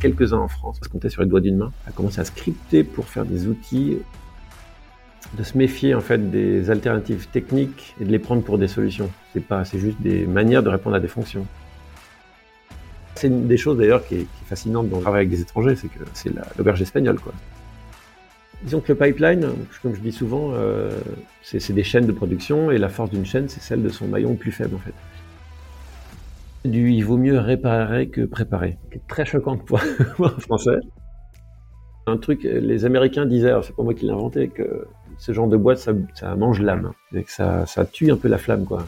quelques-uns en France, parce qu'on était sur les doigts d'une main, a commencé à scripter pour faire des outils, de se méfier en fait des alternatives techniques et de les prendre pour des solutions. C'est pas, c'est juste des manières de répondre à des fonctions. C'est une des choses d'ailleurs qui, est fascinante dans le travail avec des étrangers, c'est que c'est l'auberge espagnole quoi. Disons que le pipeline, comme je dis souvent, euh, c'est des chaînes de production et la force d'une chaîne, c'est celle de son maillon le plus faible en fait du il vaut mieux réparer que préparer, qui est très choquant pour en français. Un truc, les Américains disaient, c'est pas moi qui l'ai inventé, que ce genre de boîte, ça, mange l'âme, que ça, ça, tue un peu la flamme, quoi.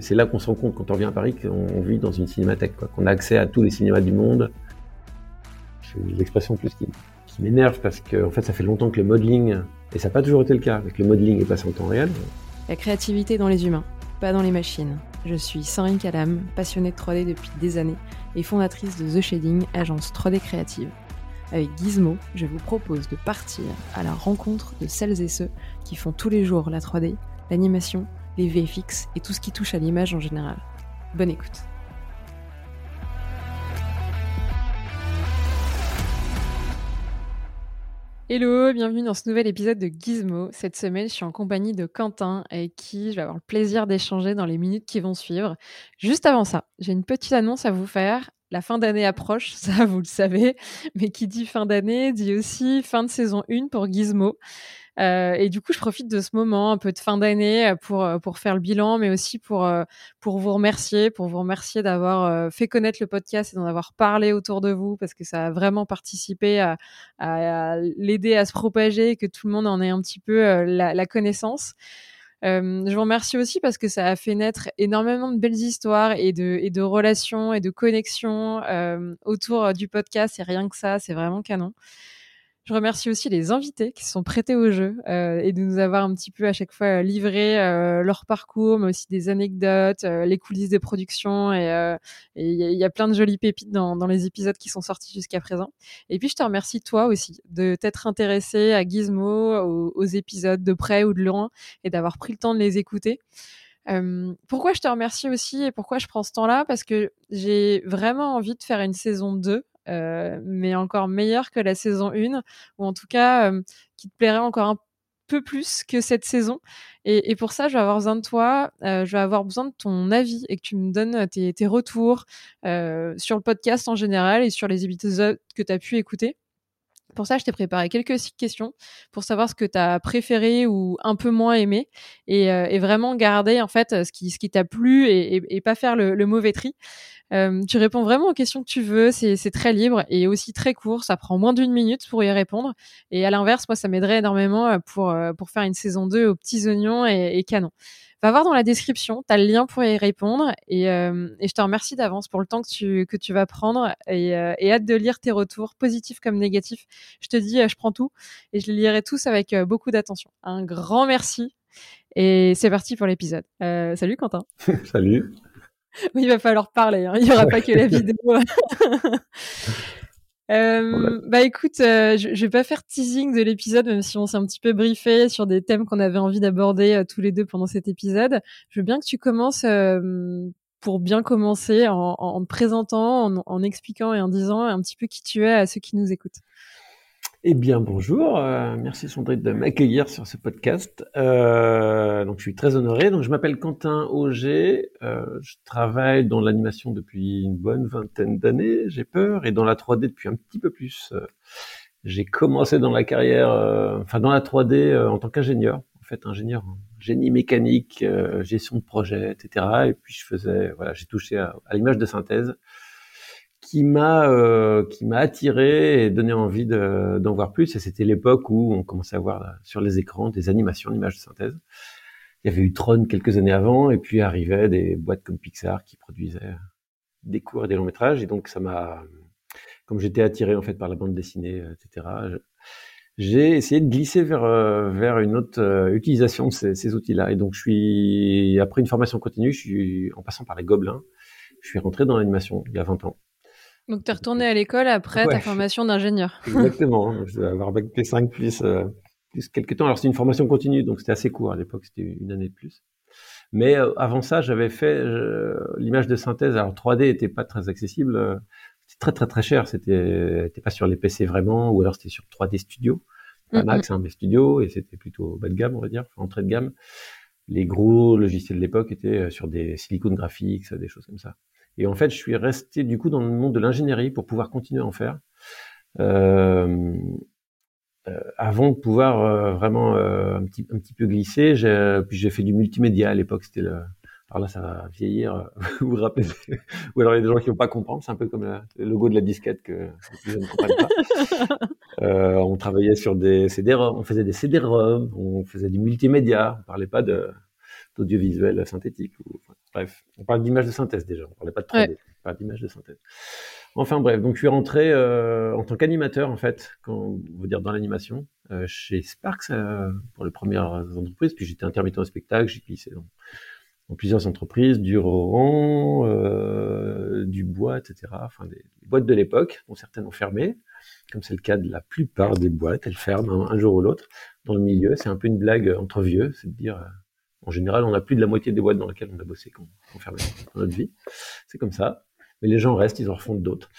C'est là qu'on se rend compte quand on revient à Paris qu'on vit dans une cinémathèque, qu'on a accès à tous les cinémas du monde. C'est l'expression plus qui, m'énerve parce que fait, ça fait longtemps que le modeling, et ça n'a pas toujours été le cas, que le modeling est passé en temps réel. La créativité dans les humains, pas dans les machines. Je suis Sandrine Calam, passionnée de 3D depuis des années et fondatrice de The Shading, agence 3D créative. Avec Gizmo, je vous propose de partir à la rencontre de celles et ceux qui font tous les jours la 3D, l'animation, les VFX et tout ce qui touche à l'image en général. Bonne écoute. Hello, bienvenue dans ce nouvel épisode de Gizmo. Cette semaine, je suis en compagnie de Quentin avec qui je vais avoir le plaisir d'échanger dans les minutes qui vont suivre. Juste avant ça, j'ai une petite annonce à vous faire. La fin d'année approche, ça vous le savez, mais qui dit fin d'année dit aussi fin de saison 1 pour Gizmo. Euh, et du coup, je profite de ce moment un peu de fin d'année euh, pour euh, pour faire le bilan, mais aussi pour pour vous remercier, pour vous remercier d'avoir fait connaître le podcast et d'en avoir parlé autour de vous, parce que ça a vraiment participé à, l'aider à se propager, que tout le monde en ait un petit peu la, connaissance. Je vous remercie aussi parce que ça a fait naître énormément de belles histoires et de, et de relations et de connexions autour du podcast. Et rien que ça, c'est vraiment canon. Je remercie aussi les invités qui se sont prêtés au jeu euh, et de nous avoir un petit peu à chaque fois euh, livré euh, leur parcours, mais aussi des anecdotes, euh, les coulisses des productions. Et il y, y, a plein de jolies pépites dans, dans les épisodes qui sont sortis jusqu'à présent. Et puis je te remercie toi aussi de t'être intéressé à Gizmo, aux, aux, épisodes de près ou de loin, et d'avoir pris le temps de les écouter. Euh, pourquoi je te remercie aussi et pourquoi je prends ce temps-là? Parce que j'ai vraiment envie de faire une saison 2 euh, mais encore meilleur que la saison 1, ou en tout cas euh, qui te plairait encore un peu plus que cette saison. Et, et, pour ça, je vais avoir besoin de toi, euh, je vais avoir besoin de ton avis et que tu me donnes tes, tes retours euh, sur le podcast en général et sur les épisodes que tu as pu écouter. Pour ça, je t'ai préparé quelques questions pour savoir ce que tu préféré ou un peu moins aimé et, euh, vraiment garder en fait ce qui, t'a plu et, pas faire le, mauvais tri. Euh, tu réponds vraiment aux questions que tu veux, c'est très libre et aussi très court, ça prend moins d'une minute pour y répondre. Et à l'inverse, moi, ça m'aiderait énormément euh, pour, pour faire une saison 2 aux petits oignons et, et. Va voir dans la description, tu as le lien pour y répondre et, euh, et je te remercie d'avance pour le temps que tu, que tu vas prendre et, euh, et, hâte de lire tes retours, positifs comme négatifs. Je te dis, je prends tout et je les lirai tous avec beaucoup d'attention. Un grand merci et c'est parti pour l'épisode. Euh, salut Quentin. salut. Oui, il va falloir parler. Hein. Il n'y aura pas que la vidéo. Euh, bah écoute, euh, je, je vais pas faire teasing de l'épisode, même si on s'est un petit peu briefé sur des thèmes qu'on avait envie d'aborder euh, tous les deux pendant cet épisode. Je veux bien que tu commences euh, pour bien commencer en, en te présentant, en, en, expliquant et en disant un petit peu qui tu es à ceux qui nous écoutent. Eh bien, bonjour. Euh, merci Sandrine de m'accueillir sur ce podcast. Euh, donc, je suis très honoré. Donc, je m'appelle Quentin Auger. Euh, je travaille dans l'animation depuis une bonne vingtaine d'années, j'ai peur, et dans la 3D depuis un petit peu plus. j'ai commencé dans la carrière, euh, enfin dans la 3D euh, en tant qu'ingénieur. En fait, ingénieur en génie mécanique, euh, gestion de projet, etc. Et puis, je faisais, voilà, j'ai touché à l'image de synthèse qui m'a euh, qui m'a attiré et donné envie d'en de, voir plus. Et c'était l'époque où on commençait à voir sur les écrans des animations d'images de synthèse. Il y avait eu Tron quelques années avant, et puis arrivaient des boîtes comme Pixar qui produisaient des courts et des longs métrages. Et donc ça m'a, comme j'étais attiré en fait par la bande dessinée, etc. J'ai essayé de glisser vers euh, vers une autre euh, utilisation de ces, ces outils-là. Et donc je suis après une formation continue, je suis en passant par les Gobelins, je suis rentré dans l'animation il y a 20 ans. Donc, tu es retourné à l'école après ouais. ta formation d'ingénieur. Exactement. Je vais avoir bac P5 plus, euh, plus quelques temps. Alors, c'est une formation continue, donc c'était assez court à l'époque, c'était une année de plus. Mais euh, avant ça, j'avais fait l'image de synthèse. Alors, 3D était pas très accessible. Euh, c'était très très très cher. C'était pas sur les PC vraiment, ou alors c'était sur 3D Studio, pas Max, hein, mais Studio, et c'était plutôt bas de gamme, on va dire, entrée de gamme. Les gros logiciels de l'époque étaient sur des Silicon Graphics, des choses comme ça. Et en fait, je suis resté du coup dans le monde de l'ingénierie pour pouvoir continuer à en faire. Euh, euh, avant de pouvoir euh, vraiment euh, un, petit, un petit peu glisser, j'ai, puis j'ai fait du multimédia à l'époque. C'était le, alors là, ça va vieillir. vous vous rappelez Ou alors il y a des gens qui vont pas comprendre. C'est un peu comme le logo de la disquette que jeunes ne comprennent pas. euh, on travaillait sur des CD-ROM, on faisait des CD-ROM, on faisait du multimédia. On parlait pas de d'audiovisuel synthétique. Ou, bref, on parle d'image de synthèse déjà. On parlait pas de 3D, ouais. on parle d'image de synthèse. Enfin bref, donc je suis rentré euh, en tant qu'animateur en fait, quand on veut dire dans l'animation, euh, chez Sparks euh, pour les premières entreprises. Puis j'étais intermittent au spectacle, j'ai glissé dans, dans, plusieurs entreprises, du Roran, euh, du bois, etc. Enfin des, des boîtes de l'époque, dont certaines ont fermé, comme c'est le cas de la plupart des boîtes, elles ferment un, un jour ou l'autre. Dans le milieu, c'est un peu une blague entre vieux, c'est de dire euh, en général, on a plus de la moitié des boîtes dans lesquelles on a bossé quand on ferme notre vie. C'est comme ça mais les gens restent, ils en refont d'autres.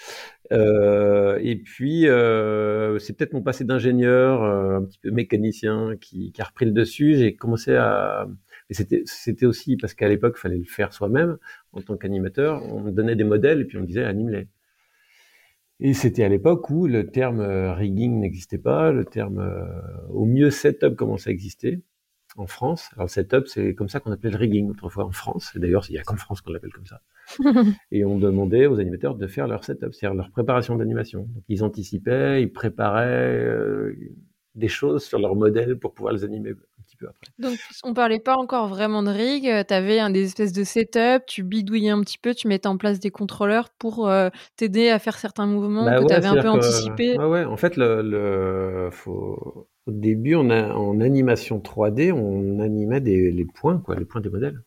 Euh, et puis, euh, c'est peut-être mon passé d'ingénieur, euh, un petit peu mécanicien, qui, qui, a repris le dessus. J'ai commencé à... C'était aussi parce qu'à l'époque, il fallait le faire soi-même en tant qu'animateur. On me donnait des modèles et puis on me disait anime-les. Et c'était à l'époque où le terme rigging n'existait pas, le terme au mieux setup commençait à exister en France. Alors le setup, c'est comme ça qu'on appelait le rigging autrefois en France. Et d'ailleurs, il n'y a qu'en France qu'on l'appelle comme ça. et on demandait aux animateurs de faire leur setup, c'est-à-dire leur préparation d'animation. Donc ils anticipaient, ils préparaient euh, des choses sur leur modèle pour pouvoir les animer peu après. Donc on parlait pas encore vraiment de rig, tu avais un des espèces de setup, tu bidouillais un petit peu, tu mettais en place des contrôleurs pour euh, t'aider à faire certains mouvements bah que ouais, tu avais un peu anticipé. Ouais, ouais, en fait, le, le faut... au début, on a, en animation 3D, on animait des, les points, quoi, les points des modèles.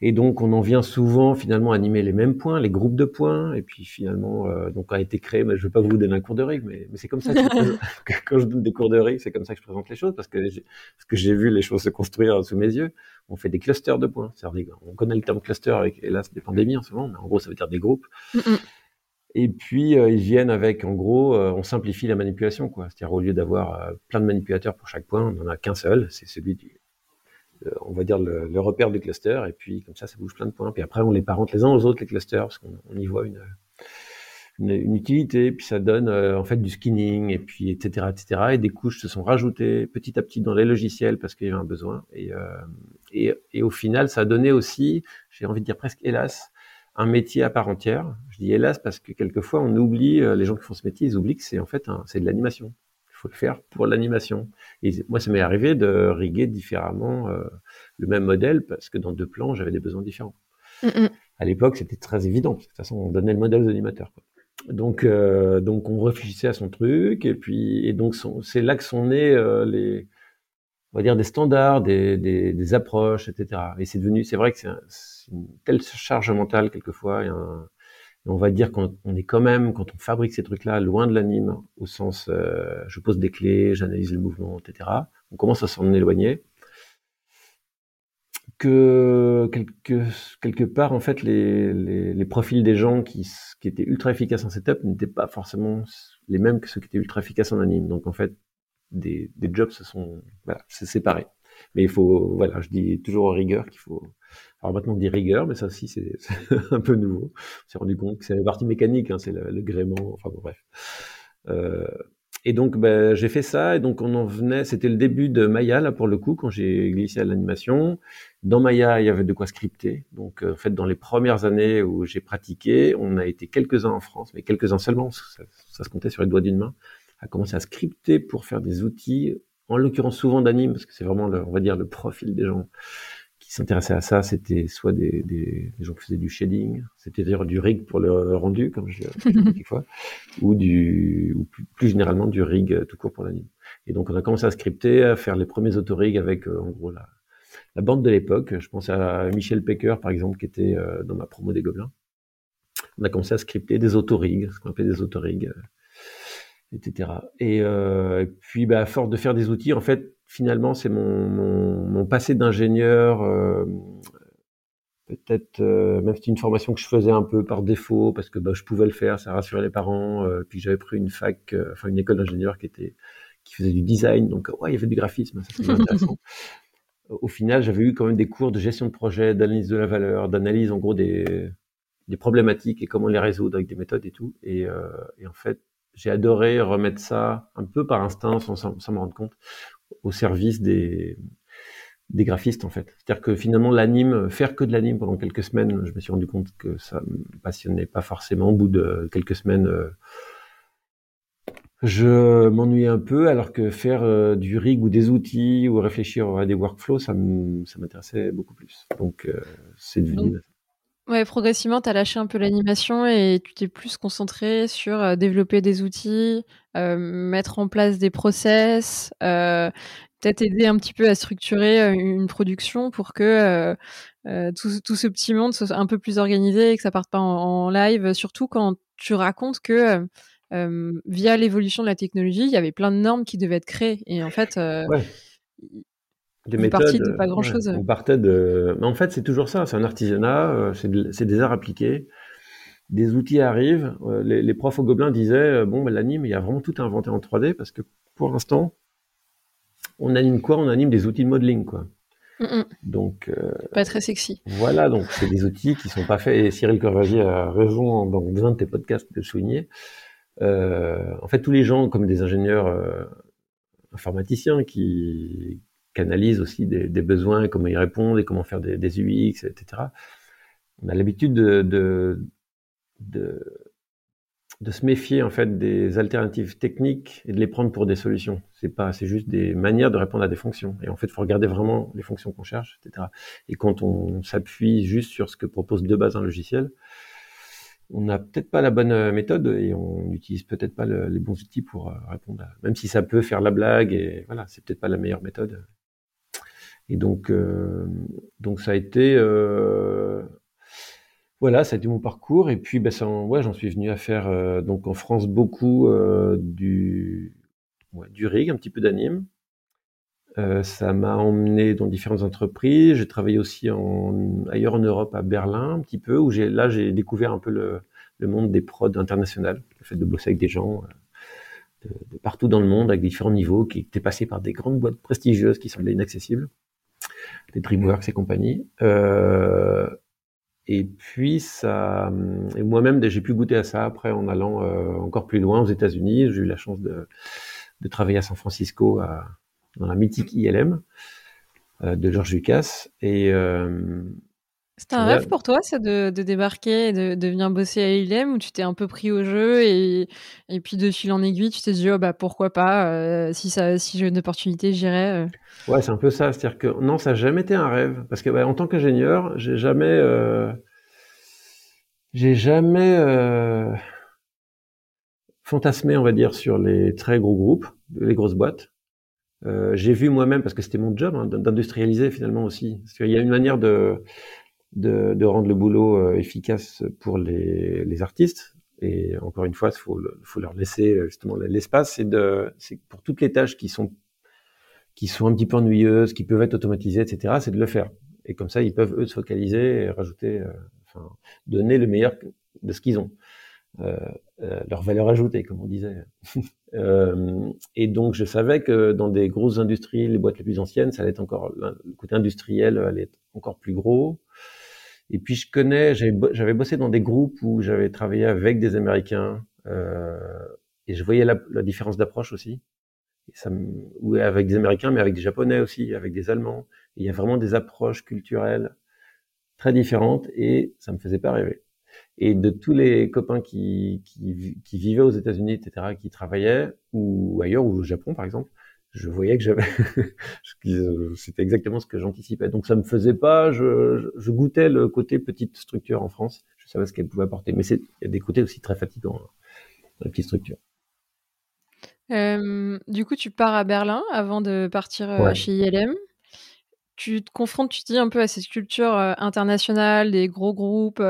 Et donc, on en vient souvent finalement animer les mêmes points, les groupes de points. Et puis finalement, euh, donc a été créé. Mais je ne vais pas vous donner un cours de rig, mais, mais c'est comme ça que, je, quand je donne des cours de rig, c'est comme ça que je présente les choses parce que parce que j'ai vu les choses se construire sous mes yeux. On fait des clusters de points. On connaît le terme cluster avec hélas des pandémies en ce moment, mais en gros, ça veut dire des groupes. Mm -mm. Et puis euh, ils viennent avec, en gros, euh, on simplifie la manipulation, quoi. C'est-à-dire au lieu d'avoir euh, plein de manipulateurs pour chaque point, on n'en a qu'un seul, c'est celui du on va dire le, repère du cluster, et puis comme ça, ça bouge plein de points. Puis après, on les parente les uns aux autres, les clusters, parce qu'on on y voit une, une, utilité, puis ça donne euh, en fait du skinning, et puis etc., etc. Et des couches se sont rajoutées petit à petit dans les logiciels parce qu'il y avait un besoin. Et, euh, et, et, au final, ça a donné aussi, j'ai envie de dire presque hélas, un métier à part entière. Je dis hélas parce que quelquefois, on oublie, euh, les gens qui font ce métier, ils oublient que c'est en fait c'est de l'animation faut le faire pour l'animation. Et moi, ça m'est arrivé de riguer différemment euh, le même modèle parce que dans deux plans, j'avais des besoins différents. Mm -mm. À l'époque, c'était très évident. De toute façon, on donnait le modèle aux animateurs. Quoi. Donc, euh, donc, on réfléchissait à son truc et puis, et donc, c'est là que sont nés euh, les, on va dire des standards, des, des, des approches, etc. Et c'est devenu, c'est vrai que c'est une telle charge mentale quelquefois, et un, on va dire qu'on est quand même, quand on fabrique ces trucs-là, loin de l'anime, au sens euh, je pose des clés, j'analyse le mouvement, etc. On commence à s'en éloigner. Que quelque, part, en fait, les, profils des gens qui, étaient ultra efficaces en setup n'étaient pas forcément les mêmes que ceux qui étaient ultra efficaces en anime. Donc, en fait, des, jobs se sont voilà, c'est séparé. Mais il faut, voilà, je dis toujours en rigueur qu'il faut. Alors maintenant on dit rigueur, mais ça aussi c'est un peu nouveau. On s'est rendu compte que c'est la partie mécanique, hein, c'est le, gréement. Enfin bon, bref. Euh, et donc ben, j'ai fait ça, et donc on en venait. C'était le début de Maya là pour le coup quand j'ai glissé à l'animation. Dans Maya, il y avait de quoi scripter. Donc en fait, dans les premières années où j'ai pratiqué, on a été quelques uns en France, mais quelques uns seulement. Ça, ça se comptait sur les doigts d'une main à commencer à scripter pour faire des outils en l'occurrence souvent d'anime, parce que c'est vraiment, le, on va dire, le profil des gens qui s'intéressaient à ça, c'était soit des, des, des, gens qui faisaient du shading, c'était dire du rig pour le rendu, comme je dis quelquefois, ou du, ou plus, plus, généralement du rig tout court pour l'anime. Et donc on a commencé à scripter, à faire les premiers autorigs avec, euh, en gros, la, la bande de l'époque. Je pense à Michel Pecker, par exemple, qui était euh, dans ma promo des Gobelins. On a commencé à scripter des autorigs, ce qu'on appelait des autorigs. Euh, etc. Et, euh, et, puis, bah, à force de faire des outils, en fait, finalement, c'est mon, mon, mon, passé d'ingénieur euh, peut-être même c'était une formation que je faisais un peu par défaut parce que bah, je pouvais le faire, ça rassurait les parents. puis j'avais pris une fac, enfin une école d'ingénieur qui était qui faisait du design, donc ouais, il y avait du graphisme, ça c'était intéressant. Au final, j'avais eu quand même des cours de gestion de projet, d'analyse de la valeur, d'analyse en gros des, des problématiques et comment les résoudre avec des méthodes et tout. Et, euh, et en fait, j'ai adoré remettre ça un peu par instinct, sans, sans, me rendre compte, au service des, des graphistes en fait. C'est-à-dire que finalement l'anime, faire que de l'anime pendant quelques semaines, je me suis rendu compte que ça me passionnait pas forcément. Au bout de quelques semaines, euh, je m'ennuyais un peu, alors que faire euh, du rig ou des outils ou réfléchir à des workflows, ça m'intéressait beaucoup plus. Donc euh, c'est devenu. Ouais, progressivement, tu as lâché un peu l'animation et tu t'es plus concentré sur euh, développer des outils, euh, mettre en place des process, euh, peut-être aider un petit peu à structurer une production pour que tout, tout, ce petit monde soit un peu plus organisé et que ça parte pas en, live, surtout quand tu racontes que via l'évolution de la technologie, il y avait plein de normes qui devaient être créées. Et en fait, ouais des méthodes. de pas grand chose. on partait de. Mais en fait, c'est toujours ça. C'est un artisanat. Euh, c'est des arts appliqués. Des outils arrivent. Euh, les, les, profs au Gobelin disaient euh, bon, ben, l'anime, il y a vraiment tout inventé en 3D parce que pour l'instant, on anime quoi? On anime des outils de modeling, quoi. Donc. pas très sexy. Voilà. Donc, c'est des outils qui sont pas faits. Et Cyril Corvagier a raison dans un de tes podcasts de souligner. en fait, tous les gens, comme des ingénieurs informaticiens qui canalise aussi des, besoins, comment y répondre et comment faire des, UX, etc. On a l'habitude de, de, de, se méfier en fait des alternatives techniques et de les prendre pour des solutions. C'est pas, c'est juste des manières de répondre à des fonctions. Et en fait, il faut regarder vraiment les fonctions qu'on cherche, etc. Et quand on s'appuie juste sur ce que propose de base un logiciel, on n'a peut-être pas la bonne euh, méthode et on n'utilise peut-être pas les bons outils pour euh, répondre à, même si ça peut faire la blague et voilà, c'est peut-être pas la meilleure méthode. Et donc, euh, donc ça a été, euh, voilà, ça a été mon parcours. Et puis, ben, j'en suis venu à faire euh, donc en France beaucoup du, du rig, un petit peu d'anime. ça m'a emmené dans différentes entreprises. J'ai travaillé aussi ailleurs en Europe, à Berlin, un petit peu, où j'ai là j'ai découvert un peu le, le, monde des prods internationales, le fait de bosser avec des gens de, partout dans le monde, avec différents niveaux, qui étaient passés par des grandes boîtes prestigieuses qui semblaient inaccessibles des DreamWorks et compagnie. Euh, et puis ça, et moi-même, j'ai pu goûter à ça après en allant euh, encore plus loin aux États-Unis. J'ai eu la chance de, de, travailler à San Francisco dans la mythique ILM euh, de George Lucas. Et c'était un rêve pour toi, ça, de, de débarquer et de, de, venir bosser à ILM où tu t'es un peu pris au jeu et, et puis de fil en aiguille, tu t'es dit, oh, bah, pourquoi pas, euh, si, ça, si j'ai une opportunité, j'irai. Euh. Ouais, c'est un peu ça. C'est-à-dire que non, ça n'a jamais été un rêve. Parce que bah, en tant qu'ingénieur, j'ai jamais. Euh, j'ai jamais euh, fantasmé, on va dire, sur les très gros groupes, les grosses boîtes. Euh, j'ai vu moi-même, parce que c'était mon job, hein, d'industrialiser finalement aussi. Parce qu'il y a une manière de de, de, rendre le boulot euh, efficace pour les, les, artistes. Et encore une fois, il faut, faut, leur laisser euh, justement l'espace. C'est pour toutes les tâches qui sont qui sont un petit peu ennuyeuses, qui peuvent être automatisées, etc. C'est de le faire. Et comme ça, ils peuvent eux se focaliser et rajouter, euh, enfin, donner le meilleur de ce qu'ils ont, euh, leur valeur ajoutée, comme on disait. et donc, je savais que dans des grosses industries, les boîtes les plus anciennes, ça allait être encore le côté industriel allait être encore plus gros. Et puis je connais, j'avais bossé dans des groupes où j'avais travaillé avec des Américains euh, et je voyais la, la différence d'approche aussi. Et ça ou avec des Américains, mais avec des Japonais aussi, avec des Allemands. il y a vraiment des approches culturelles très différentes et ça me faisait pas rêver. Et de tous les copains qui, qui, qui vivaient aux États-Unis, etc., qui travaillaient ou ailleurs, ou au Japon par exemple, je voyais que j'avais, c'était exactement ce que j'anticipais. Donc ça me faisait pas, je, je, goûtais le côté petite structure en France. Je savais ce qu'elle pouvait apporter, mais il y a des côtés aussi très fatigants hein, dans la petite structure. Euh, du coup, tu pars à Berlin avant de partir euh, chez ILM. Tu te confrontes, tu te dis un peu à cette culture euh, internationale, des gros groupes.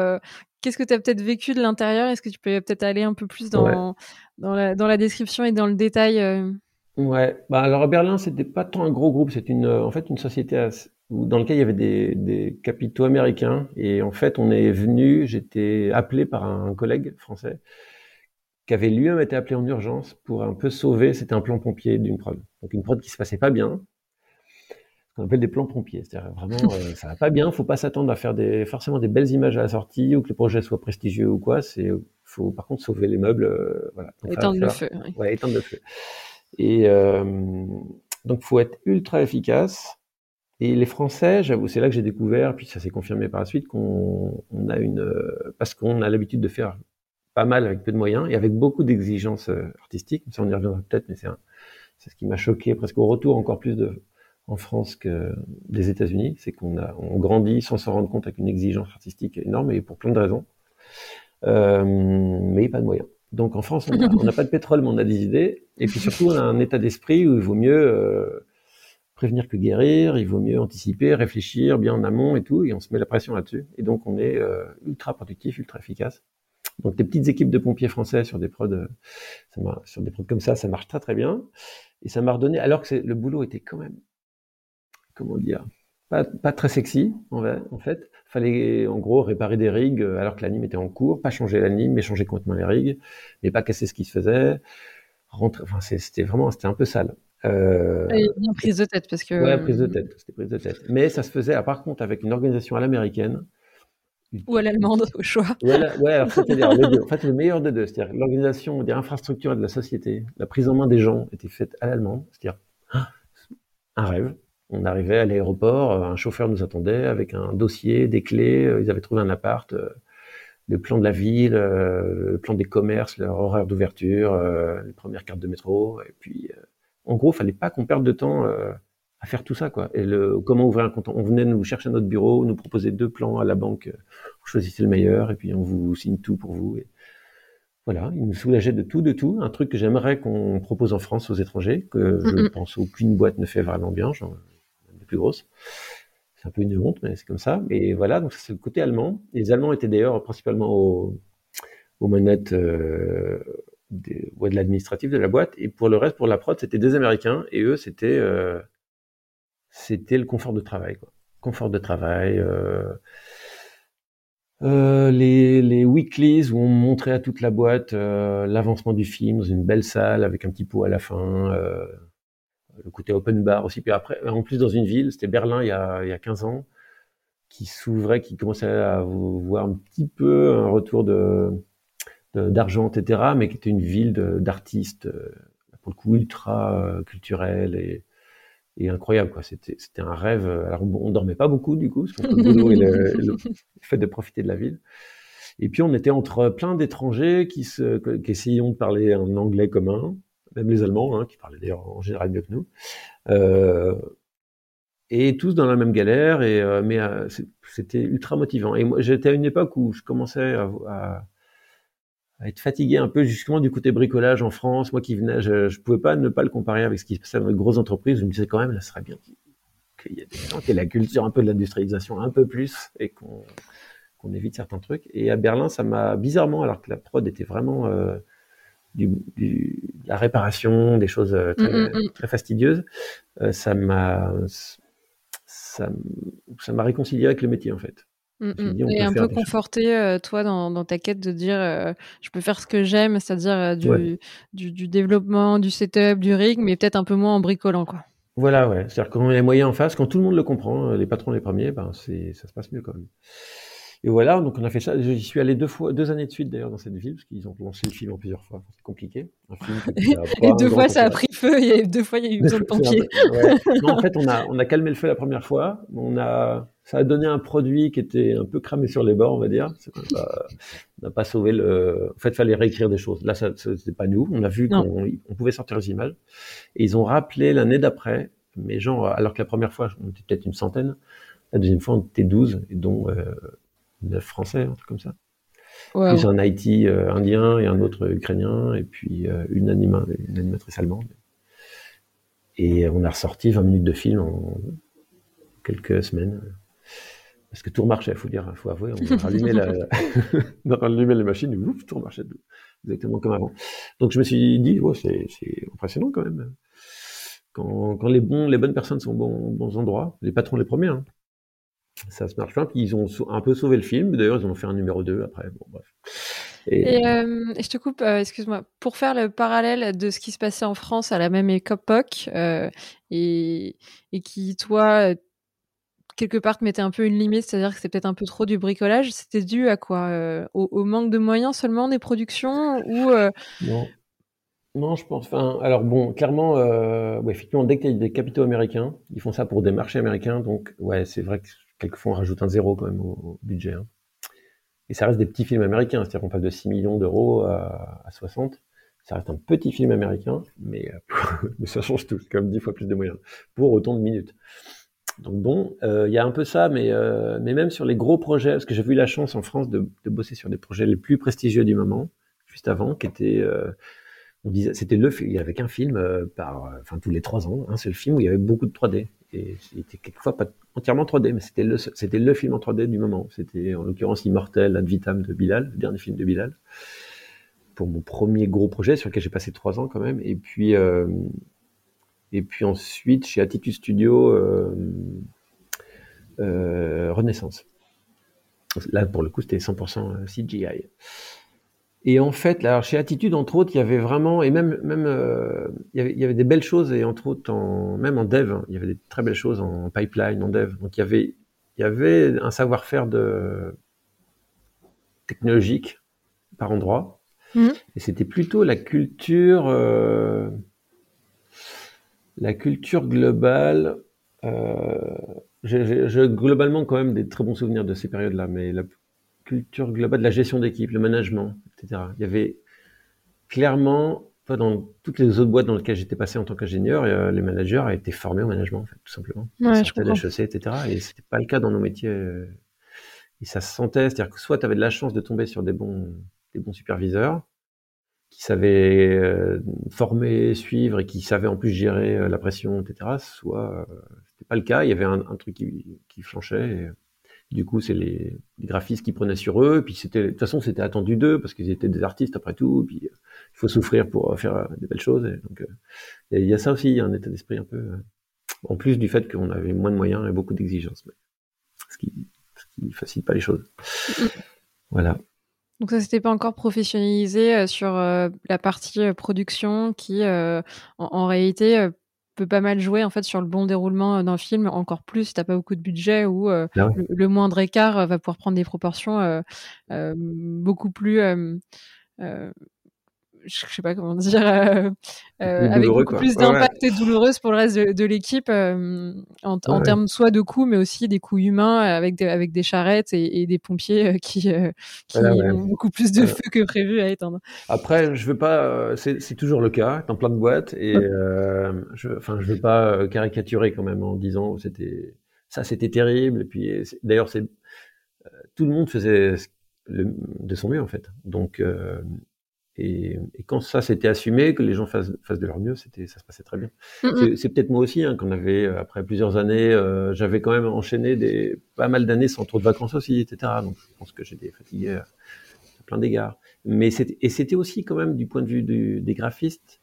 Qu'est-ce que tu as peut-être vécu de l'intérieur? Est-ce que tu peux peut-être aller un peu plus dans, dans, la, dans, la, description et dans le détail Ouais, bah alors à Berlin, c'était pas tant un gros groupe, c'est une, en fait une société dans laquelle il y avait des, des capitaux américains. Et en fait, on est venu, j'étais appelé par un collègue français qui avait lui-même été appelé en urgence pour un peu sauver, c'était un plan pompier d'une prod. Donc une prod qui se passait pas bien, qu'on appelle des plans pompiers. C'est-à-dire vraiment, euh, ça va pas bien, faut pas s'attendre à faire des, forcément des belles images à la sortie ou que le projet soit prestigieux ou quoi. C'est, faut par contre sauver les meubles, euh, voilà. éteindre le feu. Ouais, éteindre le feu. Et euh, donc faut être ultra efficace. Et les Français, j'avoue, c'est là que j'ai découvert, puis ça s'est confirmé par la suite, qu'on on a une, euh, parce qu'on a l'habitude de faire pas mal avec peu de moyens et avec beaucoup d'exigences euh, artistiques. Ça, on y reviendra peut-être, mais c'est c'est ce qui m'a choqué presque au retour encore plus de, en France que des États-Unis, c'est qu'on a on grandit sans s'en rendre compte avec une exigence artistique énorme et pour plein de raisons, euh, mais pas de moyens. Donc en France, on n'a pas de pétrole, mais on a des idées, et puis surtout on a un état d'esprit où il vaut mieux euh, prévenir que guérir, il vaut mieux anticiper, réfléchir bien en amont et tout, et on se met la pression là-dessus, et donc on est euh, ultra productif, ultra efficace. Donc des petites équipes de pompiers français sur des euh, sur des prods comme ça, ça marche très très bien. Et ça m'a redonné, alors que le boulot était quand même, comment dire, pas, pas très sexy en fait. Fallait en gros réparer des rigs euh, alors que l'anime était en cours, pas changer l'anime, mais changer complètement les rigs, mais pas casser ce qui se faisait. Rentrer, enfin c'était vraiment, c'était un peu sale. Euh, a bien prise de tête parce que. Ouais, prise de tête, c'était prise de tête. Mais ça se faisait, par contre, avec une organisation à l'américaine ou à l'allemande, au choix. Ouais, alors c'est-à-dire En fait, le meilleur des deux. C'est-à-dire l'organisation des infrastructures et de la société, la prise en main des gens était faite à l'allemande. C'est-à-dire ah, un rêve. On arrivait à l'aéroport, euh, un chauffeur nous attendait avec un dossier, des clés. Euh, ils avaient trouvé un appart, euh, le plan de la ville, le plan des commerces, leur horaire d'ouverture, les premières cartes de métro. Et puis, en gros, il fallait pas qu'on perde de temps à faire tout ça, quoi. Et le, comment ouvrir un compte? On venait nous chercher à notre bureau, nous proposer deux plans à la banque. Vous choisissez le meilleur et puis on vous signe tout pour vous. Et voilà, il nous soulageait de tout, de tout. Un truc que j'aimerais qu'on propose en France aux étrangers, que je pense aucune boîte ne fait vraiment bien, genre plus grosses. C'est un peu une honte, mais c'est comme ça. Et voilà, donc c'est le côté allemand. les Allemands étaient d'ailleurs principalement aux, manettes euh, des, de l'administratif de la boîte. Et pour le reste, pour la prod, c'était des Américains. Et eux, c'était euh, le confort de travail. Quoi. Confort de travail. Euh, euh, les, weeklies où on montrait à toute la boîte l'avancement du film dans une belle salle avec un petit pot à la fin. Euh, le côté open bar aussi. Puis après, en plus dans une ville, c'était Berlin il y a, il y a 15 ans, qui s'ouvrait, qui commençait à voir un petit peu un retour d'argent, etc., mais qui était une ville d'artistes, pour le coup ultra culturelle et et incroyable quoi c'était un rêve alors on, dormait pas beaucoup du coup parce le boulot le, fait de profiter de la ville et puis on était entre plein d'étrangers qui qui essayions de parler un anglais commun même les allemands hein, qui parlaient d'ailleurs en général mieux que nous euh, et tous dans la même galère et euh, mais euh, c'était ultra motivant et moi j'étais à une époque où je commençais à, être fatigué un peu justement du côté bricolage en France. Moi qui venais, je, je pouvais pas ne pas le comparer avec ce qui se passait dans les grosses entreprises. Je me disais quand même, là, ce serait bien qu'il y ait des gens qui aient la culture un peu de l'industrialisation un peu plus et qu'on évite certains trucs. Et à Berlin, ça m'a bizarrement, alors que la prod était vraiment du, la réparation, des choses euh, très, mm, mm, mm. très fastidieuses, euh, ça m'a ça m'a réconcilié avec le métier en fait. Mmh, mmh. Et un peu conforté, euh, toi, dans, dans, ta quête de dire euh, je peux faire ce que j'aime, c'est-à-dire euh, du, du, du, développement, du setup, du rig, mais peut-être un peu moins en bricolant. Quoi. Voilà, ouais. C'est-à-dire quand on a les moyens en face, quand tout le monde le comprend, les patrons les premiers, ben, ça se passe mieux quand même. Et voilà, donc on a fait ça. J'y suis allé deux fois, deux années de suite d'ailleurs dans cette ville, parce qu'ils ont lancé le film en plusieurs fois. C'est compliqué. et deux fois, ça a pris feu. Et deux fois, il y a eu besoin de pompiers. en fait, on a, on a calmé le feu la première fois. On a, ça a donné un produit qui était un peu cramé sur les bords, on va dire. on n'a pas sauvé le. En fait, il fallait réécrire des choses. Là, ça, c'était pas nous. On a vu qu'on on pouvait sortir les images. Et ils ont rappelé l'année d'après, mais genre, alors que la première fois, on était peut-être une centaine. La deuxième fois, on était 12, et dont euh, neuf Français, un truc comme ça. Plus un IT euh, indien et un autre ukrainien, et puis euh, une, anima, une animatrice allemande. Et on a ressorti 20 minutes de film en quelques semaines. Parce que tout marchait, faut dire, faut avouer. On a rallumé, la... on a rallumé les machines, et ouf, tout marchait. exactement comme avant. Donc je me suis dit, c'est impressionnant quand même. Quand, quand, les bons, les bonnes personnes sont au bons, bons endroits, les patrons les premiers, hein, ça se marche bien. Puis ils ont un peu sauvé le film. D'ailleurs, ils ont fait un numéro 2 après. Bon, bref. Et, euh, je te coupe, euh, excuse-moi, pour faire le parallèle de ce qui se passait en France à la même époque euh, et, et, qui, toi, quelque part, te mettait un peu une limite, c'est-à-dire que c'était peut-être un peu trop du bricolage, c'était dû à quoi au, manque de moyens seulement des productions ou Non. Non, je pense. Enfin, alors bon, clairement, ouais, effectivement, dès qu'il y a des capitaux américains, ils font ça pour des marchés américains, donc ouais, c'est vrai que quelquefois on rajoute un zéro quand même au, budget. Hein. Et ça reste des petits films américains, c'est-à-dire qu'on passe de 6 millions d'euros à, 60. Ça reste un petit film américain, mais, euh, ça change tout, c'est comme 10 fois plus de moyens, pour autant de minutes. Donc bon, euh, il y a un peu ça, mais, euh, mais même sur les gros projets, parce que j'ai eu la chance en France de, bosser sur des projets les plus prestigieux du moment, juste avant, qui étaient on disait, c'était le, il y avait qu'un film par, enfin tous les trois ans, un seul film où il y avait beaucoup de 3D et était quelquefois pas entièrement 3D, mais c'était le, film en 3D du moment. C'était en l'occurrence Immortel Ad Vitam de Bilal, le dernier film de Bilal, pour mon premier gros projet sur lequel j'ai passé trois ans quand même. Et puis, euh, ensuite chez Attitude Studio euh, euh, Renaissance. Là, pour le coup, c'était 100% CGI. Et en fait, là, chez Attitude, entre autres, il y avait vraiment, et même, même, euh, il, y avait, il, y avait, des belles choses, et entre autres, en, même en dev, hein, il y avait des très belles choses en pipeline, en dev. Donc il y avait, il y avait un savoir-faire de technologique par endroit, mmh. et c'était plutôt la culture, euh, la culture globale. Euh, j'ai globalement quand même des très bons souvenirs de ces périodes-là, mais la culture globale de la gestion d'équipe, le management, etc. Il y avait clairement, dans toutes les autres boîtes dans lesquelles j'étais passé en tant qu'ingénieur, euh, les managers été formés au management, en fait, tout simplement. Ouais, je comprends. etc. Et c'était pas le cas dans nos métiers. Euh, et ça se sentait, c'est-à-dire que soit tu avais de la chance de tomber sur des bons, des bons superviseurs, qui savaient euh, former, suivre et qui savaient en plus gérer la pression, etc. Soit c'était pas le cas, il y avait un, un truc qui, qui flanchait. Et, du coup, c'est les, graphistes qui prenaient sur eux. Puis c'était, de toute façon, c'était attendu d'eux parce qu'ils étaient des artistes après tout. Puis euh, il faut souffrir pour euh, faire euh, des belles choses. Et donc, il y, a ça aussi, il y a un état d'esprit un peu. en plus du fait qu'on avait moins de moyens et beaucoup d'exigences, ce qui, ne facilite pas les choses. Voilà. Donc ça s'était pas encore professionnalisé sur la partie production qui, en, réalité, peut pas mal jouer en fait sur le bon déroulement euh, d'un film, encore plus si t'as pas beaucoup de budget ou euh, ah le, moindre écart euh, va pouvoir prendre des proportions beaucoup plus je sais pas comment dire, euh, euh avec beaucoup plus d'impact et douloureuse pour le reste de, l'équipe euh, en, en termes soit de coûts, mais aussi des coûts humains avec des, avec des charrettes et, des pompiers euh, qui, qui ont beaucoup plus de feu que prévu à éteindre. Après, je veux pas, c'est toujours le cas dans plein de boîtes et je, enfin, je veux pas caricaturer quand même en disant c'était ça, c'était terrible. Et puis d'ailleurs, c'est tout le monde faisait de son mieux en fait. Donc et, et, quand ça s'était assumé, que les gens fassent, fassent de leur mieux, c'était, ça se passait très bien. C'est, peut-être moi aussi, hein, qu'on avait, euh, après plusieurs années, euh, j'avais quand même enchaîné des, pas mal d'années sans trop de vacances aussi, etc. Donc je pense que j'étais fatigué à plein d'égards. Mais c'était, et c'était aussi quand même du point de vue du, des graphistes.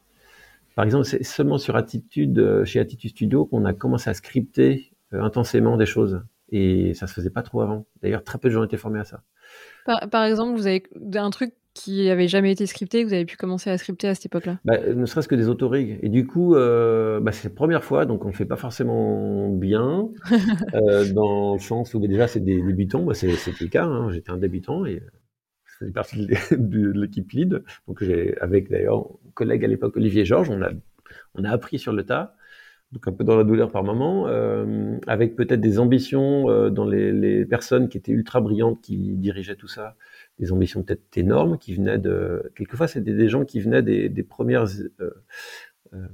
Par exemple, c'est seulement sur Attitude, euh, chez Attitude Studio, qu'on a commencé à scripter intensément des choses. Et ça se faisait pas trop avant. D'ailleurs, très peu de gens étaient formés à ça. Par, par exemple, vous avez un truc qui avait jamais été scripté, que vous avez pu commencer à scripter à cette époque-là? Bah, Ne serait-ce que des autorigs. Et du coup, euh, bah, c'est la première fois, donc on ne fait pas forcément bien, euh, dans le sens où bah, déjà c'est des débutants, bah, c'était le cas, hein, j'étais un débutant et je faisais partie de l'équipe lead, donc j'ai avec d'ailleurs un collègue à l'époque, Olivier Georges, on a, on a appris sur le tas. Donc un peu dans la douleur par moment, euh, avec peut-être des ambitions euh, dans les, les, personnes qui étaient ultra brillantes qui dirigeaient tout ça, des ambitions peut-être énormes qui venaient de quelquefois c'était des gens qui venaient des, premières euh, euh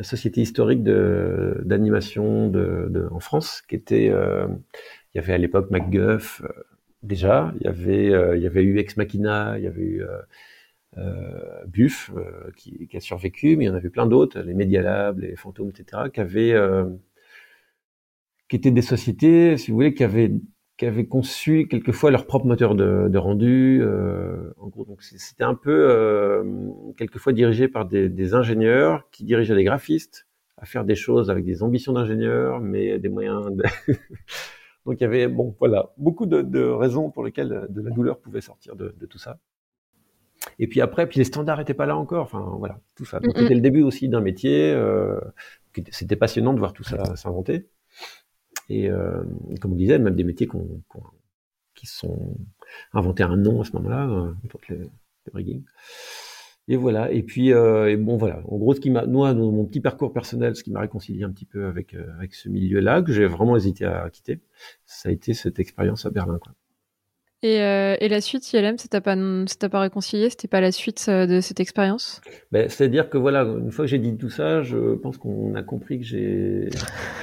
sociétés historiques d'animation de, en France qui étaient euh, il y avait à l'époque MacGuff déjà il y avait il eu Ex Machina il y avait eu Buff qui, a survécu mais il y en avait plein d'autres les Media Lab les Fantômes etc qui avaient qui étaient des sociétés si vous voulez qui avaient qui avaient conçu quelquefois leur propre moteur de, de rendu. Euh, en gros, donc c'était un peu euh, quelquefois dirigé par des, des, ingénieurs qui dirigeaient des graphistes à faire des choses avec des ambitions d'ingénieurs, mais des moyens. De... donc il y avait bon voilà beaucoup de, de, raisons pour lesquelles de la douleur pouvait sortir de, tout ça. Et puis après, puis les standards étaient pas là encore. Enfin voilà, tout ça. Donc c'était le début aussi d'un métier. Euh, c'était passionnant de voir tout ça s'inventer. Et euh, comme on disait, même des métiers qu on, qu on, qui sont inventés un nom à ce moment-là, euh, le, le rigging. Et voilà. Et puis, euh, bon, voilà. En gros, ce qui m'a, moi, dans mon petit parcours personnel, ce qui m'a réconcilié un petit peu avec euh, avec ce milieu-là, que j'ai vraiment hésité à quitter, ça a été cette expérience à Berlin, quoi. Et, euh, et, la suite, ILM, ça t'a pas, ça pas réconcilié? C'était pas la suite euh, de cette expérience? Ben, C'est-à-dire que voilà, une fois que j'ai dit tout ça, je pense qu'on a compris que j'ai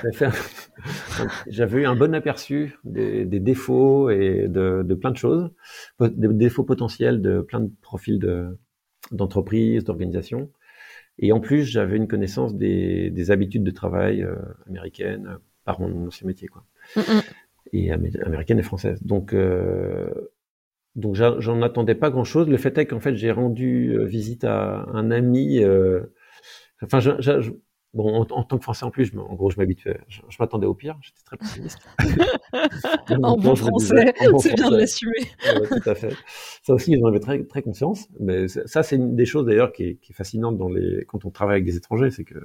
j'avais eu un bon aperçu des, des défauts et de, de, plein de choses, des défauts potentiels de plein de profils de, d'entreprise, d'organisation. Et en plus, j'avais une connaissance des, des habitudes de travail euh, américaines par mon ancien métier. Quoi. Mm -mm et américaine et française. Donc, euh, donc j'en attendais pas grand chose. Le fait est qu'en fait, j'ai rendu euh, visite à un ami. Euh, enfin, je, je, bon, en, en, tant que Français en plus, je, en gros, je m'habituais. Je, m'attendais au pire. J'étais très pessimiste. en bon français, c'est bien de l'assumer. ouais, tout à fait. Ça aussi, j'en avais très, très conscience. Mais ça, c'est une des choses d'ailleurs qui, qui, est fascinante dans les quand on travaille avec des étrangers, c'est que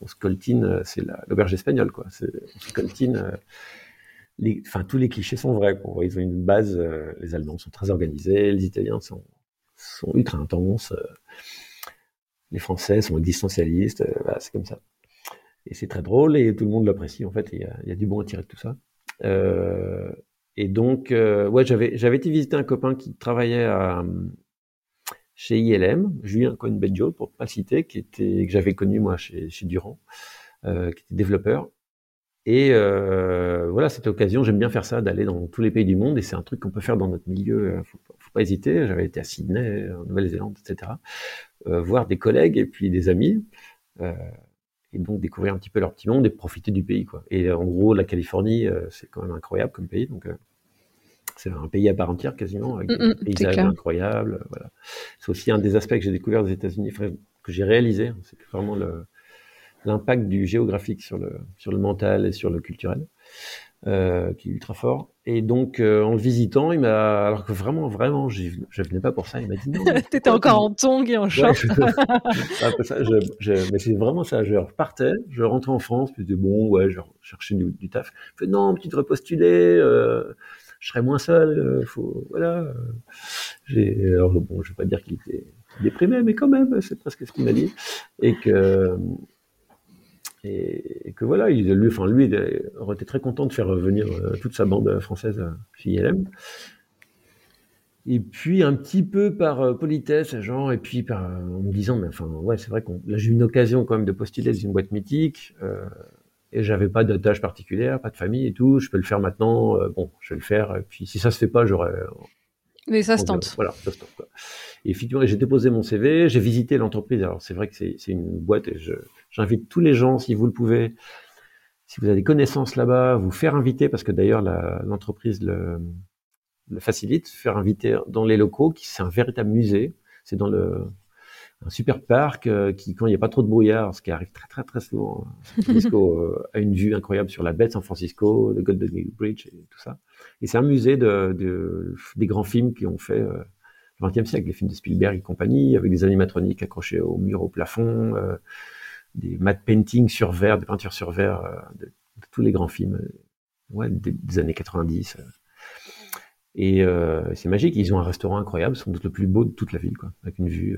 on se coltine, c'est l'auberge espagnole, quoi. On se coltine. Euh, enfin, tous les clichés sont vrais. Ils ont une base. Euh, les Allemands sont très organisés, les Italiens sont, sont ultra intenses, euh, les Français sont existentialistes. Euh, c'est comme ça. Et c'est très drôle et tout le monde l'apprécie. En fait, il y a, du bon à tirer de tout ça. Et donc, ouais, j'avais été visiter un copain qui travaillait chez ILM, Julien Cohen-Bedjo, pour pas citer, qui était que j'avais connu moi chez, chez Durand, qui était développeur et euh, voilà, cette occasion, j'aime bien faire ça, d'aller dans tous les pays du monde, et c'est un truc qu'on peut faire dans notre milieu. Euh, faut, faut pas hésiter. J'avais été à Sydney, en Nouvelle-Zélande, etc. Euh, voir des collègues et puis des amis, euh, et donc découvrir un petit peu leur petit monde et profiter du pays, quoi. Et en gros, la Californie, c'est quand même incroyable comme pays, donc c'est un pays à part entière quasiment, avec mm des paysages incroyables. Voilà. C'est aussi un des aspects que j'ai découvert des États-Unis, que j'ai réalisé. C'est vraiment le l'impact du géographique sur le, sur le mental et sur le culturel, euh, qui est ultra fort. Et donc, euh, en le visitant, il m'a, alors que vraiment, vraiment, je venais pas pour ça, il m'a dit non. T'étais encore en tongs et en short. Ouais, je, je, mais c'est vraiment ça. Je repartais, je rentrais en France, puis je disais bon, ouais, je cherchais du, du taf. Je fais non, tu devrais postuler. Euh, je serais moins seul. Euh, faut, voilà. J'ai, alors bon, je vais pas dire qu'il était déprimé, mais quand même, c'est presque ce qu'il m'a dit. Et que et, que voilà, il, lui, enfin lui, il aurait été très content de faire revenir euh, toute sa bande française chez ILM. Et puis un petit peu par euh, politesse, genre, et puis en me disant, mais enfin, ouais, c'est vrai qu'on, là j'ai eu une occasion quand même de postuler dans une boîte mythique, euh, et j'avais pas de tâche particulière, pas de famille et tout, je peux le faire maintenant, euh, bon, je vais le faire, et puis si ça se fait pas, j'aurais. Mais ça se tente. Voilà, ça se tente. Et effectivement, j'ai déposé mon CV, j'ai visité l'entreprise. Alors c'est vrai que c'est une boîte et je, j'invite tous les gens, si vous le pouvez, si vous avez des connaissances là-bas, vous faire inviter, parce que d'ailleurs l'entreprise le, le, facilite, faire inviter dans les locaux, qui c'est un véritable musée. C'est dans le un super parc euh, qui, quand il n'y a pas trop de brouillard, ce qui arrive très très très souvent, San Francisco euh, a une vue incroyable sur la baie de San Francisco, le Golden Gate Bridge et tout ça. Et c'est un musée de, de, des grands films qui ont fait euh, le XXe siècle, les films de Spielberg et compagnie, avec des animatroniques accrochés au mur, au plafond, euh, des matte paintings sur verre, des peintures sur verre euh, de, de, tous les grands films euh, ouais, des, des années 90. Euh. Et c'est magique, ils ont un restaurant incroyable, sans doute le plus beau de toute la ville, quoi, avec une vue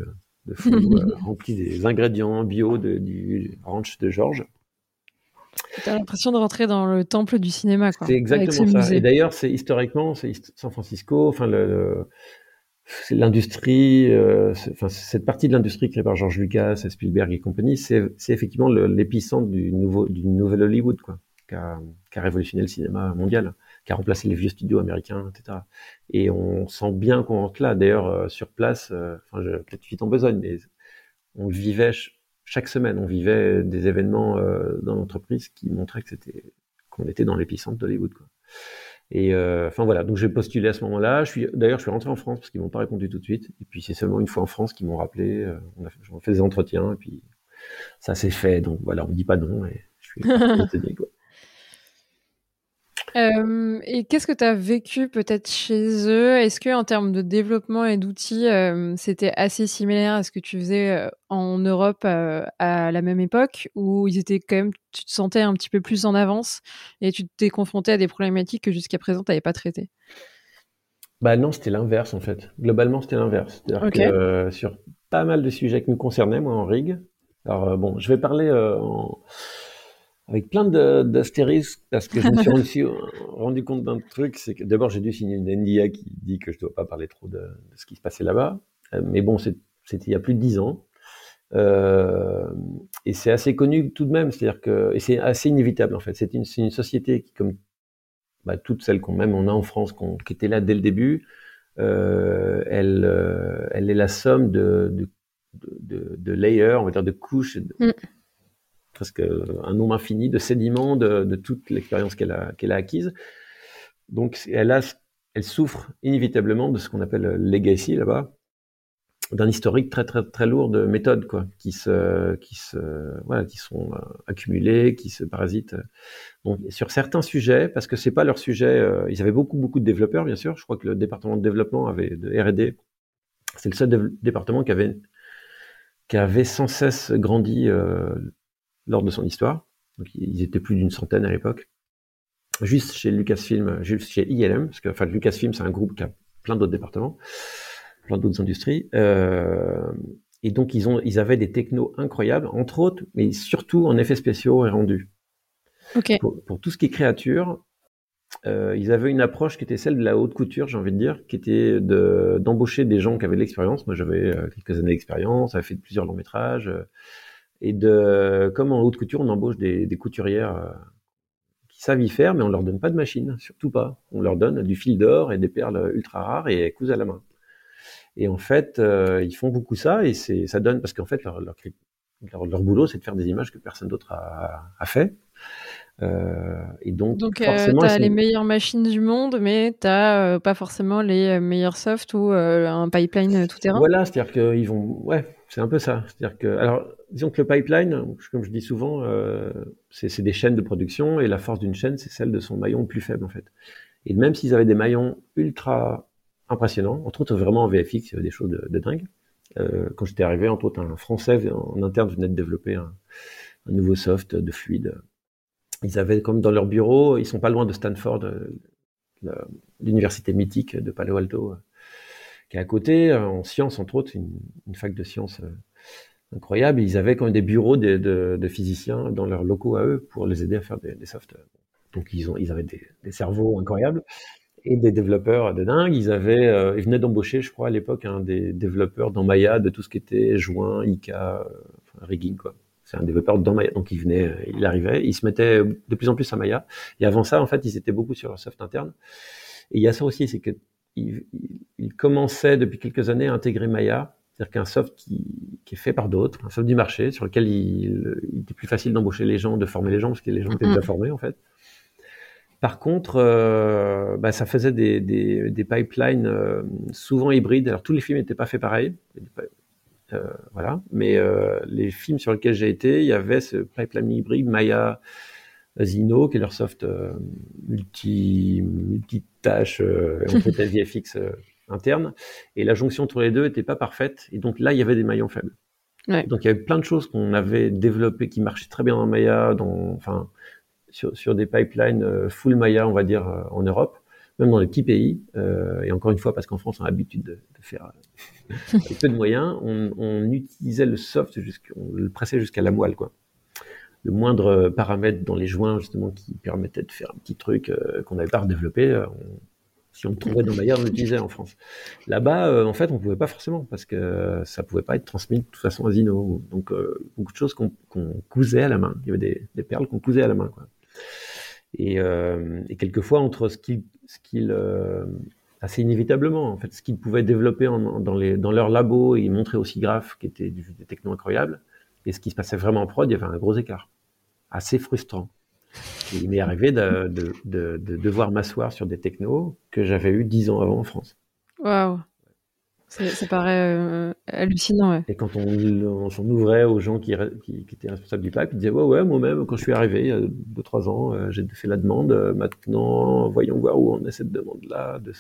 de fou, remplie des ingrédients bio de, du ranch de Georges. T'as l'impression de rentrer dans le temple du cinéma. C'est exactement ça. Musée. Et d'ailleurs, c'est historiquement, c'est San Francisco, enfin le, le c'est l'industrie, euh, enfin cette partie de l'industrie créée par George Lucas, Spielberg et compagnie, c'est effectivement l'épicentre du nouveau du nouvel Hollywood, quoi, qui a, qui a, révolutionné le cinéma mondial, qui a remplacé les vieux studios américains, etc. Et on sent bien qu'on rentre là. D'ailleurs, euh, sur place, euh, enfin, peut-être vite en besogne, mais on vivait chaque semaine, on vivait des événements euh, dans l'entreprise qui montraient que c'était qu'on était dans l'épicentre d'Hollywood, quoi. Et enfin voilà, donc j'ai postulé à ce moment-là. Je suis d'ailleurs je suis rentré en France parce qu'ils m'ont pas répondu tout de suite. Et puis c'est seulement une fois en France qu'ils m'ont rappelé. on a fait, des entretiens et puis ça s'est fait. Donc voilà, on me dit pas non et je suis quoi. Euh, et qu'est-ce que tu as vécu peut-être chez eux? Est-ce que en termes de développement et d'outils, euh, c'était assez similaire à ce que tu faisais euh, en Europe à la même époque, ou ils étaient quand même, tu te sentais un petit peu plus en avance et tu t'es confronté à des problématiques que jusqu'à présent tu n'avais pas traitées? Bah non, c'était l'inverse en fait. Globalement, c'était l'inverse. C'est-à-dire que sur pas mal de sujets qui me concernaient, moi en rig. Alors bon, je vais parler en avec plein d'astérisques, parce que je me suis aussi rendu compte d'un truc, c'est que d'abord j'ai dû signer une NDA qui dit que je ne dois pas parler trop de, ce qui se passait là-bas, euh, mais bon, c'était il y a plus de dix ans, euh, et c'est assez connu tout de même, c'est-à-dire que, et c'est assez inévitable en fait, c'est une, société qui, comme bah, toutes celles qu'on même on a en France, qui était là dès le début, euh, elle, elle est la somme de, de layers, on va dire de couches, mm presque un nombre infini de sédiments de, toute l'expérience qu'elle a, qu'elle a acquise. Donc, elle, a, elle souffre inévitablement de ce qu'on appelle legacy là-bas, d'un historique très très très lourd de méthodes quoi, qui se qui se voilà, qui sont euh, accumulées, qui se parasitent. Donc sur certains sujets, parce que c'est pas leur sujet, euh, ils avaient beaucoup beaucoup de développeurs bien sûr. Je crois que le département de développement avait de R&D, c'est le seul département qui avait qui avait sans cesse grandi euh, lors de son histoire. Donc, ils étaient plus d'une centaine à l'époque. Juste chez Lucasfilm, juste chez ILM, parce que enfin, Lucasfilm, c'est un groupe qui a plein d'autres départements, plein d'autres industries. Euh, et donc, ils, ont, ils avaient des technos incroyables, entre autres, mais surtout en effets spéciaux et rendus. Pour, pour, tout ce qui est créature, euh, ils avaient une approche qui était celle de la haute couture, j'ai envie de dire, qui était d'embaucher des gens qui avaient de l'expérience. Moi, j'avais euh, quelques années d'expérience, j'avais fait plusieurs longs métrages. Euh, et de, comme en haute couture, on embauche des, des couturières euh, qui savent y faire, mais on leur donne pas de machine, surtout pas. On leur donne du fil d'or et des perles ultra rares et elles cousent à la main. Et en fait, euh, ils font beaucoup ça et c'est, ça donne parce qu'en fait leur, leur, leur, boulot, c'est de faire des images que personne d'autre a, a fait. Euh, et donc, donc euh, tu as les meilleures machines du monde, mais tu n'as pas forcément les meilleurs softs ou un pipeline tout terrain. Voilà, c'est-à-dire qu'ils vont, ouais, c'est un peu ça. C'est-à-dire que, alors, disons que le pipeline, comme je dis souvent, euh, c'est des chaînes de production et la force d'une chaîne, c'est celle de son maillon le plus faible en fait. Et même s'ils avaient des maillons ultra impressionnants, entre autres vraiment en VFX, il y avait des choses de, dingue. Euh, quand j'étais arrivé, entre autres, un Français en interne venait de développer un, un, nouveau soft de fluide. Ils avaient comme dans leur bureau, ils sont pas loin de Stanford, euh, l'université mythique de Palo Alto, qui est à côté, en sciences entre autres, une, fac de sciences incroyable. Ils avaient quand même des bureaux de, physiciens dans leurs locaux à eux pour les aider à faire des, des softs. Donc ils, ont, ils avaient des, cerveaux incroyables et des développeurs de dingue. Ils avaient, euh, ils venaient d'embaucher, je crois, à l'époque, un des développeurs dans Maya de tout ce qui était joint, euh, enfin, rigging, quoi. C'est un développeur dans Maya. Donc il venait, euh, il arrivait, il se mettait de plus en plus à Maya. Et avant ça, en fait, ils étaient beaucoup sur leur soft interne. Et il y a ça aussi, c'est que ils commençaient depuis quelques années à intégrer Maya c'est-à-dire qu'un soft qui, qui, est fait par d'autres, un soft du marché, sur lequel il, il était plus facile d'embaucher les gens, de former les gens, parce que les gens étaient déjà formés en fait. Par contre, euh, bah, ça faisait des, des, des pipelines euh, souvent hybrides. Alors tous les films n'étaient pas faits pareil, euh, voilà. Mais les films sur lesquels j'ai été, il y avait ce pipeline hybride Maya Zino, qui est leur soft euh, multi multitâche, on fait VFX interne, et la jonction entre les deux n'était pas parfaite, et donc là, il y avait des maillons faibles. Donc il y avait plein de choses qu'on avait développées qui marchaient très bien en Maya, dans, enfin, sur, sur des pipelines euh, full Maya, on va dire, euh, en Europe, même dans les petits pays. Euh, et encore une fois, parce qu'en France, on a l'habitude de, de, faire avec peu de moyens, on, on utilisait le soft, on le pressait jusqu'à la moelle, quoi. Le moindre paramètre dans les joints, justement, qui permettait de faire un petit truc qu'on n'avait pas redéveloppé, on, si on le trouvait dans Maya, on l'utilisait en France. Là-bas, euh, en fait, on pouvait pas forcément parce que ça pouvait pas être transmis de toute façon à Zino. Donc, euh, beaucoup de choses qu'on cousait à la main. Il y avait des, perles qu'on cousait à la main. Quoi. Et, euh, quelquefois, entre ce qu'ils qu assez inévitablement, en fait, ce qu'ils pouvaient développer dans, les, dans leur labo et montrer aussi graphes qui étaient des technos incroyables, et ce qui se passait vraiment en prod, il y avait un gros écart. Assez frustrant. il m'est arrivé de, de, de, de devoir m'asseoir sur des technos que j'avais eu dix ans avant en France. Waouh ça paraît euh, hallucinant, ouais. Et quand on, on s'en ouvrait aux gens qui, qui, qui, étaient responsables du pack, ils disaient ouais ouais moi-même quand je suis arrivé il y a deux trois ans, euh, j'ai fait la demande. Euh, maintenant, voyons voir où on est cette demande là de,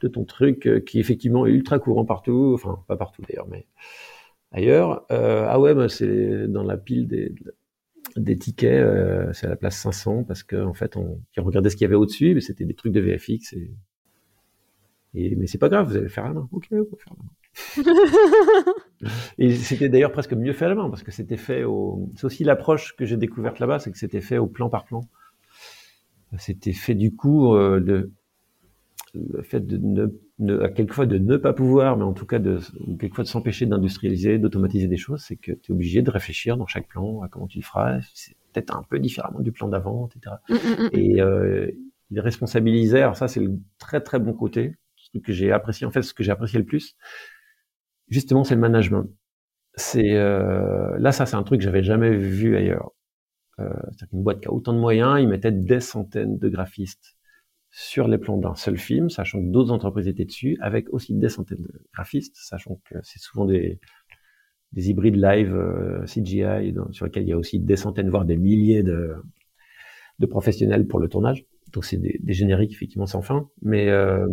de ton truc qui effectivement est ultra courant partout, enfin pas partout d'ailleurs, mais ailleurs. ah ouais, bah, c'est dans la pile des des tickets, c'est à la place 500 parce qu'en en fait on, on regardait ce qu'il y avait au-dessus, mais c'était des trucs de VFX et mais c'est pas grave, vous allez faire la main. Ok, on va faire la main. et c'était d'ailleurs presque mieux fait à la main parce que c'était fait au. C'est aussi l'approche que j'ai découverte là-bas, c'est que c'était fait au plan par plan. C'était fait du coup euh, de le fait de ne, quelquefois de ne pas pouvoir, mais en tout cas de quelquefois de s'empêcher d'industrialiser, d'automatiser des choses, c'est que tu es obligé de réfléchir dans chaque plan à comment tu le feras. C'est peut-être un peu différemment du plan d'avant, etc. Et mm, mm, mm. euh, il responsabilisait. Alors ça, c'est le très très bon côté que j'ai apprécié, en fait, ce que j'ai apprécié le plus, justement, c'est le management. C'est euh, là, ça, c'est un truc que j'avais jamais vu ailleurs. Euh, c'est une boîte qui a autant de moyens, ils mettaient des centaines de graphistes sur les plans d'un seul film, sachant que d'autres entreprises étaient dessus, avec aussi des centaines de graphistes, sachant que c'est souvent des, des hybrides live euh, CGI sur lesquels il y a aussi des centaines, voire des milliers de, de professionnels pour le tournage. Donc c'est des, génériques effectivement sans fin. Mais euh,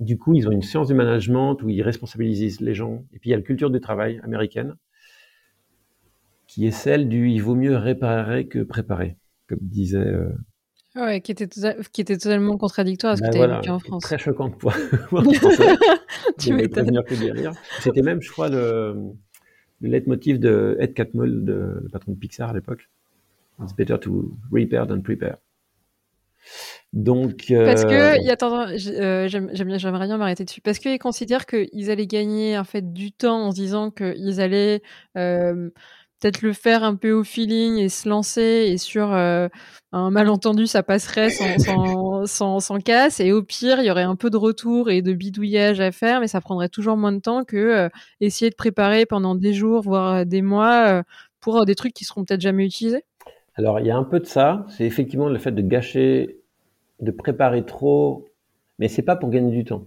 du coup, ils ont une science du management où ils responsabilisent les gens. Et puis il y a la culture du travail américaine qui est celle du il vaut mieux réparer que préparer, comme disait. Euh... Ouais, qui était, qui était totalement contradictoire à ce que ben tu avais vécu en France. Très choquant pour moi. tu m'étonnes. C'était même, je crois, le, le leitmotiv de Ed Catmull, de, le patron de Pixar à l'époque. It's better to repair than prepare. Donc, parce que, euh, attends, euh, j'aimerais bien m'arrêter dessus. Parce qu'ils considèrent qu'ils allaient gagner en fait du temps en se disant qu'ils allaient euh, peut-être le faire un peu au feeling et se lancer et sur un malentendu ça passerait sans, sans, sans, sans, casse et au pire il y aurait un peu de retour et de bidouillage à faire mais ça prendrait toujours moins de temps que essayer de préparer pendant des jours voire des mois pour des trucs qui seront peut-être jamais utilisés. Alors, il y a un peu de ça. C'est effectivement le fait de gâcher, de préparer trop, mais c'est pas pour gagner du temps.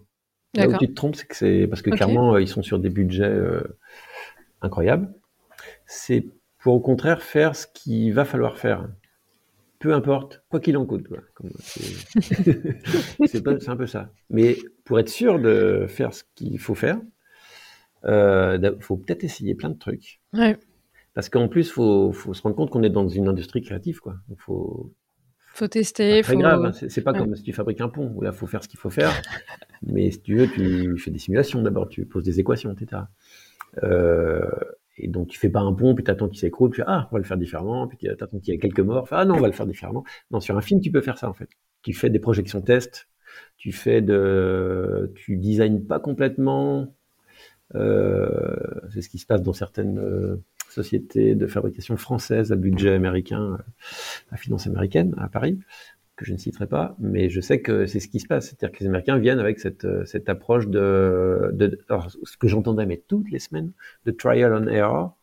Là où tu te trompes, c'est que c'est parce que clairement, euh, ils sont sur des budgets euh, incroyables. C'est pour au contraire faire ce qu'il va falloir faire. Peu importe, quoi qu'il en coûte. C'est un peu ça. Mais pour être sûr de faire ce qu'il faut faire, il euh, faut peut-être essayer plein de trucs. Ouais. Parce qu'en plus, faut, faut se rendre compte qu'on est dans une industrie créative, quoi. Il faut, faut tester. C'est grave. Hein. C'est pas comme si tu fabriques un pont où là, faut faire ce qu'il faut faire. Mais si tu veux, tu fais des simulations d'abord, tu poses des équations, etc. Euh, et donc, tu fais pas un pont, puis t'attends qu'il s'écroule, puis ah, on va le faire différemment, puis t'attends qu'il y ait quelques morts, ah non, on va le faire différemment. Non, sur un film, tu peux faire ça, en fait. Tu fais des projections tests, tu fais de, tu designes pas complètement, euh, c'est ce qui se passe dans certaines, euh, société de fabrication française à budget américain, à finance américaine à Paris, que je ne citerai pas, mais je sais que c'est ce qui se passe. C'est-à-dire que les Américains viennent avec cette, cette approche de, de alors, ce que j'entendais mais toutes les semaines, de trial and error,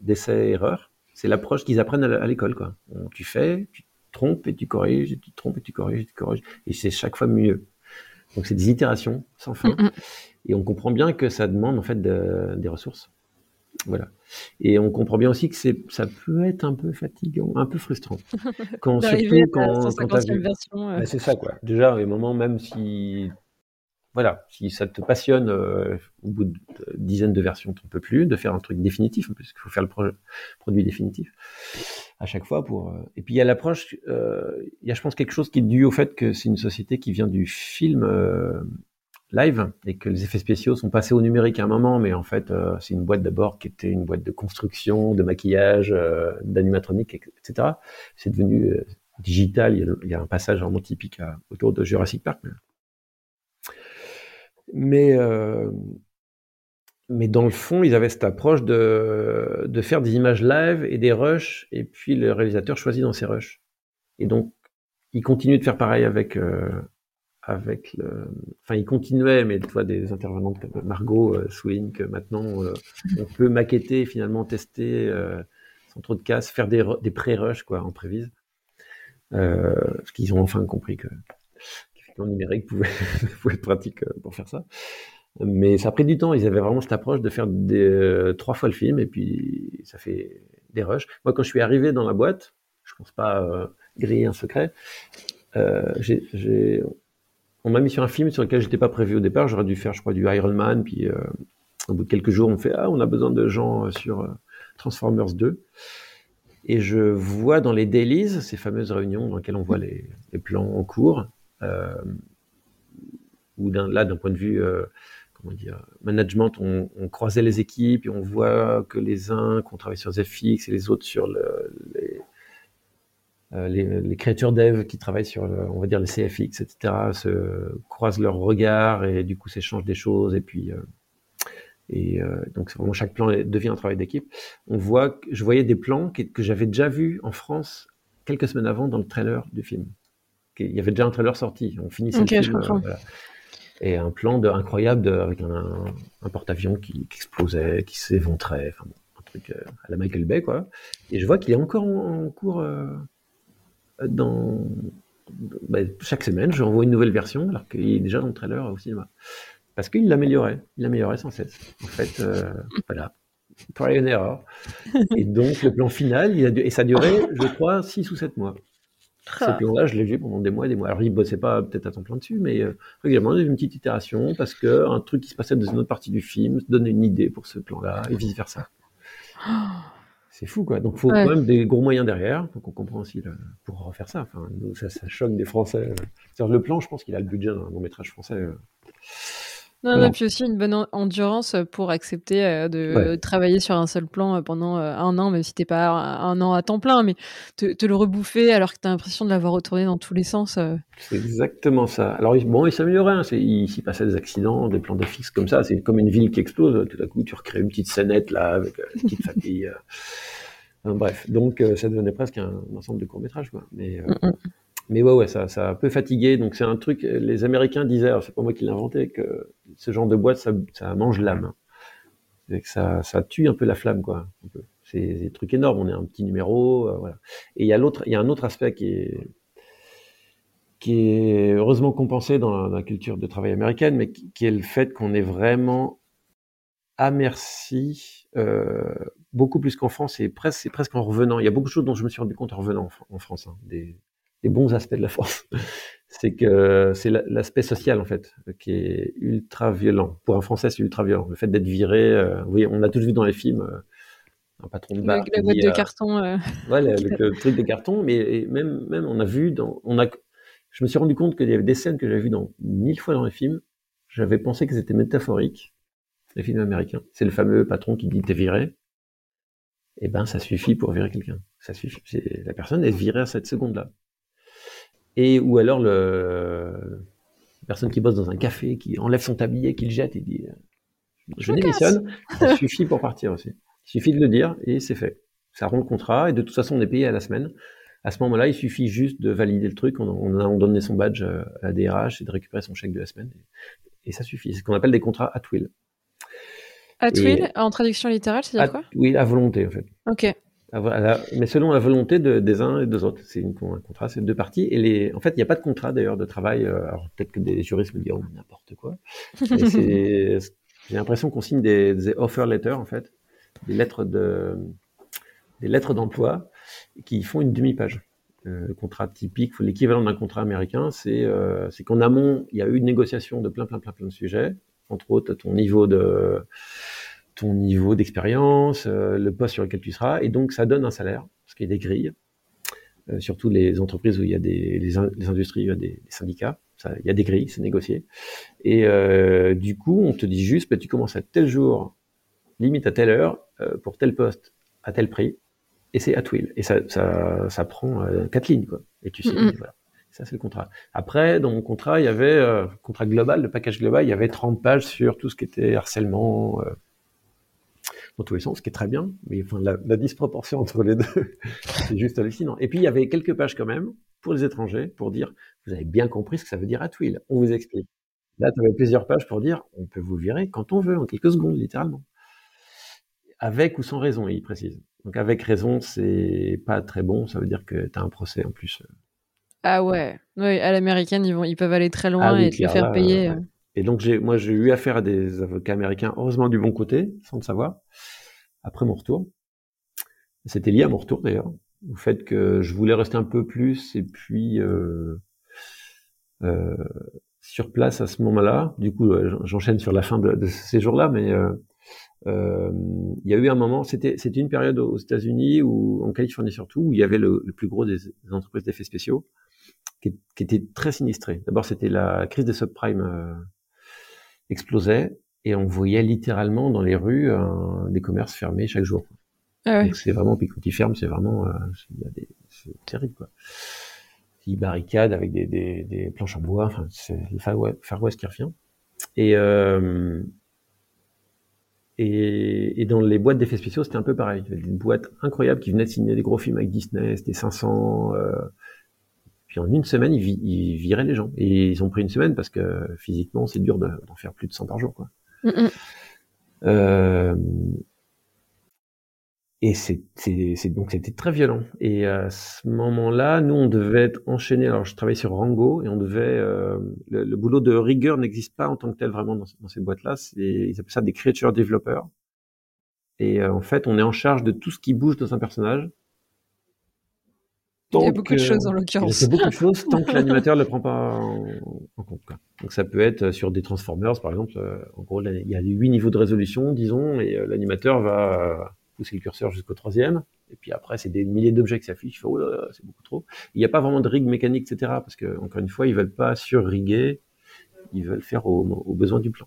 d'essai-erreur. C'est l'approche qu'ils apprennent à l'école, quoi. Tu fais, tu trompes et tu corriges, et tu trompes et tu corriges, et tu corriges, et c'est chaque fois mieux. Donc c'est des itérations sans fin. Mm. Et on comprend bien que ça demande en fait des ressources. Voilà. Et on comprend bien aussi que c'est, ça peut être un peu fatigant, un peu frustrant. Quand, surtout quand, quand vu... version, euh. c'est ça, quoi. Déjà, à un moment, même si, voilà, si ça te passionne, euh, au bout de dizaines de versions, tu n'en peux plus, de faire un truc définitif, parce qu'il faut faire le produit définitif à chaque fois pour. Euh, et puis il y a l'approche, il y a, je pense, quelque chose qui est dû au fait que c'est une société qui vient du film live et que les effets spéciaux sont passés au numérique à un moment, mais en fait, euh, c'est une boîte d'abord qui était une boîte de construction, de maquillage, euh, d'animatronique, etc. C'est devenu euh, digital. Il y, a, un passage vraiment typique autour de Jurassic Park. Mais, mais dans le fond, ils avaient cette approche de, de faire des images live et des rushs, et puis le réalisateur choisit dans ses rushs. Et donc, ils continuent de faire pareil avec avec le, enfin, il continuait, mais tu vois, des intervenants comme Margot euh, soulignent que maintenant, euh, on peut maqueter, finalement tester euh, sans trop de casse, faire des, des pré-rush, quoi, en prévise. parce qu'ils ont enfin compris que le numérique pouvait, pouvait, être pratique pour faire ça. Mais ça a pris du temps. Ils avaient vraiment cette approche de faire des, trois fois le film et puis ça fait des rushs. Moi, quand je suis arrivé dans la boîte, je pense pas griller un secret. j'ai on m'a mis sur un film sur lequel j'étais pas prévu au départ. J'aurais dû faire, je crois, du Iron Man. Puis euh, au bout de quelques jours, on fait ah, on a besoin de gens euh, sur euh, Transformers 2. Et je vois dans les dailies, ces fameuses réunions dans lesquelles on voit les, plans en cours, ou là, d'un point de vue comment dire, management, on, croisait les équipes et on voit que les uns qu'on travaille sur ZFX et les autres sur le, les, euh, les, créatures dev qui travaillent sur, on va dire, les CFX, etc., se croisent leurs regards et du coup s'échangent des choses. Et puis, euh, et euh, donc vraiment chaque plan devient un travail d'équipe. On voit, je voyais des plans que, j'avais déjà vus en France quelques semaines avant dans le trailer du film. Il y avait déjà un trailer sorti. On finissait le film. Et un plan de, incroyable avec un, porte-avions qui, explosait, qui s'éventrait, enfin un truc à la Michael Bay quoi. Et je vois qu'il est encore en, cours dans bah, chaque semaine, je renvoie une nouvelle version, alors qu'il est déjà dans le trailer au cinéma. Parce qu'il l'améliorait, il l'améliorait sans cesse. En fait, euh, voilà, try and error. Et donc, le plan final, il a, et ça durait, je crois, 6 ou 7 mois. Ce plan-là, je l'ai vu pendant des mois et des mois. Alors, il bossait pas peut-être à temps plein dessus, mais euh, régulièrement, il y avait une petite itération parce qu'un truc qui se passait dans une autre partie du film donnait une idée pour ce plan-là et vice-versa. C'est fou, quoi. Donc, il faut quand même des gros moyens derrière. Donc, on comprend aussi pour refaire ça. Enfin, ça, ça choque des Français. Sur le plan, je pense qu'il a le budget d'un long métrage français. Euh. Non, non, puis aussi une bonne endurance pour accepter euh, de travailler sur un seul plan euh, pendant un an, même si t'es pas un an à temps plein, mais te, le rebouffer alors que tu as l'impression de l'avoir retourné dans tous les sens. C'est exactement ça. Alors, bon, il s'améliorait. Hein. Il s'y passait des accidents, des plans de fixe comme ça. C'est comme une ville qui explose. Tout à coup, tu recrées une petite scénette là avec une petite famille bref, donc euh, ça devenait presque un, ensemble de courts-métrages. Mais, euh, mm, mm. Mais ouais, ça, ça a un. Donc c'est un truc, les Américains disaient, c'est pas moi qui l'ai inventé, que ce genre de boîte, ça, mange l'âme. Ça, tue un peu la flamme, quoi. C'est des trucs énormes. On est un petit numéro, euh. Et il y a l'autre, il y a un autre aspect qui est heureusement compensé dans la, culture de travail américaine, mais qui, est le fait qu'on est vraiment à merci euh, beaucoup plus qu'en France, et presque, presque en revenant. Il y a beaucoup de choses dont je me suis rendu compte en revenant en, France, hein, bons aspects de la France. c'est que c'est l'aspect social, en fait, qui est ultra violent. Pour un Français, c'est ultra violent. Le fait d'être viré, euh, oui, on a tous vu dans les films euh, un patron de bar. La, boîte de carton. Euh... Ouais, le, truc de carton, mais même, même, on a vu, dans, on a, je me suis rendu compte qu'il y avait des scènes que j'avais vues dans mille fois dans les films. J'avais pensé que c'était métaphorique, les films américains. C'est le fameux patron qui dit t'es viré eh ben ça suffit pour virer quelqu'un. Ça suffit. La personne est virée à cette seconde-là. Et ou alors le la personne qui bosse dans un café, qui enlève son tablier, qui le jette et dit euh, je, démissionne. Ça suffit pour partir aussi. Il suffit de le dire et c'est fait. Ça rend le contrat et de toute façon on est payé à la semaine. À ce moment-là, il suffit juste de valider le truc, on, on a donné son badge à la DRH et de récupérer son chèque de la semaine. Et, ça suffit. C'est ce qu'on appelle des contrats at will. At will, en traduction littérale, c'est quoi? Oui, à volonté, en fait. Ok. Mais selon la volonté de, des uns et des autres. C'est un contrat, c'est deux parties. Et les, en fait, il n'y a pas de contrat d'ailleurs de travail. Euh, alors peut-être que des juristes me diront n'importe quoi. J'ai l'impression qu'on signe des, des, offer letters en fait, des lettres de, des lettres d'emploi qui font une demi-page. Euh, le contrat typique, l'équivalent d'un contrat américain, c'est euh, qu'en amont, il y a eu une négociation de plein, plein, plein, plein de sujets entre autres ton niveau de ton niveau d'expérience, euh, le poste sur lequel tu seras, et donc ça donne un salaire, parce qu'il y a des grilles, euh, surtout les entreprises où il y a des les, industries, où il y a des, syndicats, ça, il y a des grilles, c'est négocié, et euh, du coup on te dit juste, bah, tu commences à tel jour, limite à telle heure, pour tel poste, à tel prix, et c'est à will, et ça, ça, ça prend quatre lignes, quoi, et tu sais, voilà. Ça, c'est le contrat. Après, dans mon contrat, il y avait, euh, contrat global, le package global, il y avait 30 pages sur tout ce qui était harcèlement, euh, dans tous les sens, ce qui est très bien, mais enfin, la, disproportion entre les deux, c'est juste hallucinant. Et puis, il y avait quelques pages quand même, pour les étrangers, pour dire, vous avez bien compris ce que ça veut dire at will. On vous explique. Là, tu avais plusieurs pages pour dire, on peut vous virer quand on veut, en quelques secondes, littéralement. Avec ou sans raison, il précise. Donc, avec raison, c'est pas très bon, ça veut dire que tu as un procès en plus. Euh, Ah ouais, oui, à l'américaine, ils, vont, ils peuvent aller très loin ah et te faire payer. Euh. Et donc, j'ai, moi, j'ai eu affaire à des avocats américains, heureusement du bon côté, sans le savoir, après mon retour. C'était lié à mon retour d'ailleurs, au fait que je voulais rester un peu plus et puis euh, euh, sur place à ce moment-là. Du coup, j'enchaîne sur la fin de, ces jours-là, mais euh, il y a eu un moment, c'était c'était une période aux États-Unis ou en Californie surtout où il y avait le, plus gros des, entreprises d'effets spéciaux qui, qui, était très sinistré. D'abord, c'était la crise des subprimes euh, explosait et on voyait littéralement dans les rues des commerces fermés chaque jour. Ah ouais. C'est vraiment puis quand ils ferment, c'est vraiment euh, c'est terrible quoi. Ils barricadent avec des, des, des planches en bois, enfin c'est le Far West qui revient. Et euh, et, et, dans les boîtes d'effets spéciaux, c'était un peu pareil. Il y avait des boîtes incroyables qui venaient de signer des gros films avec Disney, c'était 500. Euh, puis en une semaine, ils, ils, viraient les gens. Et ils ont pris une semaine parce que physiquement, c'est dur d'en faire plus de 100 par jour. Quoi. Euh, et c'est, donc c'était très violent. Et à ce moment-là, nous on devait être enchaînés. Alors je travaillais sur Rango et on devait euh, le, boulot de rigueur n'existe pas en tant que tel vraiment dans, dans ces boîtes-là. C'est, ils appellent ça des creature développeurs. Et euh, en fait, on est en charge de tout ce qui bouge dans un personnage. Il y a beaucoup de choses en l'occurrence. Il y a beaucoup de choses tant que l'animateur ne le prend pas en, compte. Quoi. Donc ça peut être sur des Transformers par exemple. Euh, en gros, il y a huit niveaux de résolution, disons, et l'animateur va pousser le curseur jusqu'au troisième. Et puis après, c'est des milliers d'objets qui s'affichent. Oh là, c'est beaucoup trop. Il n'y a pas vraiment de rig mécanique, etc. Parce que, encore une fois, ils veulent pas surriguer. Ils veulent faire aux, besoins du plan.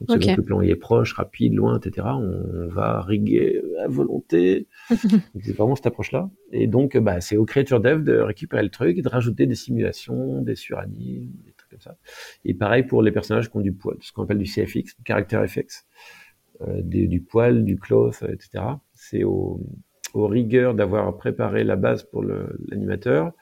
Donc, selon que le plan est proche, rapide, loin, etc., on va riguer à volonté. c'est vraiment cette approche-là. Et donc, bah, c'est aux créatures dev de récupérer le truc et de rajouter des simulations, des suranimes, des trucs comme ça. Et pareil pour les personnages qui ont du poids, ce qu'on appelle du CFX, Character FX, euh, du poil, du cloth, etc c'est aux, rigueurs d'avoir préparé la base pour l'animateur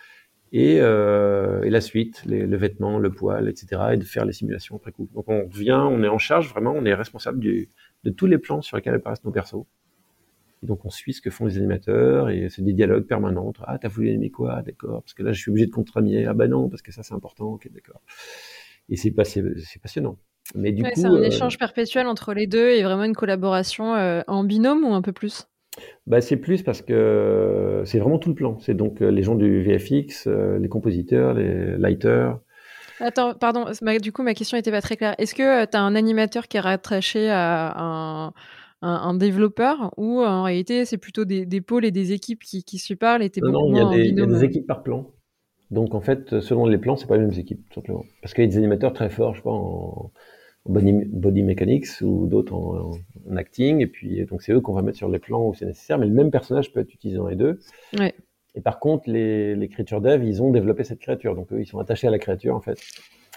et, euh, et, la suite, les, le vêtement, le poil, etc., et de faire les simulations après coup. Donc on vient, on est en charge vraiment, on est responsable du, de tous les plans sur lesquels apparaissent nos persos. Et donc on suit ce que font les animateurs et c'est des dialogues permanents. Ah, t'as voulu animer quoi? D'accord. Parce que là, je suis obligé de contramier. Ah bah non, parce que ça c'est important. Ok, d'accord. Et c'est passionnant. Mais du coup, c'est un euh, échange perpétuel entre les deux et vraiment une collaboration euh, en binôme ou un peu plus? Bah, c'est plus parce que c'est vraiment tout le plan. C'est donc euh, les gens du VFX, euh, les compositeurs, les lighters. Attends, pardon, du coup, ma question n'était pas très claire. Est-ce que euh, tu as un animateur qui est rattaché à un, un, développeur ou en réalité c'est plutôt des, des, pôles et des équipes qui, qui se parlent et Non, il y, a des, il y a des équipes par plan. Donc en fait, selon les plans, c'est pas les mêmes équipes, tout simplement. Parce qu'il y a des animateurs très forts, je pas, en, body, mechanics ou d'autres en, acting. Et puis, donc, c'est eux qu'on va mettre sur les plans où c'est nécessaire. Mais le même personnage peut être utilisé dans les deux. Ouais. Et par contre, les, les créatures dev, ils ont développé cette créature. Donc, eux, ils sont attachés à la créature, en fait.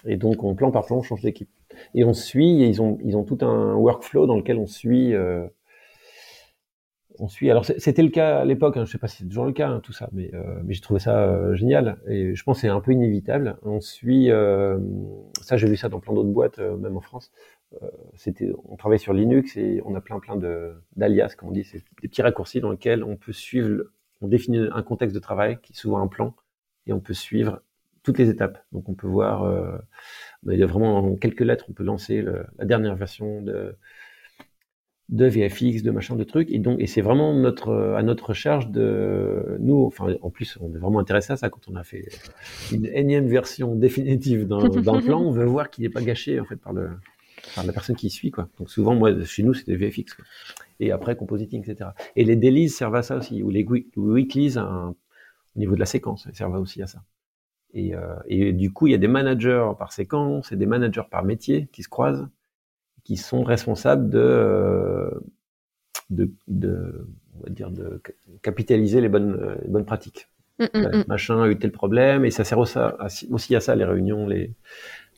Et donc, on plan par plan, on change d'équipe. Et on suit, et ils ont, ils ont tout un workflow dans lequel on suit euh, on suit. Alors c'était le cas à l'époque, hein, je sais pas si c'est toujours le cas hein, tout ça, mais, euh, mais j'ai trouvé ça euh, génial et je pense que c'est un peu inévitable. On suit, ça j'ai vu ça dans plein d'autres boîtes, même en France. C'était, on travaille sur Linux et on a plein plein de d'alias, comme on dit, c'est des petits raccourcis dans lesquels on peut suivre, on définit un contexte de travail qui est souvent un plan et on peut suivre toutes les étapes. Donc on peut voir, bah, il y a vraiment en quelques lettres, on peut lancer la dernière version de de VFX, de machin, de trucs. Et donc, et c'est vraiment notre, à notre charge de nous. Enfin, en plus, on est vraiment intéressé à ça quand on a fait une énième version définitive d'un plan. On veut voir qu'il n'est pas gâché en fait par le par la personne qui suit quoi. Donc souvent, moi, chez nous, c'était VFX. Quoi. Et après, compositing, etc. Et les dailies servent à ça aussi, ou les weeklies au niveau de la séquence, servent aussi à ça. Et, euh, et du coup, il y a des managers par séquence et des managers par métier qui se croisent qui sont responsables de, euh, de, de, on va dire de capitaliser les bonnes, bonnes pratiques. Mm, mm, mm. Machin a eu tel problème, et ça sert aussi à, aussi à ça, les réunions, les,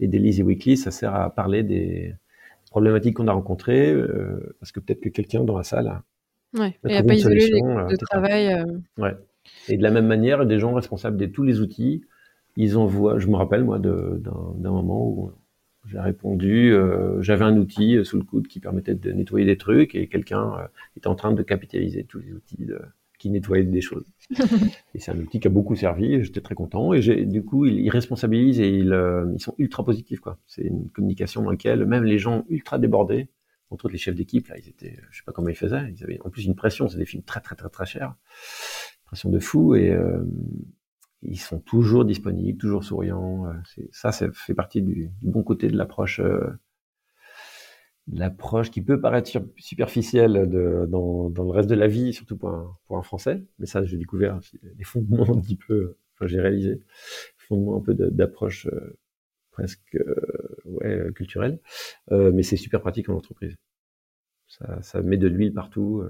et weekly, ça sert à parler des problématiques qu'on a rencontrées, euh, parce que peut-être que quelqu'un dans la salle a, ouais, et a pas isolé les de travail. Ouais. Et de la même manière, des gens responsables de tous les outils, ils envoient, je me rappelle moi d'un moment où j'ai répondu, euh, j'avais un outil euh, sous le coude qui permettait de nettoyer des trucs et quelqu'un euh, était en train de capitaliser tous les outils de, qui nettoyaient des choses. et c'est un outil qui a beaucoup servi. J'étais très content. Et du coup, ils, responsabilisent et ils, euh, ils, sont ultra positifs. Quoi. C'est une communication dans laquelle même les gens ultra débordés, entre autres les chefs d'équipe, là, ils étaient, je sais pas comment ils faisaient. Ils avaient en plus une pression. C'est des films très très très très chers, pression de fou. Et euh, ils sont toujours disponibles, toujours souriants. Euh, ça, ça fait partie du, du bon côté de l'approche. Euh, l'approche qui peut paraître superficielle de, dans, dans, le reste de la vie, surtout pour un, pour un Français. Mais ça, j'ai découvert les fondements un petit peu, enfin, j'ai réalisé les fondements un peu d'approche euh, presque euh, ouais, culturelle. Euh, mais c'est super pratique en entreprise. Ça, ça met de l'huile partout.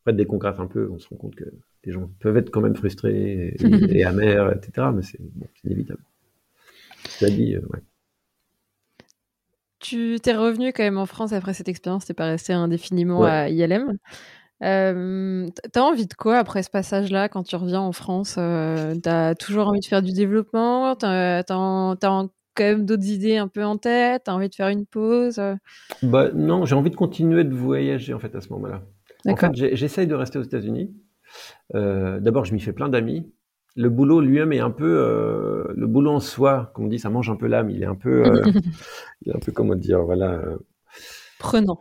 Après, dès qu'on gratte un peu, on se rend compte que les gens peuvent être quand même frustrés et, et amers, etc. Mais c'est bon, inévitable. Cela dit, ouais. Tu t'es revenu quand même en France après cette expérience, t'es pas resté indéfiniment à ILM. Euh, t'as envie de quoi après ce passage-là quand tu reviens en France euh, T'as toujours envie de faire du développement T'as as, quand même d'autres idées un peu en tête T'as envie de faire une pause bah, Non, j'ai envie de continuer de voyager en fait à ce moment-là. En fait, j'essaye de rester aux États-Unis. Euh, D'abord, je m'y fais plein d'amis le boulot lui-même est un peu euh, le boulot en soi, comme on dit, ça mange un peu l'âme. Il est un peu, euh, il est un peu comment dire, voilà. Euh, Prenant.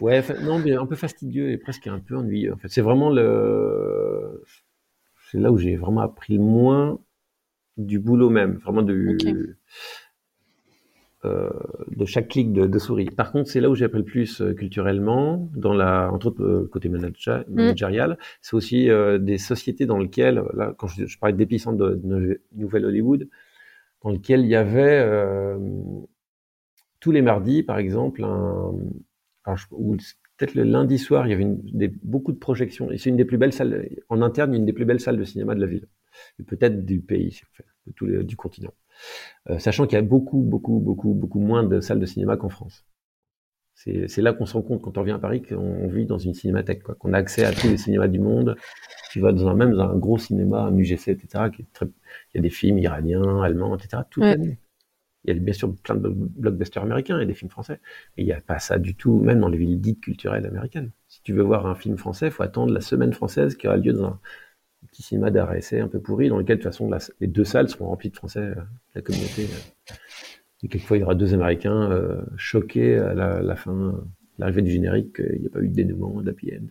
Ouais, non, mais un peu fastidieux et presque un peu ennuyeux. En fait, c'est vraiment le, c'est là où j'ai vraiment appris le moins du boulot même, vraiment du. Euh, de chaque clic de, souris. Par contre, c'est là où j'ai appris le plus euh, culturellement, dans la, entre autres euh, côté manager, mm. managérial. C'est aussi des sociétés dans lesquelles, là, quand je, parlais d'épicentre de, de, Nouvelle Hollywood, dans lesquelles il y avait tous les mardis, par exemple, un, ou peut-être le lundi soir, il y avait une, des, beaucoup de projections. Et c'est une des plus belles salles, en interne, une des plus belles salles de cinéma de la ville, et peut-être du pays, en fait, de tout du continent. Euh, sachant qu'il y a beaucoup, beaucoup, beaucoup, beaucoup moins de salles de cinéma qu'en France. C'est là qu'on se rend compte quand on vient à Paris qu'on vit dans une cinémathèque, qu'on a accès à tous les cinémas du monde. Tu vas dans un même dans un gros cinéma, un UGC, etc. Qui est très... Il y a des films iraniens, allemands, etc. Tout l'année. Il y a bien sûr plein de blockbusters américains et des films français. Mais il n'y a pas ça du tout, même dans les villes dites culturelles américaines. Si tu veux voir un film français, il faut attendre la semaine française qui aura lieu dans un, petit cinéma d'art essai un peu pourri, dans lequel de toute façon les deux salles seront remplies de Français, euh, la communauté. Euh. et quelquefois il y aura deux Américains euh, choqués à la, fin, l'arrivée du générique, il n'y a pas eu de dénouement, d'happy end.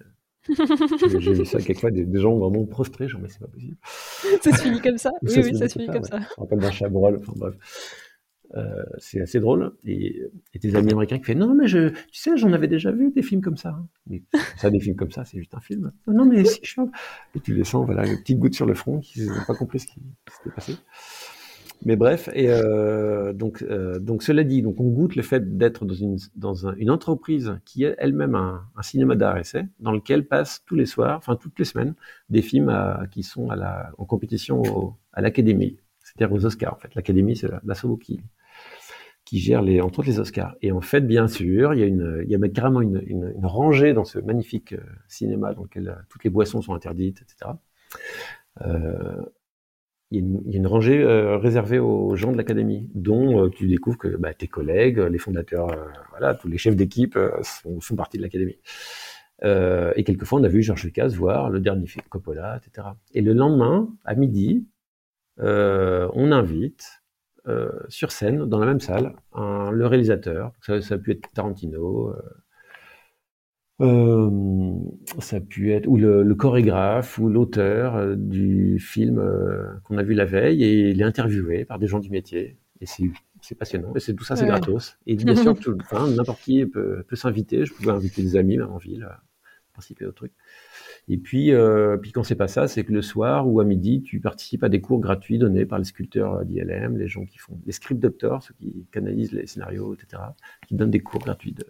J'ai vu ça quelquefois, des, des, gens vraiment prostrés, genre mais c'est pas possible. ça se finit comme ça. Oui, oui, ça se finit comme ça. On rappelle d'un chabrol, enfin bref. Euh, c'est assez drôle. Et, tes amis américains qui font non, mais je, tu sais, j'en avais déjà vu des films comme ça. Hein. Mais ça, des films comme ça, c'est juste un film. Non, mais si, je Et tu les sens, voilà, une petite goutte sur le front, qui n'ont pas compris ce qui, s'était passé. Mais bref, et euh, donc, euh, donc cela dit, donc on goûte le fait d'être dans une dans un, une entreprise qui est elle-même un, cinéma d'art essai, dans lequel passent tous les soirs, enfin toutes les semaines, des films qui sont à la, en compétition à l'académie, c'est-à-dire aux Oscars en fait. L'académie, c'est l'assaut qui qui gère les, entre autres les Oscars. Et en fait, bien sûr, il y a, une, il y a carrément une, une, une rangée dans ce magnifique euh, cinéma dans lequel euh, toutes les boissons sont interdites, etc. Euh, il, y a une, il y a une rangée euh, réservée aux gens de l'académie, dont tu découvres que bah, tes collègues, les fondateurs, voilà, tous les chefs d'équipe sont, font partie de l'académie. et quelquefois, on a vu Georges Lucas voir le dernier film Coppola, etc. Et le lendemain, à midi, on invite euh, sur scène, dans la même salle, un, le réalisateur, ça, ça, a pu être Tarantino, euh, euh, ça a pu être ou le, le chorégraphe ou l'auteur du film qu'on a vu la veille et il est interviewé par des gens du métier et c'est c'est passionnant et c'est tout ça c'est gratos. Et bien sûr n'importe qui peut, peut s'inviter. Je pouvais inviter des amis même en ville participer au truc et puis, euh, puis quand c'est pas ça, c'est que le soir ou à midi, tu participes à des cours gratuits donnés par les sculpteurs d'ILM, les gens qui font les script doctors, ceux qui canalisent les scénarios, etc., qui donnent des cours gratuits de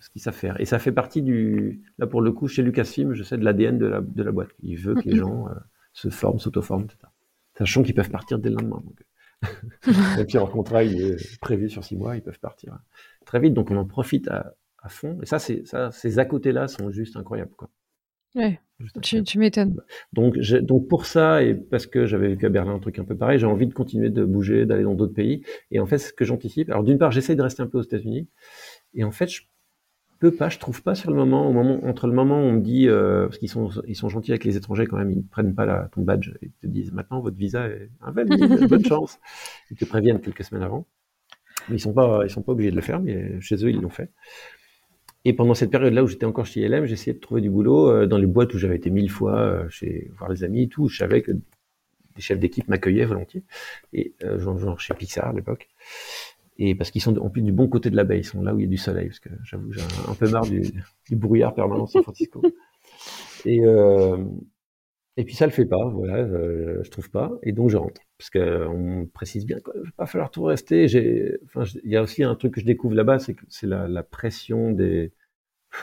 ce qu'ils savent faire. Et ça fait partie du, là pour le coup, chez Lucasfilm, je sais de l'ADN de la, de la boîte. Il veut que les gens euh, se forment, s'auto-forment, etc. Sachant qu'ils peuvent partir dès le lendemain. Donc. Même si leur contrat il est prévu sur six mois, ils peuvent partir très vite. Donc on en profite à, à fond. Et ça, c'est ça, ces à côté-là sont juste incroyables. Quoi. Ouais, tu, tu m'étonnes. Donc, donc pour ça, et parce que j'avais vécu à Berlin un truc un peu pareil, j'ai envie de continuer de bouger, d'aller dans d'autres pays. Et en fait, ce que j'anticipe, alors d'une part, j'essaye de rester un peu aux États-Unis. Et en fait, je, peu pas, je trouve pas sur le moment, au moment entre le moment où on me dit, euh, parce qu'ils sont, ils sont gentils avec les étrangers quand même, ils ne prennent pas la, ton badge, ils te disent maintenant votre visa est invalide, bonne chance. Ils te préviennent quelques semaines avant. Mais ils sont pas, ils sont pas obligés de le faire, mais chez eux ils l'ont fait. Et pendant cette période-là où j'étais encore chez ILM, j'essayais de trouver du boulot euh, dans les boîtes où j'avais été mille fois euh, chez voir les amis et tout. Je savais que des chefs d'équipe m'accueillaient volontiers, et euh, genre, genre chez Pixar à l'époque et parce qu'ils sont en plus du bon côté de la baie, ils sont là où il y a du soleil, parce que j'avoue, j'ai un, peu marre du, du brouillard permanent San Francisco. Et, euh, et puis ça le fait pas, voilà, euh, je trouve pas, et donc je rentre, parce qu'on précise bien qu'il va pas falloir tout rester. Enfin, il y a aussi un truc que je découvre là-bas, c'est que c'est la, la, pression des,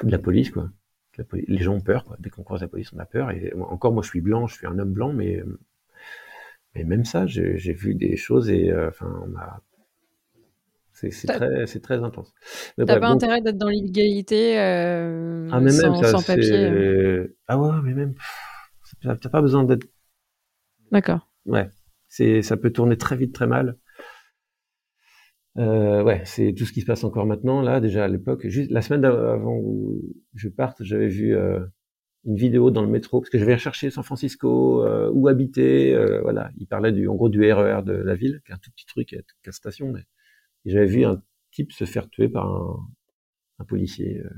de la police, quoi. La les gens ont peur, quoi. Dès qu'on croise la police, on a peur. Et encore, moi, je suis blanc, je suis un homme blanc, mais, mais même ça, j'ai vu des choses et, euh, enfin, on c'est très, très intense. T'as pas intérêt d'être dans l'illégalité euh, ah, sans, sans, papier euh. Ah ouais, mais même, t'as pas besoin d'être. D'accord. Ouais, c'est, ça peut tourner très vite, très mal. Euh, ouais, c'est tout ce qui se passe encore maintenant. Là, déjà à l'époque, juste la semaine avant où je parte, j'avais vu euh, une vidéo dans le métro parce que j'avais recherché San Francisco euh, où habiter. Euh, voilà, il parlait du, en gros, du RER e de la ville, qui est un tout petit truc, qui a station, mais j'avais vu un type se faire tuer par un, un policier euh,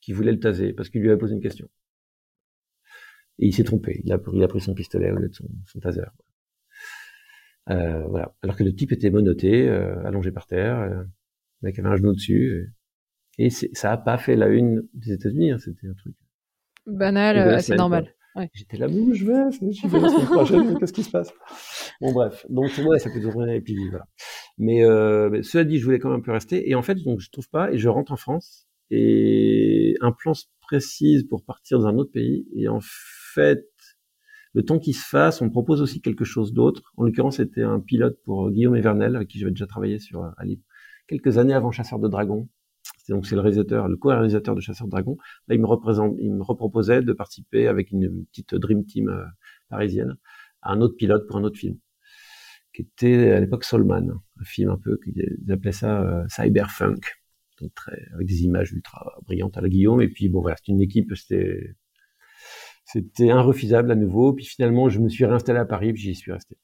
qui voulait le taser parce qu'il lui avait posé une question. Et il s'est trompé. Il a, il a, pris son pistolet au lieu de son, son taser. Euh, voilà. Alors que le type était monoté, euh, allongé par terre, euh, le mec avait un genou dessus. Et, et ça a pas fait la une des États-Unis. Hein, C'était un truc banal, assez normal. Ouais. J'étais là, où je vais, je vais la semaine prochaine, qu'est-ce qui se passe? Bon bref, donc ouais, ça peut durer, et puis voilà. Mais euh, cela dit, je voulais quand même un peu rester, et en fait, donc je trouve pas, et je rentre en France, et un plan se précise pour partir dans un autre pays, et en fait, le temps qui se fasse, on propose aussi quelque chose d'autre. En l'occurrence, c'était un pilote pour Guillaume Evernel, avec qui j'avais déjà travaillé sur Ali quelques années avant Chasseur de Dragons, donc c'est le réalisateur, le co-réalisateur de Chasseur de Dragons. Là, il me représente, il me reproposait de participer avec une petite dream team euh, parisienne à un autre pilote pour un autre film, qui était à l'époque Solman, un film un peu qu'ils appelaient ça euh, cyberfunk, donc très avec des images ultra brillantes à la Guillaume. Et puis bon voilà, c'était une équipe, c'était c'était irrefusable à nouveau. Puis finalement, je me suis réinstallé à Paris, puis j'y suis resté.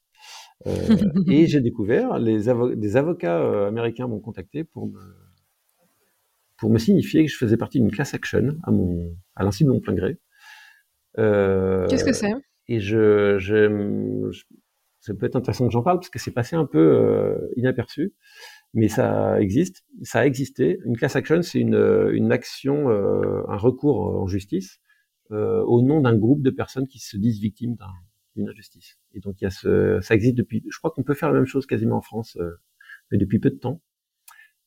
Euh, et j'ai découvert, les des avocats euh, américains m'ont contacté pour me pour me signifier que je faisais partie d'une class action à mon à l'insu de mon plein gré. Euh, Qu'est-ce que c'est? Et je, je, ça peut être intéressant que j'en parle parce que c'est passé un peu euh, inaperçu, mais ça existe, ça a existé. Une class action, c'est une, une action, un recours en justice euh, au nom d'un groupe de personnes qui se disent victimes d'une injustice. Et donc il y a ce, ça existe depuis. Je crois qu'on peut faire la même chose quasiment en France, euh, mais depuis peu de temps.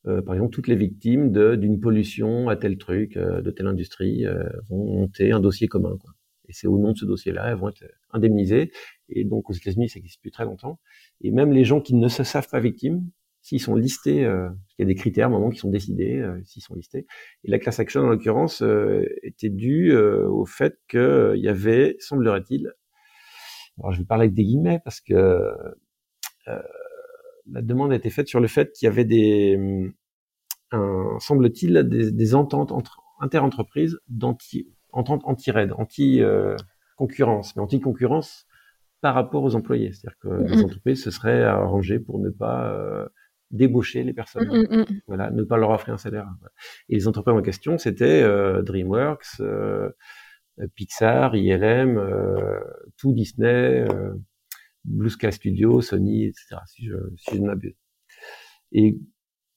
Euh, par exemple, toutes les victimes d'une pollution à tel truc, euh, de telle industrie, euh, vont monter un dossier commun. Quoi. Et c'est au nom de ce dossier-là, elles vont être indemnisées. Et donc aux États-Unis, ça existe depuis très longtemps. Et même les gens qui ne se savent pas victimes, s'ils sont listés, il y a des critères, moment qui sont décidés, s'ils sont listés. Et la class action, en l'occurrence, était due au fait qu'il y avait, semblerait-il, alors je vais parler avec des guillemets parce que la demande a été faite sur le fait qu'il y avait des, un, semble-t-il, des, des, ententes entre interentreprises d'anti, ententes anti-raid, anti-concurrence, mais anti-concurrence par rapport aux employés. C'est-à-dire que les entreprises se seraient arrangées pour ne pas euh, débaucher les personnes, mm-hmm. voilà, ne pas leur offrir un salaire. Et les entreprises en question, c'était euh, DreamWorks, euh, Pixar, ILM, euh, tout Disney, Blue Sky Studio, Sony, etc. Si je, si je ne m'abuse. Et,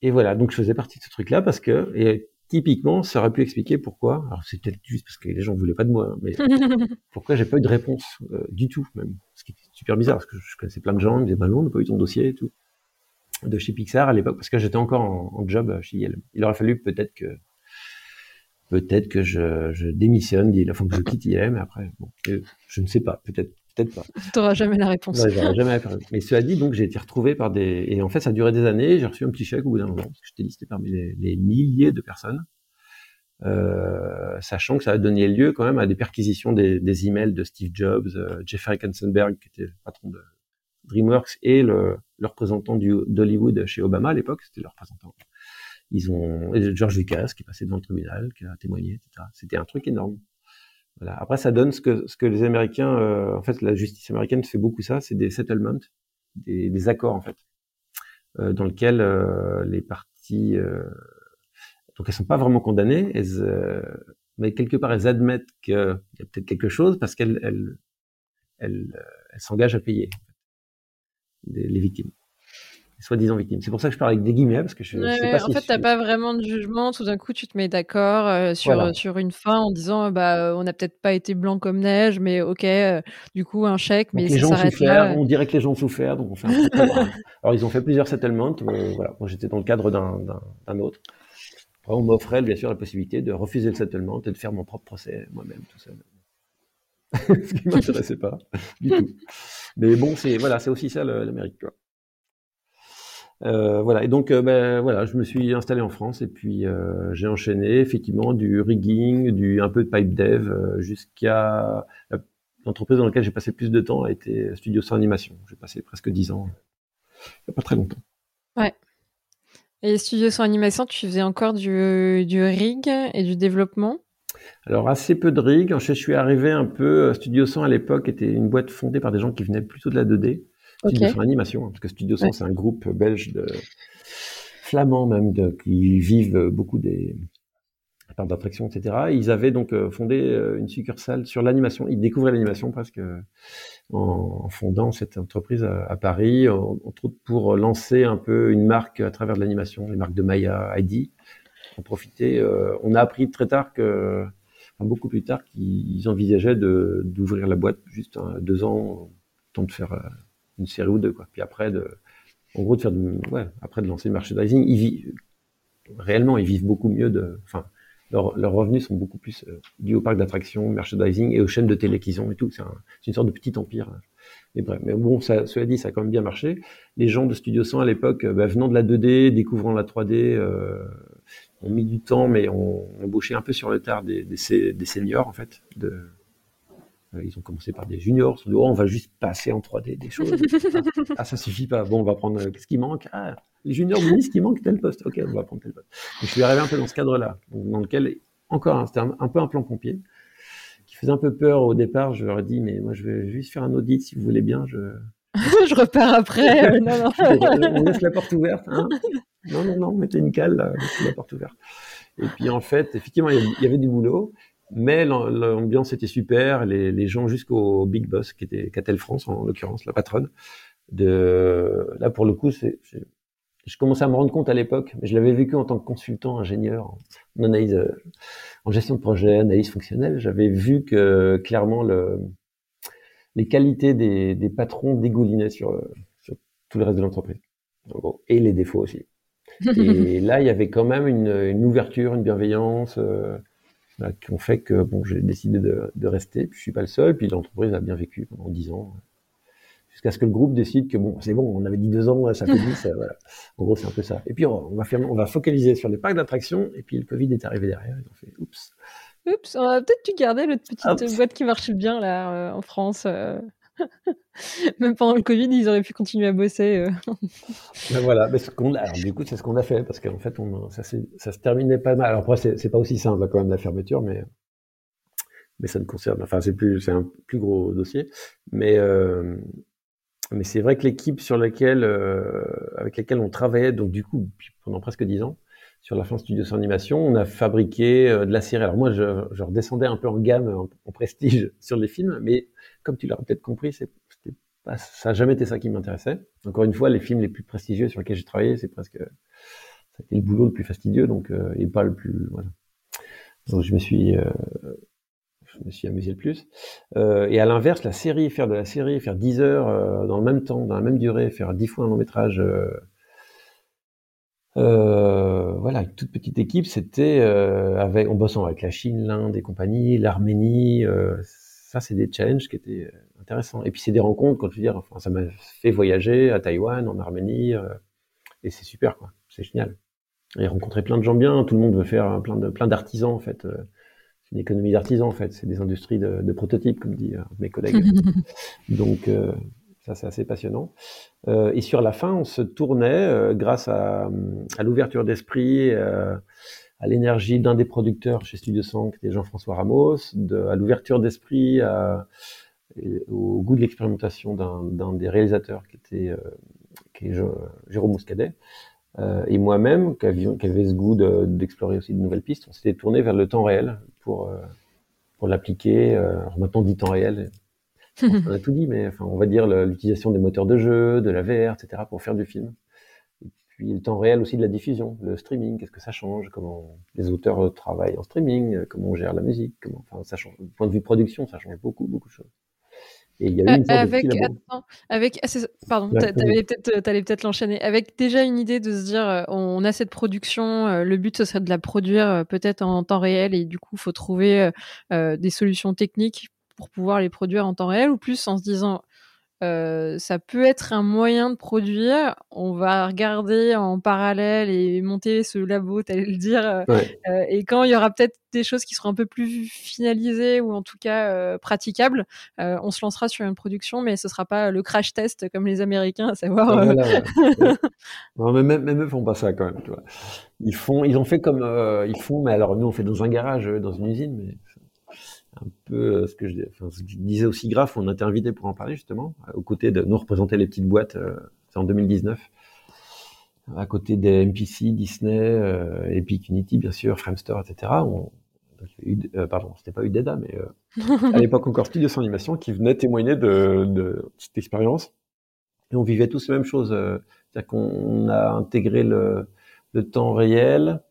et voilà, donc je faisais partie de ce truc-là parce que, et typiquement, ça aurait pu expliquer pourquoi. Alors c'est peut-être juste parce que les gens voulaient pas de moi, hein, mais pourquoi j'ai pas eu de réponse du tout, même. Ce qui est super bizarre parce que je connaissais plein de gens, ils me disaient bah non, on n'a pas eu ton dossier et tout. De chez Pixar à l'époque, parce que j'étais encore en, en, job chez ILM. Il aurait fallu peut-être que peut-être que je, je démissionne, il faut que je quitte ILM, après, bon, je ne sais pas, peut-être Peut-être pas. Tu n'auras jamais la réponse. jamais la réponse. Mais cela dit, donc, j'ai été retrouvé par des, et en fait, ça a duré des années. J'ai reçu un petit chèque au bout d'un moment, parce que j'étais listé parmi les, milliers de personnes, euh, sachant que ça a donné lieu quand même à des perquisitions des, des emails de Steve Jobs, euh, Jeffrey Katzenberg, qui était le patron de DreamWorks, et le, le représentant d'Hollywood chez Obama à l'époque, c'était le représentant. Ils ont George Lucas qui est passé dans le tribunal, qui a témoigné, etc. C'était un truc énorme. Voilà. Après, ça donne ce que ce que les Américains, euh, en fait, la justice américaine fait beaucoup ça, c'est des settlements, des, des, accords en fait, euh, dans lesquels euh, les parties, euh, donc elles sont pas vraiment condamnées, elles, euh, mais quelque part elles admettent qu'il y a peut-être quelque chose parce qu'elles elles, elles, elles s'engagent à payer les victimes soi-disant victimes. C'est pour ça que je parle avec des guillemets, parce que je, ouais, sais pas En fait, tu n'as pas vraiment de jugement. Tout d'un coup, tu te mets d'accord euh, sur, sur une fin en disant bah, on n'a peut-être pas été blanc comme neige, mais ok, euh, du coup, un chèque, mais les gens ont souffert, On dirait que les gens ont souffert, donc on fait un Alors, ils ont fait plusieurs settlements. voilà. Moi, j'étais dans le cadre d'un autre. Après, on m'offrait bien sûr la possibilité de refuser le settlement et de faire mon propre procès moi-même, tout seul. Ce qui m'intéressait pas du tout. Mais bon, c'est voilà, c'est aussi ça l'Amérique. Euh, voilà. Et donc, euh, ben, voilà, je me suis installé en France et puis euh, j'ai enchaîné effectivement du rigging, du un peu de pipe dev jusqu'à l'entreprise dans laquelle j'ai passé plus de temps a été Studio sans animation. J'ai passé presque dix ans, il n'y a pas très longtemps. Ouais. Et Studio sans animation, tu faisais encore du, du rig et du développement? Alors assez peu de rig. Je suis arrivé un peu. Studio 100 à l'époque était une boîte fondée par des gens qui venaient plutôt de la 2D. Studio okay. animation, hein, parce que Studio 100, c'est un groupe belge de flamands même, de, qui vivent beaucoup des parcs d'attraction, etc. ils avaient donc euh, fondé euh, une succursale sur l'animation. Ils découvraient l'animation presque en, fondant cette entreprise à, Paris, entre autres pour lancer un peu une marque à travers de l'animation, les marques de Maya, ID. En profiter. Euh, on a appris très tard que, beaucoup plus tard, qu'ils envisageaient d'ouvrir la boîte juste deux ans, temps de faire une série ou deux, quoi. Puis après, de, en gros, de faire ouais, après de lancer le merchandising, ils vivent, réellement, ils vivent beaucoup mieux de, enfin, leurs, revenus sont beaucoup plus euh, dus au parc d'attractions, merchandising et aux chaînes de télé qu'ils ont et tout. C'est un, une sorte de petit empire. Mais bref, mais bon, ça, cela dit, ça a quand même bien marché. Les gens de Studio 100 à l'époque, euh, bah, venant de la 2D, découvrant la 3D, euh, ont mis du temps, mais ont embauché un peu sur le tard des, des, des seniors en fait, de, euh, ils ont commencé par des juniors. Ils dit, oh, on va juste passer en 3D des choses. ah, ça suffit pas. Bon, on va prendre. Euh, qu'est-ce qui manque? Ah, les juniors me disent qu'il manque tel poste. Ok, on va prendre tel poste. je suis arrivé un peu dans ce cadre-là, dans lequel encore, hein, c'était un, peu un plan pompier qui faisait un peu peur au départ. Je leur ai dit, mais moi, je vais juste faire un audit si vous voulez bien. Je, je repars après. Euh, non, non. on laisse la porte ouverte. Hein non, non, non, mettez une cale, laissez la porte ouverte. Et puis en fait, effectivement, il y avait du boulot. Mais l'ambiance était super, les, gens jusqu'au big boss qui était Catel France en l'occurrence, la patronne. De là pour le coup, c'est je commençais à me rendre compte à l'époque, mais je l'avais vécu en tant que consultant, ingénieur en analyse, euh, en gestion de projet, analyse fonctionnelle. J'avais vu que clairement le, les qualités des, des patrons dégoulinaient sur, sur tout le reste de l'entreprise, et les défauts aussi. Et là, il y avait quand même une, une ouverture, une bienveillance. Euh, qui ont fait que bon, j'ai décidé de, de, rester. Puis je suis pas le seul. Puis l'entreprise a bien vécu pendant dix ans, jusqu'à ce que le groupe décide que bon, c'est bon, on avait dit deux ans, ça fait dix. voilà. En gros, c'est un peu ça. Et puis on va faire, on va focaliser sur les parcs d'attractions. Et puis le Covid est arrivé derrière. Ils ont fait oups. Oups, on va peut-être tu garder notre petite boîte qui marche bien là euh, en France. Euh. Même pendant le Covid, ils auraient pu continuer à bosser. Euh. ben voilà, du coup, c'est ce qu'on a fait parce qu'en fait, ça, se terminait pas mal. Alors après, c'est pas aussi simple quand même la fermeture, mais ça ne concerne, enfin, c'est plus, c'est un plus gros dossier, mais euh, mais c'est vrai que l'équipe sur laquelle, euh, avec laquelle on travaillait, donc du coup, pendant presque dix ans, sur la fin studio sans animation, on a fabriqué de la série. Alors moi, je, je redescendais un peu en gamme, en, en prestige sur les films, mais comme tu l'as peut-être compris, c'est, pas, ça n'a jamais été ça qui m'intéressait. Encore une fois, les films les plus prestigieux sur lesquels j'ai travaillé, c'est presque ça le boulot le plus fastidieux, donc euh, et pas le plus. Donc je me suis euh, je me suis amusé le plus. Euh, et à l'inverse, la série, faire de la série, faire 10 heures dans le même temps, dans la même durée, faire 10 fois un long métrage. voilà, toute petite équipe, c'était avec, en bossant avec la Chine, l'Inde et compagnie, l'Arménie, ça, c'est des challenges qui étaient euh, intéressants. Et puis, c'est des rencontres, quand je veux dire, enfin, ça m'a fait voyager à Taïwan, en Arménie, euh, et c'est super, quoi. C'est génial. Et rencontrer plein de gens bien, tout le monde veut faire plein de plein d'artisans, en fait. Euh, c'est une économie d'artisans, en fait. C'est des industries de, de prototypes, comme disent mes collègues. Donc, Ça, c'est assez passionnant. Euh, et sur la fin, on se tournait euh, grâce à, à l'ouverture d'esprit, euh, à l'énergie d'un des producteurs chez Studio 100, qui était Jean-François Ramos, à l'ouverture d'esprit, au goût de l'expérimentation d'un des réalisateurs qui était est Jérôme Mouscadet, et moi-même, qui, avait ce goût d'explorer aussi de nouvelles pistes, on s'était tourné vers le temps réel pour, pour l'appliquer. alors maintenant, dit temps réel, on a tout dit, mais enfin, on va dire l'utilisation des moteurs de jeu, de la VR, etc., pour faire du film. Puis le temps réel aussi de la diffusion, le streaming, qu'est-ce que ça change, comment les auteurs travaillent en streaming, comment on gère la musique, comment, enfin, ça change. Du point de vue production, ça change beaucoup, beaucoup de choses. Et il y a eu une avec, attends, avec, ah, pardon, t'allais peut-être, peut-être l'enchaîner. Avec déjà une idée de se dire, euh, on a cette production, euh, le but ce serait de la produire euh, peut-être en temps réel et du coup, faut trouver des solutions techniques pour pouvoir les produire en temps réel ou plus en se disant euh, ça peut être un moyen de produire. On va regarder en parallèle et monter ce labo, t'allais le dire. Euh, euh, et quand il y aura peut-être des choses qui seront un peu plus finalisées ou en tout cas praticables, on se lancera sur une production, mais ce sera pas le crash test comme les Américains, à savoir. non, mais même, même, eux font pas ça quand même. Tu vois. Ils font, ils ont fait comme ils font, mais alors nous on fait dans un garage, dans une usine, mais un peu euh, ce que je, enfin, ce que je disais aussi grave, on a été invité pour en parler justement, aux côtés de nous représenter les petites boîtes, euh, c'est en 2019, à côté des MPC, Disney, euh, Epic Unity bien sûr, Framestore, etc. On, euh, pardon, c'était pas Udeda, mais à l'époque encore Studio sans animation, qui venait témoigner de, de cette expérience. Et on vivait tous la même chose, c'est-à-dire qu'on a intégré le, le temps réel,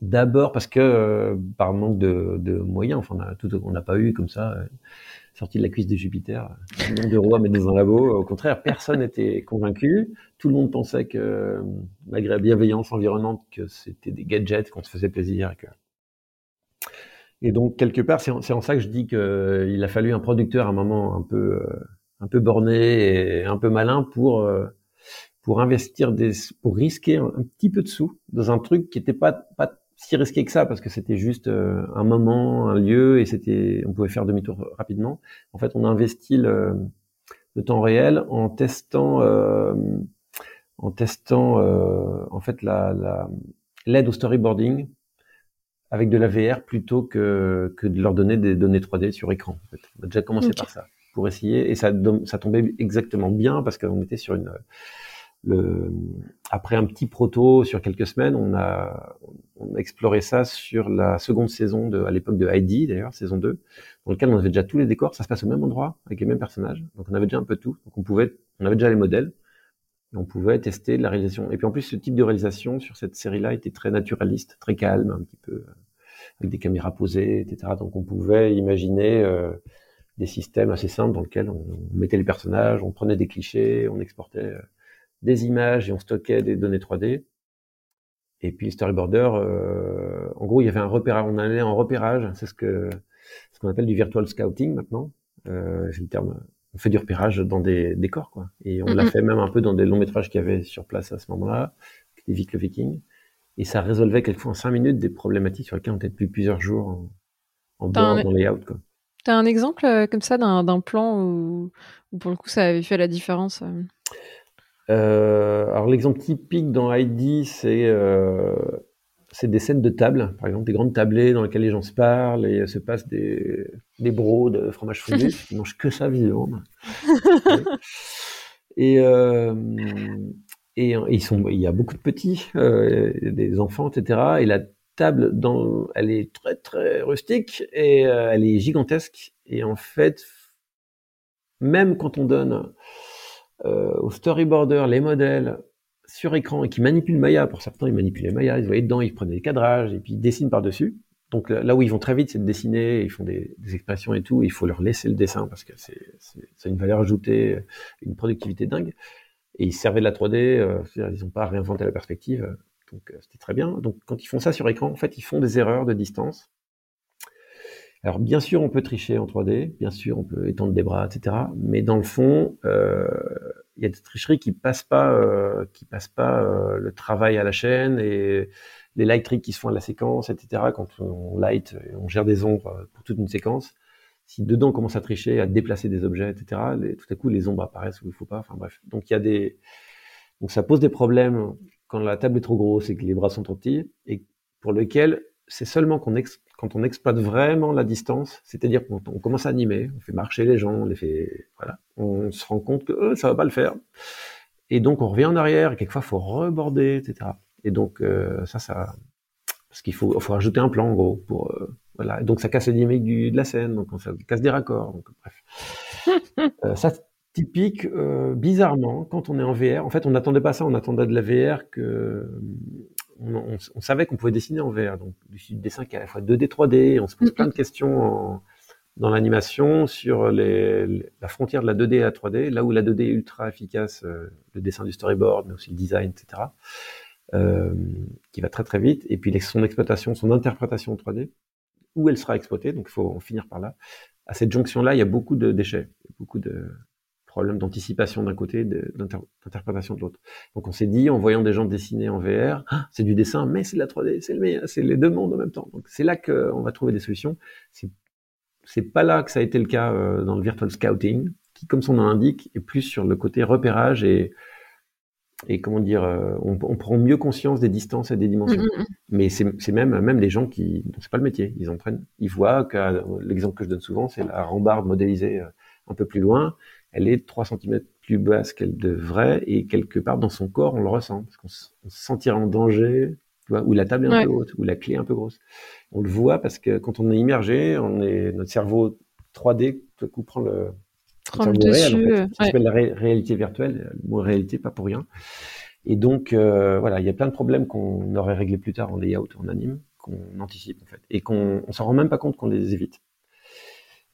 D'abord parce que euh, par manque de, de, moyens, enfin on a tout, on n'a pas eu comme ça euh, sorti de la cuisse de Jupiter, un nom de roi mais dans un labo. Au contraire, personne n'était convaincu. Tout le monde pensait que malgré la bienveillance environnante, que c'était des gadgets, qu'on se faisait plaisir. Que... Et donc quelque part, c'est en, en, ça que je dis qu'il euh, a fallu un producteur à un moment un peu un peu borné et un peu malin pour pour investir des pour risquer un, un, petit peu de sous dans un truc qui n'était pas pas si risqué que ça parce que c'était juste euh, un moment, un lieu et c'était, on pouvait faire demi-tour rapidement. En fait, on a investi le, le temps réel en testant, euh, en testant euh, en fait la, la l'aide au storyboarding avec de la VR plutôt que, que de leur donner des données 3D sur écran. En fait. On a déjà commencé par ça pour essayer et ça, ça tombait exactement bien parce qu'on était sur une le, après un petit proto sur quelques semaines, on a, on a exploré ça sur la seconde saison de, à l'époque de Heidi d'ailleurs, saison 2, dans lequel on avait déjà tous les décors, ça se passe au même endroit, avec les mêmes personnages, donc on avait déjà un peu tout, donc on pouvait, on avait déjà les modèles, et on pouvait tester la réalisation. Et puis en plus, ce type de réalisation sur cette série-là était très naturaliste, très calme, un petit peu, avec des caméras posées, etc. Donc on pouvait imaginer euh, des systèmes assez simples dans lesquels on, mettait les personnages, on prenait des clichés, on exportait euh, des images et on stockait des données 3D. Et puis storyboarder, euh, en gros, il y avait un repérage, on allait en repérage, c'est ce que ce qu'on appelle du virtual scouting maintenant. Euh, c'est le terme. On fait du repérage dans des décors, quoi. Et on l'a fait même un peu dans des longs métrages qu'il y avait sur place à ce moment-là, des Vic le Viking. Et ça résolvait quelquefois en cinq minutes des problématiques sur lesquelles on était depuis plusieurs jours en, en board, en layout, quoi. T'as un exemple euh, comme ça d'un plan où, où, pour le coup ça avait fait la différence euh alors l'exemple typique dans Heidi, c'est euh, des scènes de table, par exemple des grandes tablées dans lesquelles les gens se parlent et se passent des, des bros de fromage fondu. Ils mangent que ça visiblement. et, euh, et ils sont, il y a beaucoup de petits, euh, des enfants, etc. Et la table, dans, elle est très très rustique et elle est gigantesque. Et en fait, même quand on donne euh, au storyboarder les modèles sur écran et qui manipulent Maya. Pour certains, ils manipulaient Maya, ils voyaient dedans, ils prenaient des cadrages et puis ils dessinent par-dessus. Donc là où ils vont très vite, c'est de dessiner, ils font des, expressions et tout, il faut leur laisser le dessin parce que c'est une valeur ajoutée, une productivité dingue. Et ils servaient de la 3D, euh, ils n'ont pas réinventé la perspective, donc euh, c'était très bien. Donc quand ils font ça sur écran, en fait, ils font des erreurs de distance alors bien sûr, on peut tricher en 3D, bien sûr, on peut étendre des bras, etc. Mais dans le fond, euh, il y a des tricheries qui passent pas, euh, qui passent pas euh, le travail à la chaîne et les light tricks qui se font à la séquence, etc. Quand on light, on gère des ombres pour toute une séquence, si dedans on commence à tricher, à déplacer des objets, etc., tout à coup les ombres apparaissent où il faut pas. Enfin bref. Donc il y a des, donc ça pose des problèmes quand la table est trop grosse et que les bras sont trop petits, et pour lequel c'est seulement qu'on quand on exploite vraiment la distance, c'est-à-dire qu'on on commence à animer, on fait marcher les gens, on les fait, voilà, on se rend compte que euh, ça va pas le faire, et donc on revient en arrière. Et quelquefois, faut reborder, etc. Et donc euh, ça, ça, parce qu'il faut, faut rajouter un plan en gros pour euh, voilà. Et donc ça casse les dynamiques de la scène, donc ça casse des raccords. Donc, bref, euh, ça typique. Bizarrement, quand on est en VR, en fait, on n'attendait pas ça. On attendait de la VR que on, on, on savait qu'on pouvait dessiner en VR, donc du dessin qui est à la fois 2D, 3D. On se pose plein de questions en, dans l'animation sur les, la frontière de la 2D à la 3D, là où la 2D est ultra efficace, euh, le dessin du storyboard, mais aussi le design, etc euh, qui va très très vite, et puis son exploitation, son interprétation en 3D, où elle sera exploitée, donc il faut en finir par là. À cette jonction-là, il y a beaucoup de déchets, beaucoup de problèmes d'anticipation d'un côté, d'interprétation de l'autre. Donc on s'est dit, en voyant des gens dessiner en VR, ah, c'est du dessin, mais c'est de la 3D, c'est le meilleur, c'est les deux mondes en même temps. Donc c'est là qu'on va trouver des solutions. C'est pas là que ça a été le cas euh, dans le virtual scouting, qui, comme son nom l'indique, est plus sur le côté repérage et et comment dire, euh, on, on, prend mieux conscience des distances et des dimensions. Mm, mm, mm. Mais c'est même même les gens qui, c'est pas le métier, ils en prennent, ils voient que l'exemple que je donne souvent, c'est la rambarde modélisée euh, un peu plus loin, elle est 3 cm plus basse qu'elle devrait et quelque part dans son corps on le ressent parce qu'on se sentira en danger, tu vois, ou la table est un peu haute, ou la clé est un peu grosse. On le voit parce que quand on est immergé, on est notre cerveau 3D tout coup prend le prendre dessus. ça s'appelle la réalité virtuelle, le mot réalité, pas pour rien. Et donc, euh, voilà, il y a plein de problèmes qu'on aurait réglés plus tard en layout, en anime, qu'on anticipe en fait, et qu'on on s'en rend même pas compte qu'on les évite.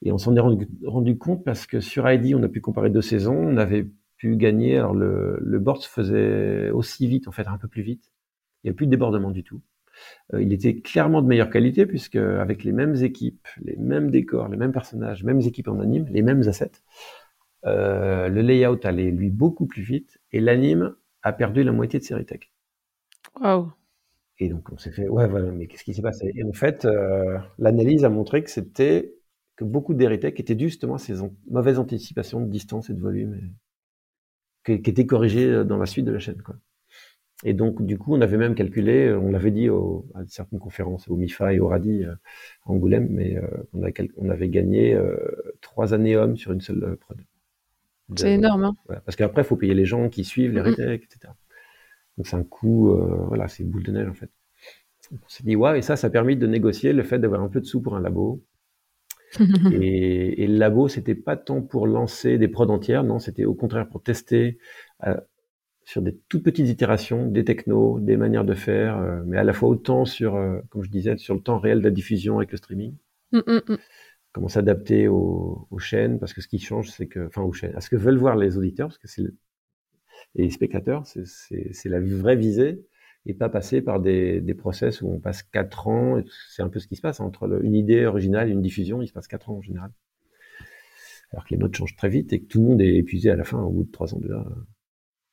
Et on s'en est rendu, rendu, compte parce que sur ID, on a pu comparer deux saisons, on avait pu gagner. Alors le, le board se faisait aussi vite, en fait, un peu plus vite. Il n'y a plus de débordement du tout. Euh, il était clairement de meilleure qualité puisque avec les mêmes équipes, les mêmes décors, les mêmes personnages, mêmes équipes en anime, les mêmes assets, euh, le layout allait lui beaucoup plus vite et l'anime a perdu la moitié de ses retakes. Wow. Et donc on s'est fait ouais voilà mais qu'est-ce qui s'est passé? Et en fait euh, l'analyse a montré que c'était que beaucoup des retakes étaient justement à ces mauvaises anticipations de distance et de volume qui étaient corrigées dans la suite de la chaîne quoi. Et donc, du coup, on avait même calculé, on l'avait dit au, à certaines conférences, au MIFA et au RADI euh, Angoulême, mais euh, on, on, avait gagné euh, trois années hommes sur une seule prod. C'est énorme. Hein parce qu'après, il faut payer les gens qui suivent les retakes, etc. Donc, c'est un coût, voilà, c'est une boule de neige, en fait. on s'est dit, ouais, et ça, ça a permis de négocier le fait d'avoir un peu de sous pour un labo. et, et, le labo, c'était pas tant pour lancer des prods entières, non, c'était au contraire pour tester sur des toutes petites itérations, des technos, des manières de faire, euh, mais à la fois autant sur, euh, comme je disais, sur le temps réel de la diffusion avec le streaming. Mm, mm, mm. Comment s'adapter aux, chaînes, parce que ce qui change, c'est que, enfin aux chaînes, à ce que veulent voir les auditeurs, parce que c'est les spectateurs, c'est la vraie visée, et pas passer par des, process où on passe quatre ans. C'est un peu ce qui se passe entre une idée originale et une diffusion, il se passe quatre ans en général. Alors que les modes changent très vite et que tout le monde est épuisé à la fin, au bout de trois ans déjà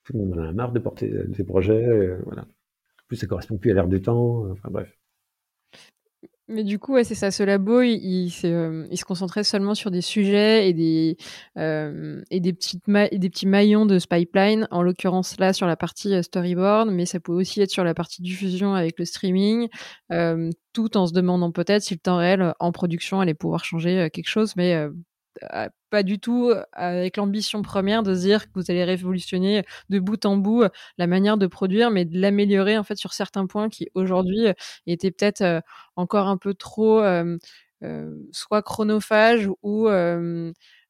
tout le monde en a marre de porter ses projets. Voilà. En plus, ça correspond plus à l'air du temps. Enfin bref. Mais du coup, ouais, c'est ça. Ce labo, il, il, euh, il, se concentrait seulement sur des sujets et des, euh, et des, petites et des petits maillons de ce pipeline. En l'occurrence, là, sur la partie storyboard, mais ça peut aussi être sur la partie diffusion avec le streaming, euh, tout en se demandant peut-être si le temps réel en production allait pouvoir changer quelque chose. Mais pas du tout avec l'ambition première de se dire que vous allez révolutionner de bout en bout la manière de produire, mais de l'améliorer en fait sur certains points qui aujourd'hui étaient peut-être encore un peu trop soit chronophages ou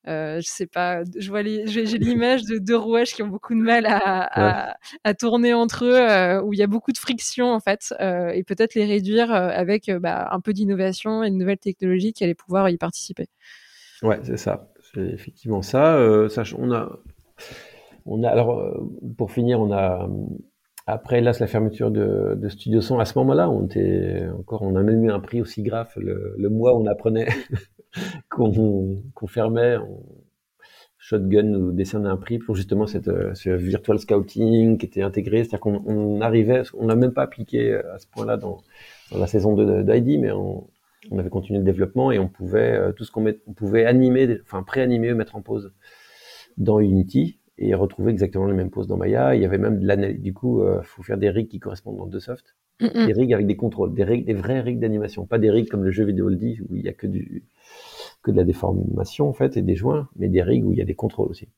euh, je sais pas, je vois j'ai l'image de deux rouages qui ont beaucoup de mal à, à, tourner entre eux, où il y a beaucoup de friction en fait, et peut-être les réduire avec bah, un peu d'innovation et de nouvelles technologies qui allaient pouvoir y participer. Ouais, c'est ça. C'est effectivement ça. Euh, on a, on a, alors, euh, pour finir, on a, après, là, la fermeture de, de Studio Son. À ce moment-là, on était encore, on a même eu un prix aussi grave le, mois où on apprenait qu'on qu'on fermait. Shotgun nous décernait un prix pour justement cette, euh, ce virtual scouting qui était intégré. C'est-à-dire qu'on on arrivait, on n'a même pas appliqué à ce point-là dans, dans la saison d'ID, mais on, on avait continué le développement et on pouvait tout ce qu'on met, on pouvait animer, enfin préanimer, mettre en pause dans Unity et retrouver exactement les mêmes poses dans Maya. Il y avait même de l'analyse. Du coup, il faut faire des rigs qui correspondent dans deux softs. Des rigs avec des contrôles, des, rigs, des vrais rigs d'animation, pas des rigs comme le jeu vidéo le dit, où il y a que du que de la déformation en fait et des joints, mais des rigs où il y a des contrôles aussi.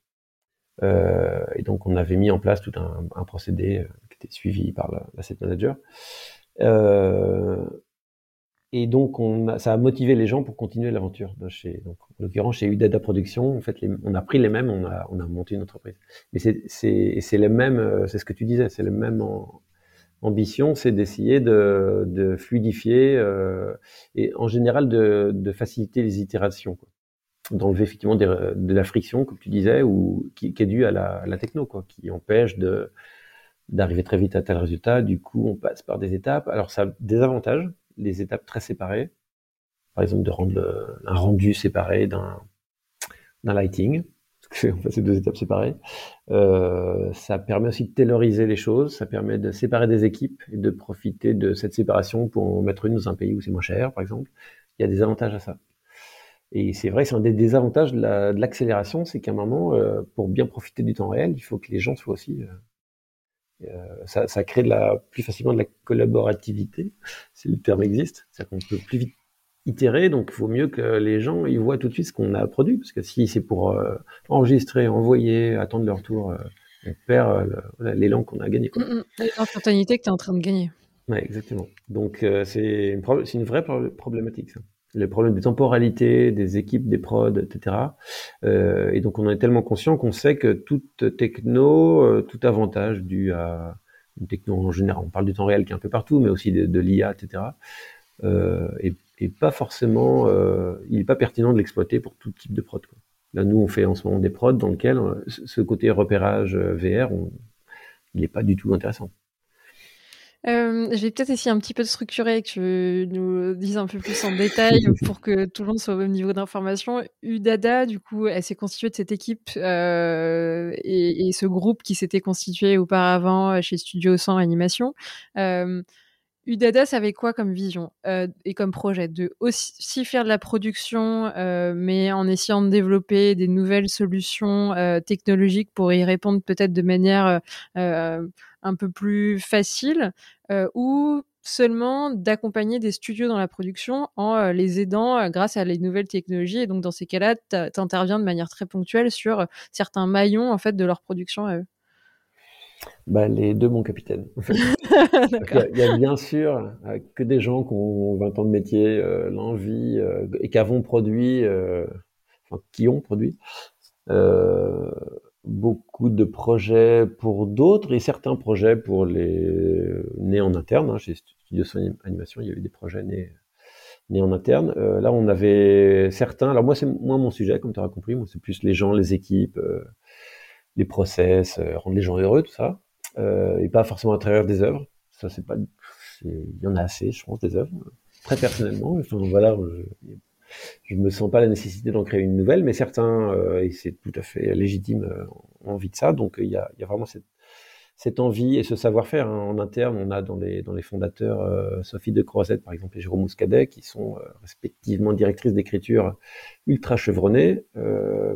Euh, et donc on avait mis en place tout un, un procédé euh, qui était suivi par l'asset manager. Euh, et donc ça a motivé les gens pour continuer l'aventure. En l'occurrence chez Udada Production, en fait, les, on a pris les mêmes, on a, on a monté une entreprise. Mais c'est c'est les mêmes, euh, c'est ce que tu disais, c'est le même ambition, c'est d'essayer de, fluidifier euh, et en général de, faciliter les itérations, d'enlever effectivement de la friction, comme tu disais, ou qui, est due à la, techno, qui empêche d'arriver très vite à tel résultat. Du coup, on passe par des étapes. Alors, ça a des avantages, les étapes très séparées. Par exemple, de rendre un rendu séparé d'un lighting en fait, c'est deux étapes séparées. Euh, ça permet aussi de tailoriser les choses, ça permet de séparer des équipes et de profiter de cette séparation pour en mettre une dans un pays où c'est moins cher, par exemple. Il y a des avantages à ça. Et c'est vrai, c'est un des désavantages de l'accélération, c'est qu'à un moment, euh, pour bien profiter du temps réel, il faut que les gens soient aussi... Euh ça, ça, crée de la, plus facilement de la collaborativité, si le terme existe. C'est-à-dire qu'on peut plus vite itérer, donc il vaut mieux que les gens ils voient tout de suite ce qu'on a produit, parce que si c'est pour euh, enregistrer, envoyer, attendre leur tour, euh, on perd euh, l'élan qu'on a gagné. L'instantanéité que tu es en train de gagner. Ouais, exactement. Donc c'est une, une, vraie problématique, ça. Le problème des temporalités, des équipes, des prods, etc. et donc on est tellement conscient qu'on sait que toute techno, tout avantage dû à une techno en général, on parle du temps réel qui est un peu partout, mais aussi de, l'IA, etc. Euh, et pas forcément, euh, il n'est pas pertinent de l'exploiter pour tout type de prod. Là, nous, on fait en ce moment des prods dans lesquels euh, ce côté repérage euh, VR, il n'est pas du tout intéressant. Euh, je vais peut-être essayer un petit peu de structurer, que tu nous dises un peu plus en détail pour que tout le monde soit au même niveau d'information. Udada, du coup, elle s'est constituée de cette équipe euh, et, et, ce groupe qui s'était constitué auparavant chez Studio 100 Animation. Euh, Udada, ça avait quoi comme vision euh, et comme projet? De aussi faire de la production, euh, mais en essayant de développer des nouvelles solutions euh, technologiques pour y répondre peut-être de manière un peu plus facile, ou seulement d'accompagner des studios dans la production en les aidant grâce à les nouvelles technologies. Et donc, dans ces cas-là, tu interviens de manière très ponctuelle sur certains maillons en fait de leur production à eux. Bah, les deux, mon capitaine. il, y a, bien sûr euh, que des gens qui ont 20 ans de métier, euh, l'envie euh, et qui avons produit, enfin, qui ont produit beaucoup de projets pour d'autres et certains projets pour les nés en interne. Hein, chez Studio Animation, il y a eu des projets nés, nés en interne. là, on avait certains. Alors moi, c'est moins mon sujet, comme tu auras compris. Moi, c'est plus les gens, les équipes les process, rendre les gens heureux, tout ça euh, et pas forcément à travers des œuvres. Ça, c'est pas, il y en a assez, je pense, des œuvres. Très personnellement, enfin, voilà, je, je me sens pas la nécessité d'en créer une nouvelle, mais certains, euh, et c'est tout à fait légitime, euh, ont envie de ça. Donc il y a, vraiment cette, envie et ce savoir-faire hein. en interne. On a dans les, dans les fondateurs euh, Sophie de Croisette, par exemple, et Jérôme Mouscadet, qui sont euh, respectivement directrices d'écriture ultra chevronnées euh,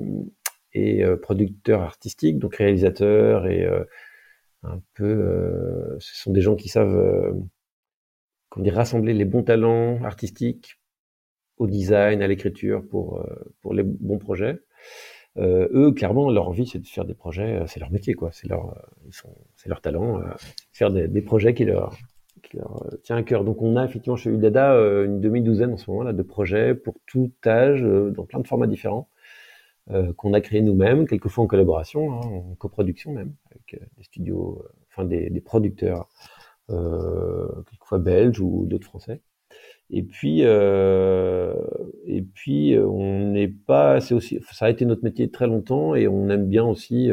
et producteurs artistiques, donc réalisateurs et un peu, euh, ce sont des gens qui savent, euh, rassembler les bons talents artistiques au design, à l'écriture pour euh, pour les bons projets. Euh, eux, clairement, leur envie, c'est de faire des projets, c'est leur métier, quoi. C'est leur, c'est leur talent, faire des, projets qui leur, qui tient à cœur. Donc, on a effectivement chez Udada une demi-douzaine en ce moment là de projets pour tout âge, dans plein de formats différents. Euh, qu'on a créé nous-mêmes, quelquefois en collaboration, hein, en coproduction même, avec euh, des studios, euh, enfin des, des producteurs, quelquefois belges ou d'autres français. Et puis, et puis, on n'est pas, c'est aussi, ça a été notre métier très longtemps et on aime bien aussi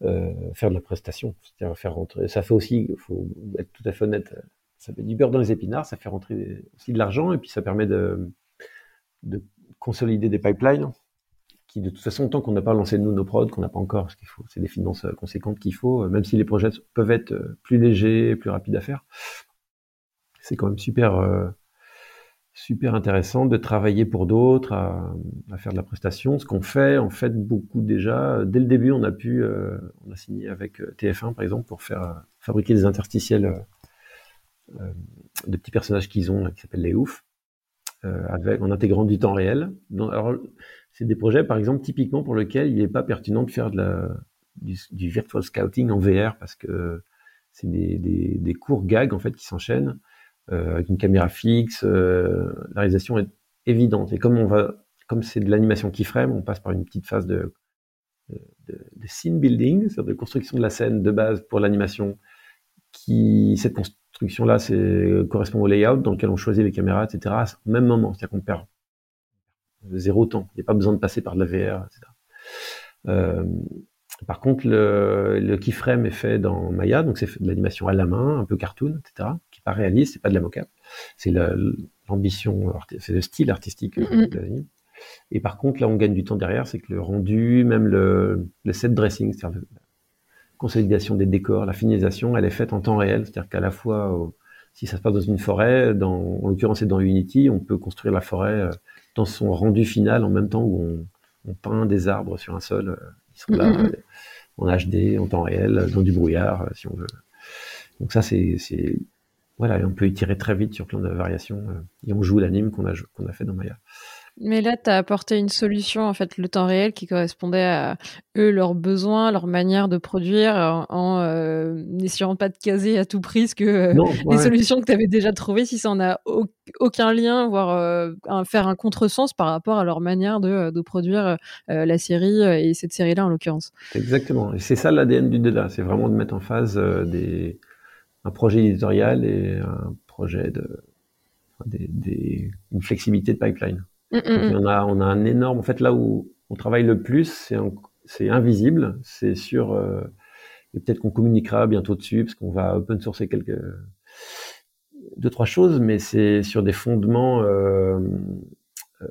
faire de la prestation, c'est-à-dire faire rentrer. Ça fait aussi, il faut être tout à fait honnête, ça fait du beurre dans les épinards, ça fait rentrer aussi de l'argent et puis ça permet de, de consolider des pipelines qui de toute façon, tant qu'on n'a pas lancé nous nos prods, qu'on n'a pas encore, ce qu'il faut, c'est des finances euh, conséquentes qu'il faut, euh, même si les projets peuvent être euh, plus légers, plus rapides à faire, c'est quand même super super intéressant de travailler pour d'autres, à, faire de la prestation. Ce qu'on fait, en fait, beaucoup déjà. Dès le début, on a pu, euh, on a signé avec euh, TF1 par exemple pour faire euh, fabriquer des interstitiels de petits personnages qu'ils ont, qui s'appellent les ouf, en intégrant du temps réel. alors, c'est des projets, par exemple, typiquement pour lesquels il n'est pas pertinent de faire de la, du, virtual scouting en VR parce que c'est des, des, des courts gags en fait qui s'enchaînent euh, avec une caméra fixe. Euh, la réalisation est évidente. Et comme on va, comme c'est de l'animation keyframe, on passe par une petite phase de, de, de scene building, c'est-à-dire de construction de la scène de base pour l'animation. Qui cette construction-là, c'est correspond au layout dans lequel on choisit les caméras, etc. Au même moment, c'est-à-dire qu'on perd zéro temps. Il n'y a pas besoin de passer par de la VR, etc. Euh, par contre, le, le keyframe est fait dans Maya, donc c'est de l'animation à la main, un peu cartoon, etc., qui n'est pas réaliste, c'est pas de la mocap. C'est l'ambition, c'est le style artistique mm-hmm. Et par contre, là, on gagne du temps derrière, c'est que le rendu, même le, le set dressing, c'est-à-dire la consolidation des décors, la finalisation, elle est faite en temps réel, c'est-à-dire qu'à la fois, si ça se passe dans une forêt, dans, en l'occurrence c'est dans Unity, on peut construire la forêt euh, dans son rendu final en même temps où on, on peint des arbres sur un sol. Euh, sont là en HD, en temps réel, dans du brouillard, euh, si on veut. Donc ça, c'est, voilà, on peut y tirer très vite sur plein de variations et on joue l'anime qu'on a, qu'on a fait dans Maya. Mais là, tu as apporté une solution, en fait, le temps réel qui correspondait à eux, leurs besoins, leur manière de produire, en, euh, n'essayant pas de caser à tout prix ce que euh, les solutions que tu avais déjà trouvées, si ça en a aucun lien, voire euh, faire un contresens par rapport à leur manière de, de produire la série et cette série-là en l'occurrence. Exactement. Et c'est ça l'ADN du DEDA, c'est vraiment de mettre en phase des, un projet éditorial et un projet de, des, des, une flexibilité de pipeline. Mm, mm, mm. on, a, on a un énorme. En fait, là où on travaille le plus, c'est invisible. C'est sur. Euh, et peut-être qu'on communiquera bientôt dessus, parce qu'on va open sourcer quelques deux trois choses, mais c'est sur des fondements euh, euh,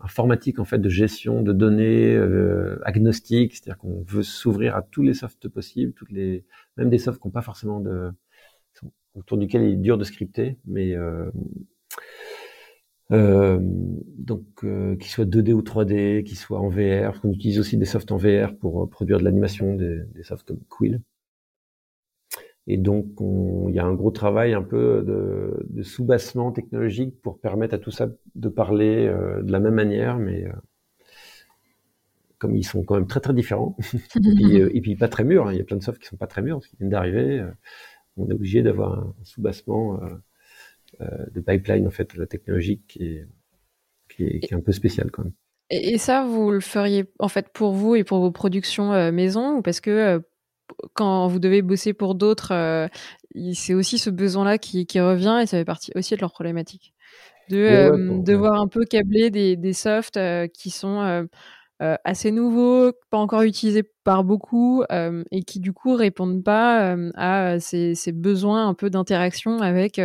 informatiques en fait de gestion de données euh, agnostiques, c'est-à-dire qu'on veut s'ouvrir à tous les softs possibles, toutes les même des softs qui n'ont pas forcément de autour duquel il est dur de scripter, mais euh, donc, euh, qu'il soit 2D ou 3D, qu'il soit en VR, parce qu'on utilise aussi des softs en VR pour euh, produire de l'animation, des, des, softs comme Quill. Et donc, il y a un gros travail un peu de, de sous-bassement technologique pour permettre à tout ça de parler euh, de la même manière, mais comme ils sont quand même très très différents, et, puis, pas très mûrs, hein. il y a plein de softs qui sont pas très mûrs, parce qu'ils viennent d'arriver, on est obligé d'avoir un sous-bassement euh, de pipeline en fait la technologique qui est, qui est, qui est un peu spécial quand même. Et ça, vous le feriez en fait pour vous et pour vos productions euh, maison ou parce que euh, quand vous devez bosser pour d'autres, c'est aussi ce besoin-là qui, qui, revient et ça fait partie aussi de leur problématique. De devoir un peu câbler des, des softs qui sont euh, assez nouveaux, pas encore utilisés par beaucoup euh, et qui du coup répondent pas euh, à ces, besoins un peu d'interaction avec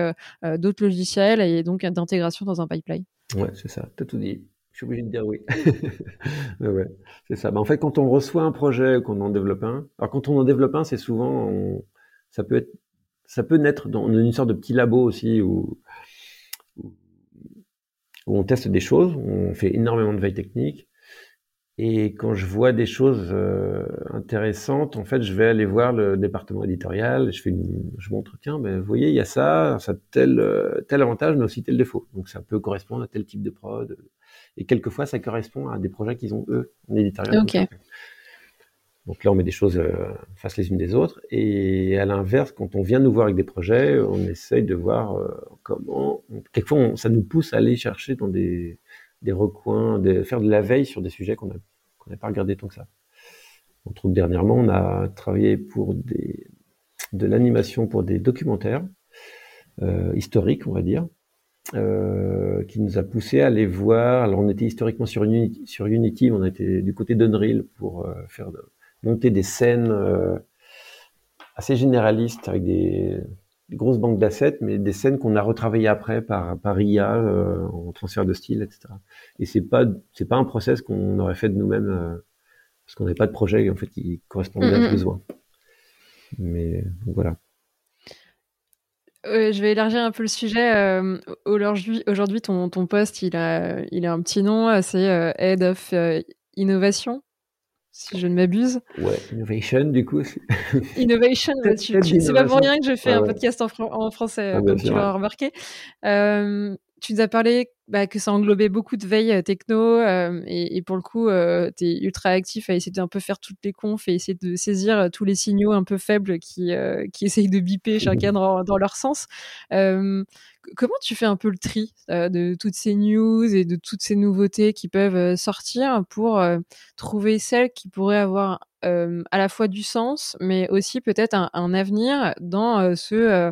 d'autres logiciels et donc d'intégration dans un pipeline. Ouais, c'est ça, t'as tout dit. Je suis obligé de dire oui. ouais, c'est ça. Bah, en fait, quand on reçoit un projet, qu'on en développe un, alors quand on en développe un, c'est souvent, ça peut être, ça peut naître dans une sorte de petit labo aussi où, où on teste des choses, on fait énormément de veille technique, et quand je vois des choses euh, intéressantes, en fait, je vais aller voir le département éditorial. Je fais une, je montre, tiens, ben, vous voyez, il y a ça, ça a tel euh, tel avantage, mais aussi tel défaut. Donc ça peut correspondre à tel type de prod. Et quelquefois, ça correspond à des projets qu'ils ont eux en éditorial. Donc là, on met des choses euh, face les unes des autres. Et à l'inverse, quand on vient nous voir avec des projets, on essaye de voir comment. Quelquefois, ça nous pousse à aller chercher dans des des recoins, de faire de la veille sur des sujets qu'on n'a pas regardé tant que ça. On trouve dernièrement, on a travaillé pour de l'animation pour des documentaires euh, historiques, on va dire, euh, qui nous a poussé à aller voir. Alors, on était historiquement sur Unity, sur Unity on était du côté d'Unreal pour euh, faire monter des scènes assez généralistes avec des, des grosses banques d'assets, mais des scènes qu'on a retravaillées après par, par IA euh, en transfert de style, etc. Et c'est pas c'est pas un process qu'on aurait fait de nous-mêmes euh, parce qu'on n'avait pas de projet en fait qui correspondait à ce besoin. Mais voilà. je vais élargir un peu le sujet. aujourd'hui, aujourd'hui, ton, ton poste, il a, il a un petit nom, c'est Head of Innovation si je ne m'abuse. Ouais, innovation du coup. innovation, c'est pas pour rien que je fais un podcast en, en français, ah, comme tu l'as remarqué. Euh, tu nous as parlé bah, que ça englobait beaucoup de veille euh, techno euh, et, pour le coup, euh, tu es ultra actif à essayer d'un peu faire toutes les confs et essayer de saisir tous les signaux un peu faibles qui, qui essayent de biper chacun dans, dans leur sens. comment tu fais un peu le tri de toutes ces news et de toutes ces nouveautés qui peuvent sortir pour trouver celles qui pourraient avoir à la fois du sens, mais aussi peut-être un, un, avenir dans ce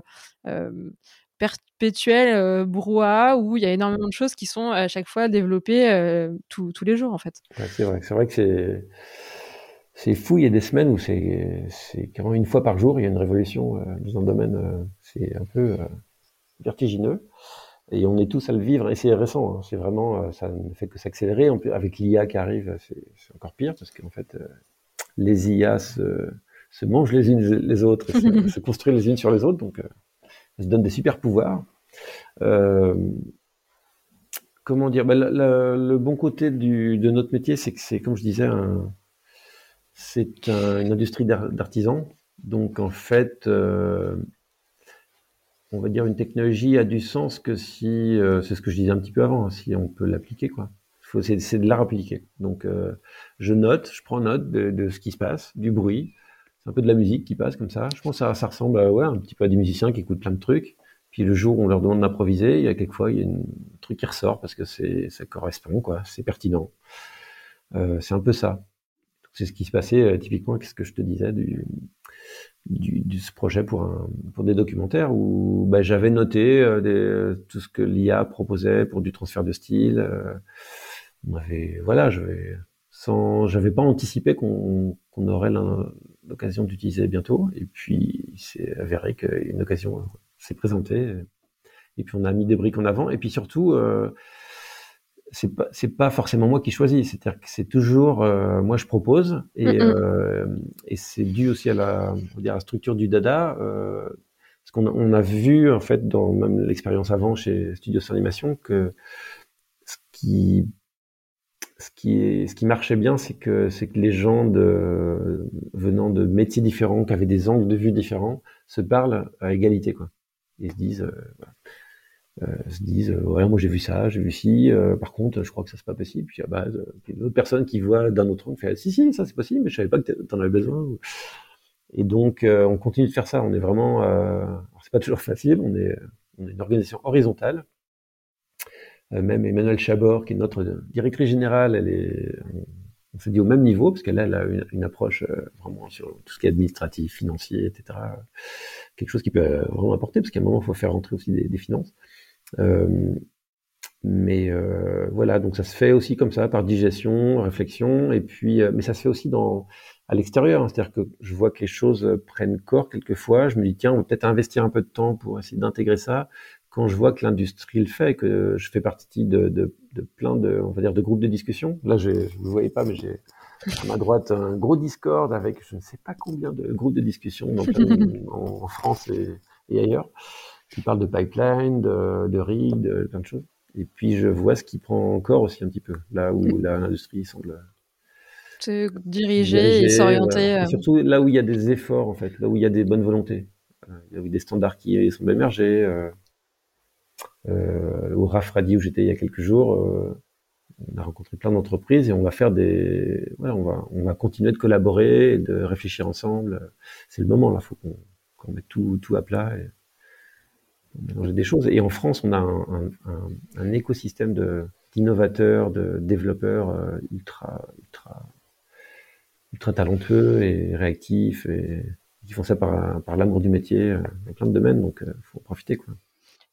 perpétuel euh, brouhaha où il y a énormément de choses qui sont à chaque fois développées euh, tous les jours en fait. c'est vrai, c'est vrai que c'est c'est fou. Il y a des semaines où c'est c'est carrément une fois par jour il y a une révolution euh, dans un domaine. c'est un peu vertigineux et on est tous à le vivre et c'est récent. Hein. c'est vraiment ça ne fait que s'accélérer. Avec l'IA qui arrive, c'est encore pire parce qu'en fait les IA se, se mangent les unes les autres, se, se construisent les unes sur les autres donc se donne des super pouvoirs. Euh, comment dire ben, Le bon côté de notre métier, c'est que c'est, comme je disais, c'est une industrie d'artisans. Donc en fait, euh, on va dire une technologie a du sens que si, euh, c'est ce que je disais un petit peu avant, hein, si on peut l'appliquer, quoi. c'est, de l'art appliqué. Donc je note, je prends note de, ce qui se passe, du bruit, c'est un peu de la musique qui passe comme ça. Je pense que ça, ressemble à, un petit peu à des musiciens qui écoutent plein de trucs. Puis le jour où on leur demande d'improviser, il y a quelquefois il y a un truc qui ressort parce que c'est ça correspond quoi, c'est pertinent. Euh, c'est un peu ça. C'est ce qui se passait euh, typiquement avec ce que je te disais du, du, ce projet pour pour des documentaires où bah, j'avais noté euh, tout ce que l'IA proposait pour du transfert de style. On avait voilà, je vais sans, j'avais pas anticipé qu'on qu'on aurait l'occasion d'utiliser bientôt. Et puis, il s'est avéré qu'une occasion s'est présentée. Et puis, on a mis des briques en avant. Et puis surtout, euh, c'est pas c'est pas forcément moi qui choisis. C'est-à-dire que c'est toujours euh, moi je propose et, euh, et c'est dû aussi à la, on dire, la structure du dada. Euh, parce qu'on on a vu en fait dans même l'expérience avant chez Studios Animation que ce qui ce qui, marchait bien, c'est que, les gens venant de métiers différents, qui avaient des angles de vue différents, se parlent à égalité, quoi. Ils se disent, euh, euh, euh, ouais, moi j'ai vu ça, j'ai vu ci, par contre, je crois que ça c'est pas possible. Puis, bah, puis une autre personne qui voit d'un autre angle fait, si, si, ça c'est possible, mais je savais pas que t'en avais besoin. Et donc, on continue de faire ça. On est vraiment, c'est pas toujours facile. On est, une organisation horizontale même Emmanuel Chabor, qui est notre directrice générale, elle est, on se dit au même niveau, parce qu'elle elle a une, approche euh, vraiment sur tout ce qui est administratif, financier, etc. Quelque chose qui peut euh, vraiment apporter, parce qu'à un moment, il faut faire rentrer aussi des, finances. Euh, mais euh, voilà, donc ça se fait aussi comme ça, par digestion, réflexion, et puis, mais ça se fait aussi à l'extérieur, hein. c'est-à-dire que je vois que les choses prennent corps quelquefois, je me dis tiens, on va peut-être investir un peu de temps pour essayer d'intégrer ça, quand je vois que l'industrie le fait, que je fais partie de, de, de, plein de, on va dire, de groupes de discussion. Là, je ne vous voyez pas, mais j'ai à ma droite un gros Discord avec je ne sais pas combien de groupes de discussion en, France et, et, ailleurs, qui parlent de pipeline, de, de rig, de plein de choses. Et puis je vois ce qui prend encore aussi un petit peu, là où l'industrie semble se diriger, et s'orienter. Euh. surtout là où il y a des efforts, en fait, là où il y a des bonnes volontés, là où il y a des standards qui sont émergés. Euh, euh, au Rafradi où j'étais il y a quelques jours, euh, on a rencontré plein d'entreprises et on va faire des, voilà, on va, on va continuer de collaborer et de réfléchir ensemble. C'est le moment là, faut qu'on qu mette tout, tout à plat et mélanger des choses. Et en France, on a un, un, un écosystème de d'innovateurs, de développeurs euh, ultra, ultra, ultra talentueux et réactifs et qui font ça par, par l'amour du métier dans plein de domaines. Donc, faut en profiter quoi.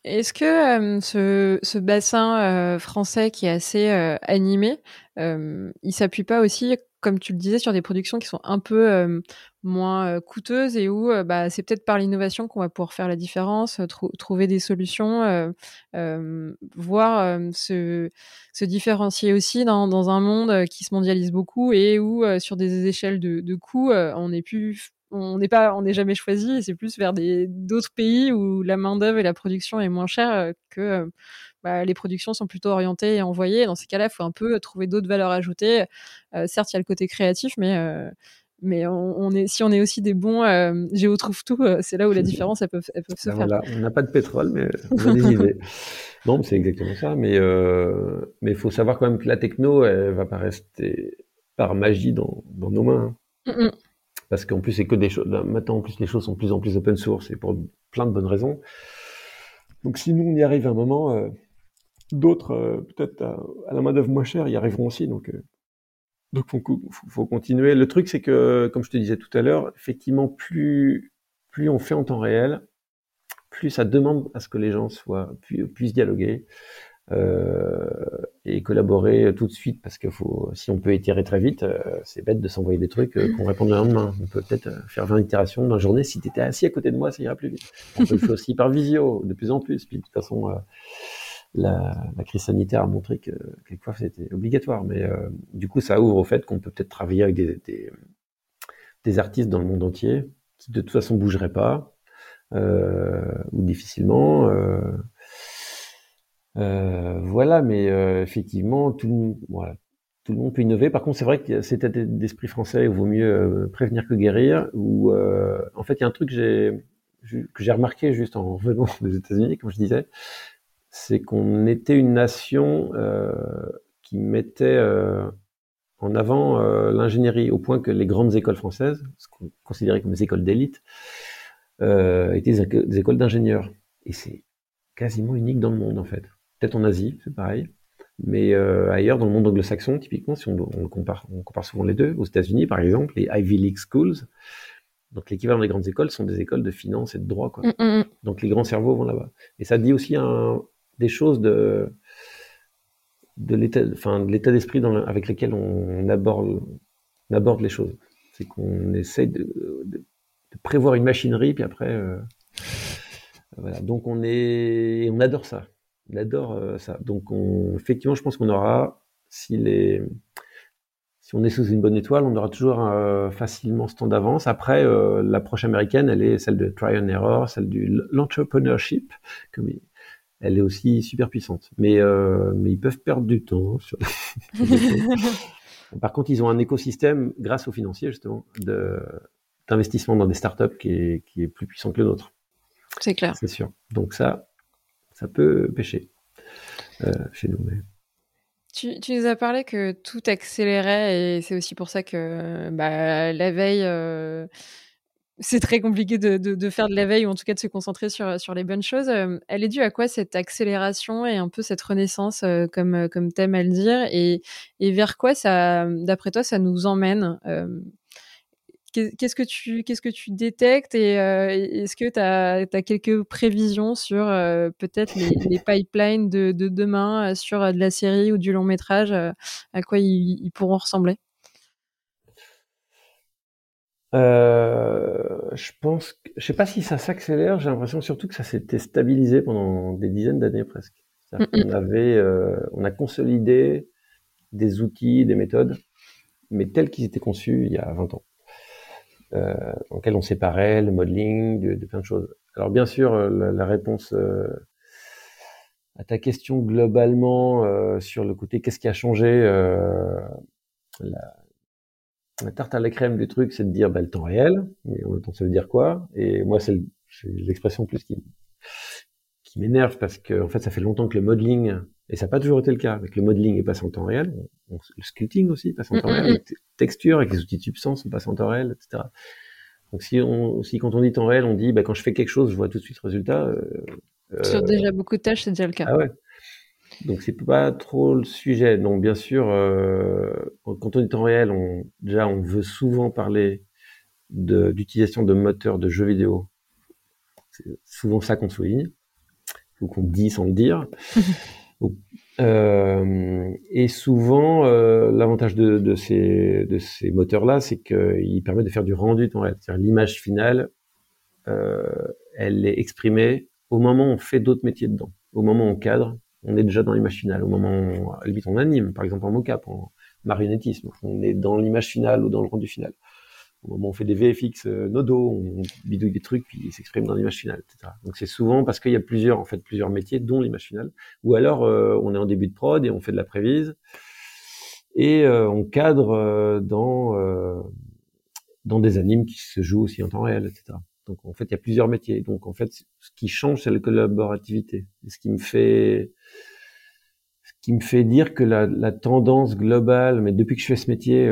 Est-ce que ce, ce, bassin euh, français qui est assez euh, animé, euh, il s'appuie pas aussi, comme tu le disais, sur des productions qui sont un peu moins coûteuses et où bah, c'est peut-être par l'innovation qu'on va pouvoir faire la différence, trouver des solutions, voir se, se, différencier aussi dans, dans, un monde qui se mondialise beaucoup et où sur des échelles de, de coûts, on est plus on n'est pas, on n'est jamais choisi. C'est plus vers des d'autres pays où la main d'œuvre et la production est moins chère euh, que euh, bah, les productions sont plutôt orientées et envoyées. Dans ces cas-là, il faut un peu trouver d'autres valeurs ajoutées. Euh, certes, il y a le côté créatif, mais mais on, est, si on est aussi des bons géo trouve tout, c'est là où la différence elle peut, elle peut se ben faire. On n'a pas de pétrole, mais on a des idées. Non, c'est exactement ça. Mais mais il faut savoir quand même que la techno, elle va pas rester par magie dans, dans nos mains. Hein. Mm, mm parce qu'en plus c'est que des choses. Maintenant en plus les choses sont de plus en plus open source et pour plein de bonnes raisons. Donc si nous on y arrive à un moment, euh, d'autres euh, peut-être à, la main d'œuvre moins chère y arriveront aussi. Donc euh, donc faut, faut, continuer. Le truc c'est que comme je te disais tout à l'heure, effectivement plus plus on fait en temps réel, plus ça demande à ce que les gens soient puissent dialoguer, et collaborer tout de suite parce que faut, si on peut étirer très vite, euh, c'est bête de s'envoyer des trucs euh, qu'on répond le lendemain. On peut peut-être faire 20 itérations dans la journée. Si tu étais assis à côté de moi, ça ira plus vite. On peut le faire aussi par visio, de plus en plus. Puis de toute façon, la, crise sanitaire a montré que quelquefois c'était obligatoire. Mais du coup, ça ouvre au fait qu'on peut peut-être travailler avec des, des, artistes dans le monde entier qui de toute façon bougeraient pas ou difficilement. Euh, voilà, mais euh, effectivement, tout le, monde, peut innover. Par contre, c'est vrai que cet état d'esprit français, il vaut mieux euh, prévenir que guérir. Ou en fait, il y a un truc que j'ai remarqué juste en revenant des États-Unis, comme je disais, c'est qu'on était une nation qui mettait en avant l'ingénierie au point que les grandes écoles françaises, considérées comme des écoles d'élite, étaient des écoles d'ingénieurs. Et c'est quasiment unique dans le monde en fait peut-être en Asie, c'est pareil. Mais euh, ailleurs, dans le monde anglo-saxon, typiquement, si on, on, compare, on compare souvent les deux, aux États-Unis, par exemple, les Ivy League Schools, donc l'équivalent des grandes écoles, sont des écoles de finance et de droit. Quoi. Mm, mm, mm. Donc les grands cerveaux vont là-bas. Et ça dit aussi un, des choses de, de l'état, enfin, de l'état d'esprit avec lequel on aborde, on aborde les choses. C'est qu'on essaye de, de, de, prévoir une machinerie, puis après, euh, voilà. Donc on est, on adore ça il adore euh, ça. Donc, on, effectivement, je pense qu'on aura, si, les, si on est sous une bonne étoile, on aura toujours euh, facilement ce temps d'avance. Après, euh, l'approche américaine, elle est celle de try and error, celle de l'entrepreneurship, comme elle est aussi super puissante. Mais, mais ils peuvent perdre du temps. Sur... Par contre, ils ont un écosystème, grâce aux financiers justement, d'investissement dans des startups qui est, qui est plus puissant que le nôtre. C'est clair. C'est sûr. Donc ça, ça peut pêcher euh, chez nous. Tu, nous as parlé que tout accélérait et c'est aussi pour ça que bah, la veille, euh, c'est très compliqué de, faire de la veille ou en tout cas de se concentrer sur, sur les bonnes choses. Euh, elle est due à quoi cette accélération et un peu cette renaissance, comme, comme t'aimes à le dire, et vers quoi ça, d'après toi, ça nous emmène Qu'est-ce que tu qu'est-ce que tu détectes et euh, est-ce que tu as, quelques prévisions sur euh, peut-être les, pipelines de, demain euh, sur de la série ou du long métrage à quoi ils, pourront ressembler? Je pense que, je sais pas si ça s'accélère j'ai l'impression surtout que ça s'était stabilisé pendant des dizaines d'années presque. On avait on a consolidé des outils des méthodes mais tels qu'ils étaient conçus il y a 20 ans euh, dans lequel on séparait le modeling de, de, plein de choses. Alors bien sûr, euh, la, la réponse euh, à ta question globalement euh, sur le côté qu'est-ce qui a changé, euh, la, la, tarte à la crème du truc, c'est de dire bah, le temps réel. Mais en même temps, ça veut dire quoi? Et moi, c'est l'expression plus qui, qui m'énerve parce que en fait, ça fait longtemps que le modeling et ça n'a pas toujours été le cas. Avec le modeling est passé en temps réel, le sculpting aussi passe en temps réel, les textures avec les outils de substance on passe en temps réel, etc. Donc si, on, si quand on dit temps réel, on dit bah, quand je fais quelque chose, je vois tout de suite le résultat. Euh, Sur déjà beaucoup de tâches, c'est déjà le cas. Ah ouais. Donc c'est pas trop le sujet. Donc bien sûr, euh, quand on dit temps réel, on, déjà on veut souvent parler d'utilisation de, moteurs de jeux vidéo. C'est souvent ça qu'on souligne ou qu'on dit sans le dire. Euh, et souvent, euh, l'avantage de, ces, moteurs-là, c'est qu'ils permettent de faire du rendu temps. C'est-à-dire l'image finale, euh, elle est exprimée au moment où on fait d'autres métiers dedans. Au moment où on cadre, on est déjà dans l'image finale. Au moment où on, on anime, par exemple en mocap, en marionnettisme, on est dans l'image finale ou dans le rendu final. Au moment où on fait des VFX euh, nodo, on bidouille des trucs, puis ils s'expriment dans l'image finale, etc. Donc c'est souvent parce qu'il y a plusieurs, en fait, plusieurs métiers, dont l'image finale. Ou alors, euh, on est en début de prod et on fait de la prévise, et euh, on cadre dans, dans des animes qui se jouent aussi en temps réel, etc. Donc en fait, il y a plusieurs métiers. Donc en fait, ce qui change, c'est la collaborativité. Ce qui me fait qui me fait dire que la, tendance globale, mais depuis que je fais ce métier,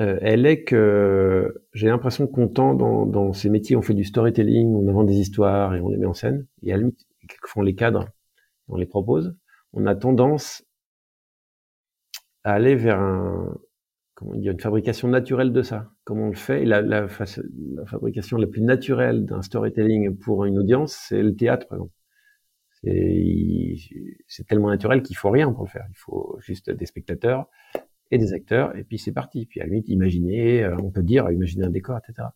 euh, elle est que j'ai l'impression qu'on tend dans, dans, ces métiers, on fait du storytelling, on invente des histoires et on les met en scène. Et à la limite, quelquefois on les cadre, on les propose. On a tendance à aller vers un, comment dire, une fabrication naturelle de ça. Comment on le fait la, la, la fabrication la plus naturelle d'un storytelling pour une audience, c'est le théâtre, par exemple. C'est tellement naturel qu'il faut rien pour le faire. Il faut juste des spectateurs et des acteurs, et puis c'est parti. Puis à la limite, euh, on peut dire, imaginer un décor, etc.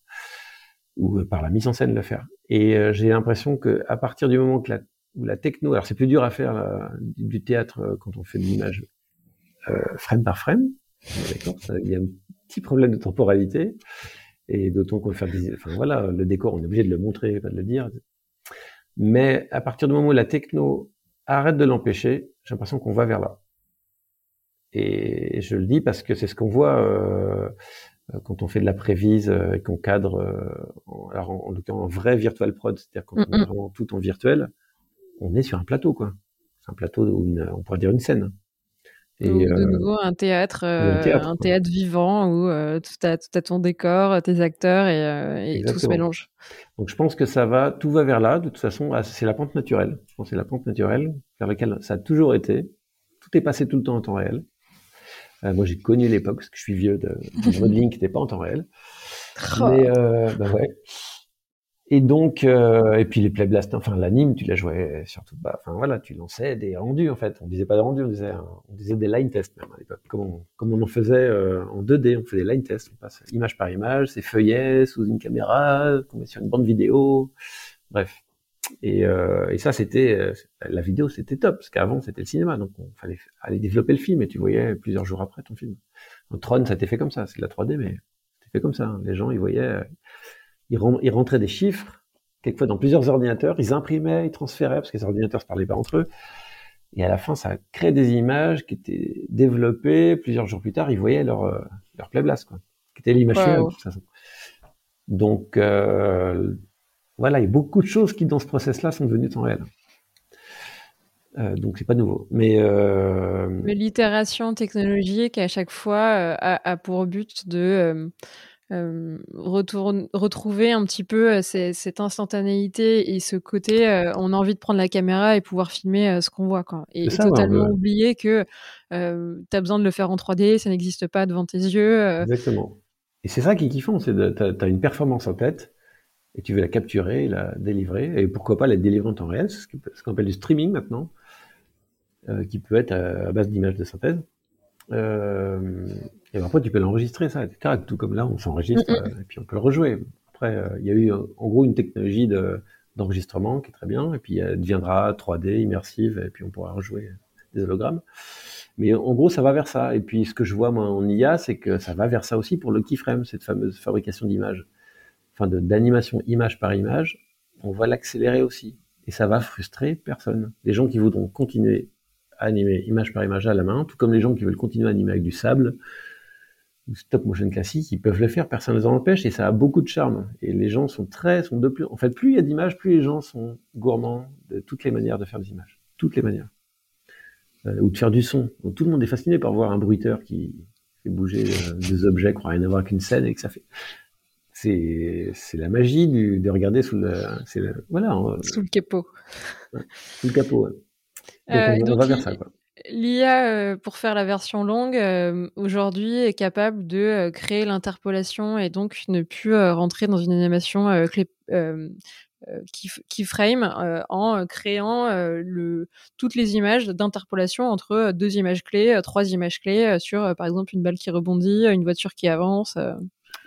Ou euh, par la mise en scène le faire. Et euh, j'ai l'impression que à partir du moment où la techno, alors c'est plus dur à faire du théâtre quand on fait de l'image frame par frame, il y a un petit problème de temporalité, et d'autant qu'on fait des, enfin voilà, le décor, on est obligé de le montrer, pas de le dire. Mais à partir du moment où la techno arrête de l'empêcher, j'ai l'impression qu'on va vers là. Et je le dis parce que c'est ce qu'on voit euh, quand on fait de la prévise euh, et qu'on cadre, euh, alors en, en, en vrai virtual prod, c'est-à-dire quand on est vraiment tout en virtuel, on est sur un plateau, quoi. C'est un plateau où une, on pourrait dire une scène. Et, de euh, nouveau un théâtre, un théâtre, un théâtre vivant où tout, a, tout a ton décor, tes acteurs et, et tout se mélange. Donc je pense que ça va, tout va vers là. De toute façon, ah, c'est la pente naturelle. Je pense que c'est la pente naturelle vers laquelle ça a toujours été. Tout est passé tout le temps en temps réel. Euh, moi, j'ai connu l'époque, parce que je suis vieux, de, de modeling qui n'était pas en temps réel. Oh. Mais, euh, bah ouais. Et donc, euh, et puis les playblasts, enfin l'anime, tu la jouais surtout pas. Enfin voilà, tu lançais des rendus en fait. On disait pas des rendus, on disait, on disait des line tests même à l'époque. Comme on, comme on en faisait euh, en 2D, on faisait des line tests. On passe image par image, c'est feuillet sous une caméra, on met sur une bande vidéo. Bref. Et, euh, et ça, c'était euh, la vidéo, c'était top parce qu'avant c'était le cinéma, donc on fallait aller développer le film et tu voyais plusieurs jours après ton film. En Tron, ça t'est fait comme ça, c'est de la 3D, mais c'était fait comme ça. Hein. Les gens, ils voyaient, euh, ils, ils, rentraient des chiffres, quelquefois dans plusieurs ordinateurs, ils imprimaient, ils transféraient parce que les ordinateurs se parlaient pas entre eux. Et à la fin, ça crée des images qui étaient développées. Plusieurs jours plus tard, ils voyaient leur euh, leur playblast, quoi, qui était l'image wow. de toute façon. Donc euh, voilà, il y a beaucoup de choses qui, dans ce process-là, sont devenues temps réel. Euh, donc c'est pas nouveau. Mais, euh... Mais l'itération technologique à chaque fois euh, a, a, pour but de euh, retourne, retrouver un petit peu cette instantanéité et ce côté on a envie de prendre la caméra et pouvoir filmer ce qu'on voit quoi. Et, ça, totalement ouais, oublier que tu as besoin de le faire en 3D, ça n'existe pas devant tes yeux. Exactement. Et c'est ça qui est kiffant, c'est tu as, une performance en tête et tu veux la capturer, la délivrer, et pourquoi pas la délivrer en temps réel, ce qu'on appelle du streaming maintenant, euh, qui peut être à, à base d'images de synthèse. Euh, et après, tu peux l'enregistrer, ça, etc. Tout comme là, on s'enregistre, et puis on peut le rejouer. Après, euh, il y a eu en gros une technologie d'enregistrement qui est très bien, et puis elle deviendra 3D, immersive, et puis on pourra rejouer des hologrammes. Mais en gros, ça va vers ça. Et puis, ce que je vois moi en IA, c'est que ça va vers ça aussi pour le keyframe, cette fameuse fabrication d'images enfin d'animation image par image, on va l'accélérer aussi. Et ça va frustrer personne. Les gens qui voudront continuer à animer image par image à la main, tout comme les gens qui veulent continuer à animer avec du sable, ou stop motion classique, ils peuvent le faire, personne ne les en empêche, et ça a beaucoup de charme. Et les gens sont très, sont de plus, en fait, plus il y a d'images, plus les gens sont gourmands de toutes les manières de faire des images. Toutes les manières. Euh, ou de faire du son. Tout le monde est fasciné par voir un bruiteur qui fait bouger euh, des objets qui n'ont rien à voir qu'une scène et que ça fait c'est la magie du, de regarder sous le, le voilà sous le capot ouais, sous le capot ouais. donc, euh, on, donc, on, va vers ça quoi L'IA, euh, pour faire la version longue, euh, aujourd'hui est capable de créer l'interpolation et donc ne plus rentrer dans une animation keyframe en créant le, toutes les images d'interpolation entre deux images clés, trois images clés sur, par exemple, une balle qui rebondit, une voiture qui avance.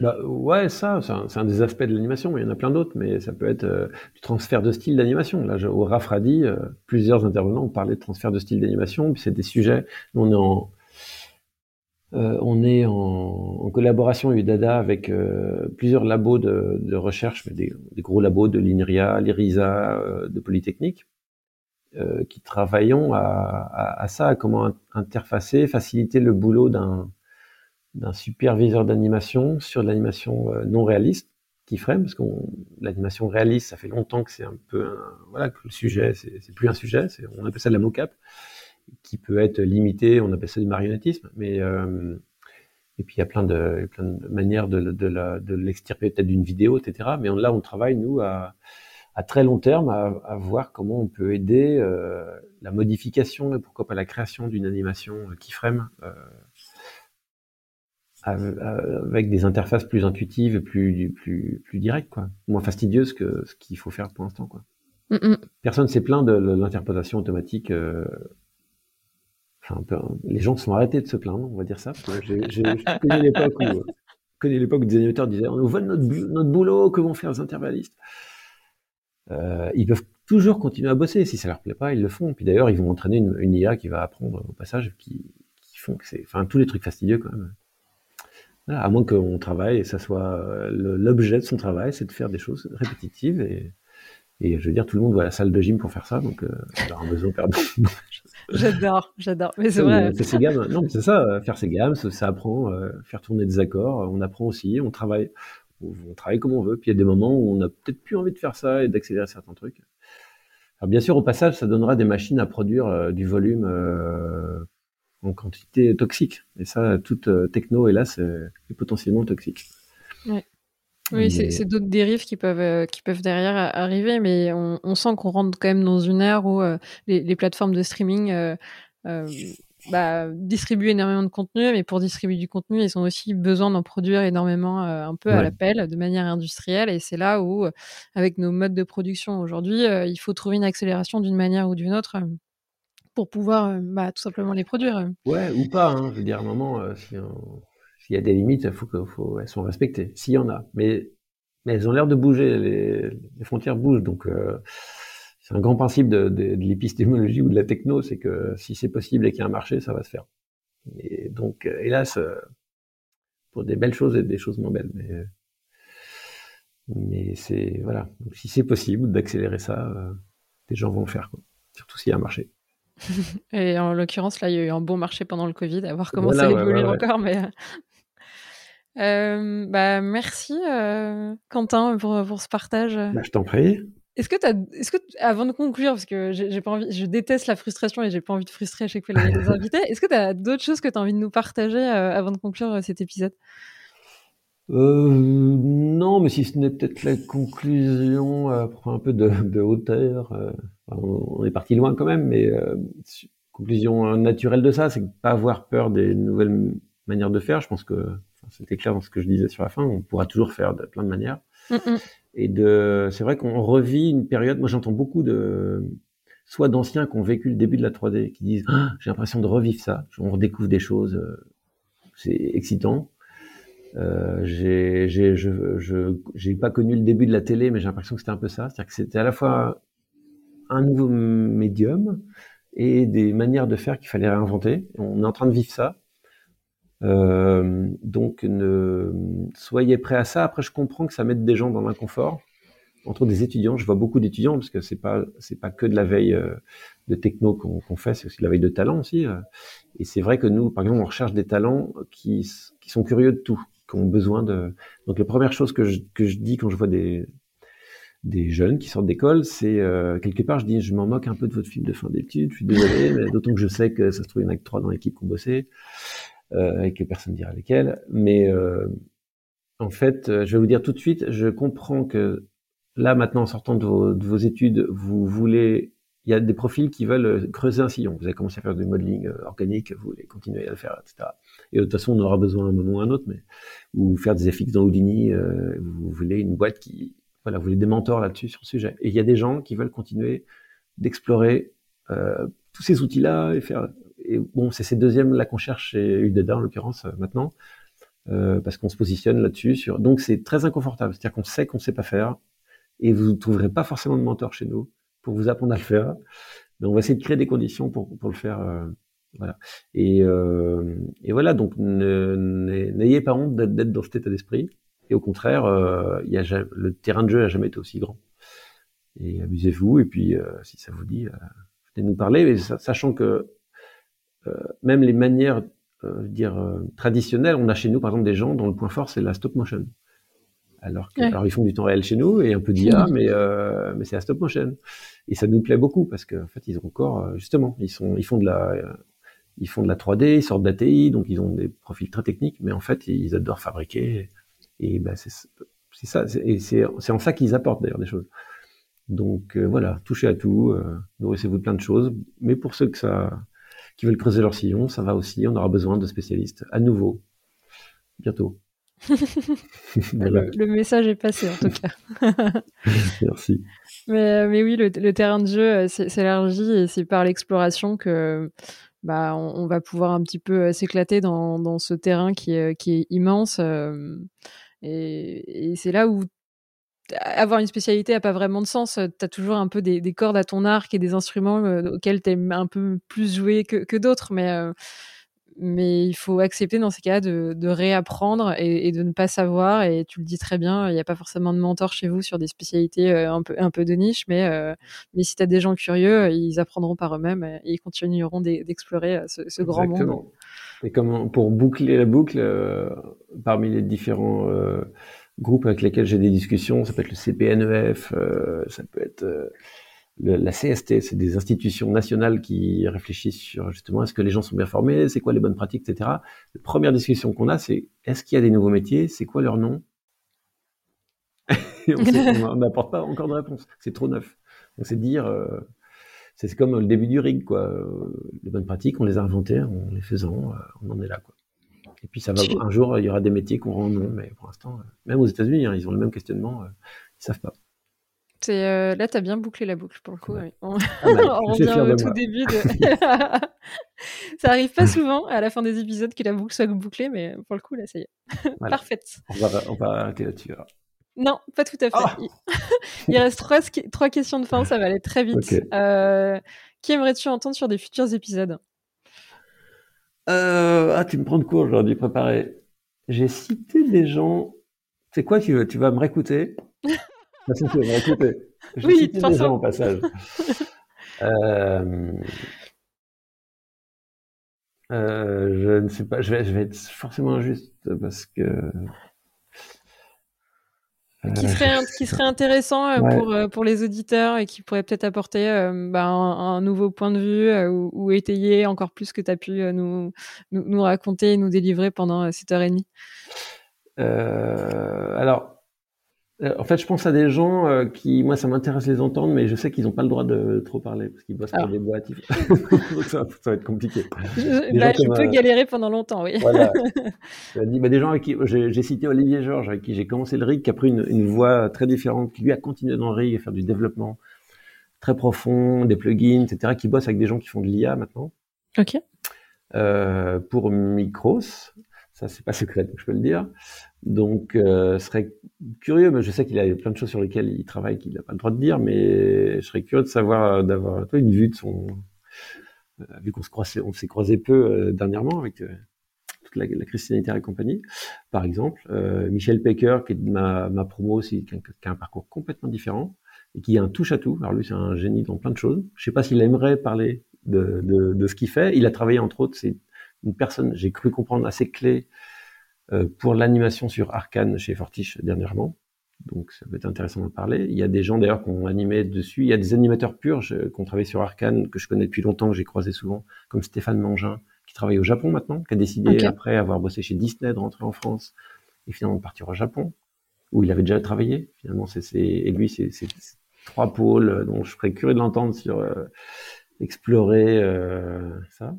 Bah, ouais, ça, c'est un, des aspects de l'animation. Il y en a plein d'autres, mais ça peut être euh, du transfert de style d'animation. Là, au Rafradi, euh, plusieurs intervenants ont parlé de transfert de style d'animation, puis c'est des sujets. On est en, on est en, collaboration UDADA avec plusieurs labos de, recherche, des, gros labos de l'INRIA, l'IRISA, de Polytechnique, qui travaillons à, ça, à comment interfacer, faciliter le boulot d'un d'un superviseur d'animation sur de l'animation non réaliste keyframe, parce que l'animation réaliste, ça fait longtemps que c'est un peu voilà que le sujet, c'est plus un sujet, on appelle ça de la mocap, qui peut être limité, on appelle ça du marionnettisme, mais euh, et puis il y a plein de, plein de manières de, de, l'extirper peut-être d'une vidéo, etc. Mais là, on travaille nous à, à très long terme à, à, voir comment on peut aider euh, la modification et pourquoi pas la création d'une animation keyframe. Euh, avec des interfaces plus intuitives et plus, plus, plus directes, quoi. Moins fastidieuses que ce qu'il faut faire pour l'instant, quoi. Mm, mm. Personne s'est plaint de l'interprétation automatique. Euh... Enfin, peu, les gens se sont arrêtés de se plaindre, on va dire ça. J'ai connu l'époque où, connu l'époque où des animateurs disaient on nous vole notre, notre boulot, que vont faire les intervallistes euh, Ils peuvent toujours continuer à bosser. Si ça leur plaît pas, ils le font. Puis d'ailleurs, ils vont entraîner une, une IA qui va apprendre au passage, qui, qui font que c'est, enfin, tous les trucs fastidieux quand même à moins qu'on travaille et ça soit euh, l'objet de son travail, c'est de faire des choses répétitives et, et je veux dire, tout le monde va à la salle de gym pour faire ça, donc euh, aura besoin j'adore, j'adore. Mais c'est vrai. Faire ses gammes, non, c'est ça, euh, faire ses gammes, ça, apprend, euh, faire tourner des accords, on apprend aussi, on travaille, on, travaille comme on veut. Puis il y a des moments où on a peut-être plus envie de faire ça et d'accélérer certains trucs. Alors bien sûr, au passage, ça donnera des machines à produire du volume en quantité toxique. Et ça, toute euh, techno, hélas, est potentiellement toxique. Oui, c'est d'autres dérives qui peuvent, euh, qui peuvent derrière arriver, mais on, sent qu'on rentre quand même dans une ère où euh, les, plateformes de streaming bah, distribuent énormément de contenu, mais pour distribuer du contenu, ils ont aussi besoin d'en produire énormément un peu à l'appel, de manière industrielle. Et c'est là où, avec nos modes de production aujourd'hui, il faut trouver une accélération d'une manière ou d'une autre pour pouvoir euh, bah, tout simplement les produire. Euh. Ouais, ou pas. Hein. Je veux dire, à un moment, euh, s'il y a des limites, il faut qu'elles soient respectées. S'il y en a. Mais, mais elles ont l'air de bouger. Les, frontières bougent. Donc, c'est un grand principe de, de, l'épistémologie ou de la techno, c'est que si c'est possible et qu'il y a un marché, ça va se faire. Et donc, hélas, pour des belles choses et des choses moins belles. Mais, mais c'est voilà. Si c'est possible d'accélérer ça, des gens vont le faire. Surtout s'il y a un marché. Et en l'occurrence, là, il y a eu un bon marché pendant le Covid, à voir comment ça évolue encore. Mais euh, bah, merci euh, Quentin pour, pour, ce partage. Bah, je t'en prie. Est-ce que, as, est-ce que avant de conclure, parce que j'ai pas envie, je déteste la frustration et j'ai pas envie de frustrer à chaque fois les, invités, est-ce que tu as d'autres choses que tu as envie de nous partager euh, avant de conclure cet épisode? Non, mais si ce n'est peut-être la conclusion, pour un peu de, de hauteur on est parti loin quand même, mais euh, conclusion naturelle de ça, c'est pas avoir peur des nouvelles manières de faire. Je pense que c'était clair dans ce que je disais sur la fin. On pourra toujours faire de plein de manières. Et de, c'est vrai qu'on revit une période. Moi, j'entends beaucoup de, soit d'anciens qui ont vécu le début de la 3D, qui disent ah, j'ai l'impression de revivre ça. On redécouvre des choses. Euh, c'est excitant. Euh, j'ai, j'ai, je, je, j'ai pas connu le début de la télé, mais j'ai l'impression que c'était un peu ça. C'est-à-dire que c'était à la fois un nouveau médium et des manières de faire qu'il fallait réinventer. On est en train de vivre ça. Euh, donc, ne, soyez prêts à ça. Après, je comprends que ça mette des gens dans l'inconfort. Entre des étudiants, je vois beaucoup d'étudiants parce que c'est pas c'est pas que de la veille euh, de techno qu'on fait, c'est aussi de la veille de talent aussi. Euh. Et c'est vrai que nous, par exemple, on recherche des talents qui qui sont curieux de tout, qui ont besoin de. Donc, la première chose que je que je dis quand je vois des des jeunes qui sortent d'école, c'est euh, quelque part, je dis, je m'en moque un peu de votre film de fin d'études, je suis désolé, mais d'autant que je sais que ça se trouve, il y en a que trois dans l'équipe qui ont bossé, euh, et que personne ne dira lesquels. Mais euh, en fait, euh, je vais vous dire tout de suite, je comprends que là, maintenant, en sortant de vos, de vos études, vous voulez... Il y a des profils qui veulent creuser un sillon. Vous avez commencé à faire du modeling organique, vous voulez continuer à le faire, etc. Et de toute façon, on aura besoin un moment ou un autre, mais ou faire des FX dans Houdini, vous voulez une boîte qui voilà, vous voulez des mentors là-dessus sur le sujet. Et il y a des gens qui veulent continuer d'explorer euh, tous ces outils-là et faire. Et bon, c'est ces deuxièmes là qu'on cherche chez UDEDA en l'occurrence euh, maintenant, euh, parce qu'on se positionne là-dessus. Sur... Donc c'est très inconfortable, c'est-à-dire qu'on sait qu'on ne sait pas faire, et vous ne trouverez pas forcément de mentor chez nous pour vous apprendre à le faire. Mais on va essayer de créer des conditions pour, pour le faire, euh, Voilà. Et, euh, et voilà, donc n'ayez pas honte d'être dans cet état d'esprit. Et au contraire, euh, a, le terrain de jeu n'a jamais été aussi grand. Et amusez-vous. Et puis, euh, si ça vous dit, euh, venez nous parler. Mais sachant que même les manières, dire traditionnelles, on a chez nous par exemple des gens dont le point fort c'est la stop motion. Alors, que, alors ils font du temps réel chez nous et un peu d'IA, mais mais c'est la stop motion. Et ça nous plaît beaucoup parce qu'en fait ils ont encore justement, ils sont, ils font de la ils font de la 3D, ils sortent d'ATI, donc ils ont des profils très techniques, mais en fait, ils adorent fabriquer. Et ben, c'est ça, et c'est en ça qu'ils apportent d'ailleurs des choses. Donc euh, voilà, touchez à tout, euh, nourrissez-vous de plein de choses. Mais pour ceux que ça, qui veulent creuser leur sillon, ça va aussi. On aura besoin de spécialistes à nouveau bientôt. le, message est passé en tout cas. Merci. Mais, mais oui, le, le terrain de jeu euh, s'élargit et c'est par l'exploration que bah, on, va pouvoir un petit peu s'éclater dans, dans, ce terrain qui est, qui est immense. Euh, et, c'est là où avoir une spécialité n'a pas vraiment de sens. Tu as toujours un peu des, des, cordes à ton arc et des instruments euh, auxquels tu un peu plus jouer que, d'autres. Mais mais il faut accepter dans ces cas de, réapprendre et, de ne pas savoir. Et tu le dis très bien, il n'y a pas forcément de mentor chez vous sur des spécialités euh, un peu, un peu de niche, mais, euh, mais si tu as des gens curieux, ils apprendront par eux-mêmes et ils continueront d'explorer euh, ce, grand monde. Et comme pour boucler la boucle, parmi les différents groupes avec lesquels j'ai des discussions, ça peut être le CPNEF, ça peut être la CST, c'est des institutions nationales qui réfléchissent sur justement est-ce que les gens sont bien formés, c'est quoi les bonnes pratiques, etc. La première discussion qu'on a, c'est est-ce qu'il y a des nouveaux métiers, c'est quoi leur nom? On n'apporte pas encore de réponse, c'est trop neuf. Donc c'est dire, euh, c'est comme le début du rig, quoi. Les bonnes pratiques, on les a inventées, on les faisant, euh, on en est là, quoi. Et puis ça va, un jour, il y aura des métiers qu'on rend nom, mais pour l'instant, euh, même aux États-Unis, hein, ils ont le même questionnement, ils savent pas. Euh, là, tu as bien bouclé la boucle pour le coup. On, ah bah, revient au tout début. De... ça arrive pas souvent à la fin des épisodes que la boucle soit bouclée, mais pour le coup, là, ça y est. Parfaite. On va, on va arrêter là-dessus. Non, pas tout à fait. Ah il... reste trois, trois, questions de fin, ça va aller très vite. Euh, qui aimerais-tu entendre sur des futurs épisodes? Euh, Ah, tu me prends de court, j'aurais dû préparer. J'ai cité des gens. C'est quoi, tu, tu vas me réécouter? Je oui, cite des gens au passage. Euh, euh, je ne sais pas, je vais, je vais être forcément injuste parce que. Qui, serait, qui serait intéressant euh, pour, pour les auditeurs et qui pourrait peut-être apporter bah, un, nouveau point de vue ou, ou, étayer encore plus que tu as pu nous, nous, nous, raconter et nous délivrer pendant cette heure et demie? Alors, euh, en fait, je pense à des gens euh, qui, moi, ça m'intéresse les entendre, mais je sais qu'ils n'ont pas le droit de trop parler parce qu'ils bossent pour ah. des boîtes. Donc ça, va être compliqué. Je, bah, peux euh, galérer pendant longtemps, oui. Voilà. bah, des gens avec qui j'ai cité Olivier Georges, avec qui j'ai commencé le RIG, qui a pris une, une, voie très différente, qui lui a continué dans le RIG à faire du développement très profond, des plugins, etc., qui bosse avec des gens qui font de l'IA maintenant. Ok. Euh, pour Micros, ça c'est pas secret, donc je peux le dire. Donc, euh, ce serait curieux, mais je sais qu'il a plein de choses sur lesquelles il travaille qu'il n'a pas le droit de dire, mais je serais curieux de savoir, euh, d'avoir toi une vue de son, euh, vu qu'on se croisait, on s'est croisé peu dernièrement avec toute la, la, crise sanitaire et compagnie, par exemple. Michel Pecker, qui est ma, promo aussi, qui a, un parcours complètement différent et qui a un touche à tout. Alors lui, c'est un génie dans plein de choses. Je sais pas s'il aimerait parler de, de, de ce qu'il fait. Il a travaillé entre autres, c'est une personne, j'ai cru comprendre assez clé euh, pour l'animation sur Arkane chez Fortiche dernièrement. Donc ça peut être intéressant de parler. Il y a des gens d'ailleurs qui ont animé dessus. Il y a des animateurs purs qui ont travaillé sur Arkane, que je connais depuis longtemps, que j'ai croisé souvent, comme Stéphane Mangin, qui travaille au Japon maintenant, qui a décidé après avoir bossé chez Disney de rentrer en France et finalement de partir au Japon, où il avait déjà travaillé. Finalement, c'est et lui, c'est trois pôles dont je serais curieux de l'entendre sur euh, explorer euh, ça.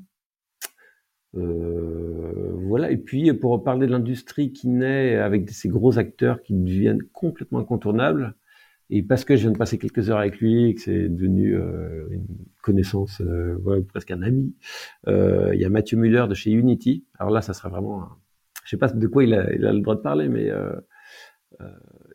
Euh, voilà. Et puis pour parler de l'industrie qui naît avec ces gros acteurs qui deviennent complètement incontournables, et parce que je viens de passer quelques heures avec lui que c'est devenu euh, une connaissance, euh, presque un ami, euh, il y a Mathieu Muller de chez Unity. Alors là, ça serait vraiment, je sais pas de quoi il a, il a, le droit de parler, mais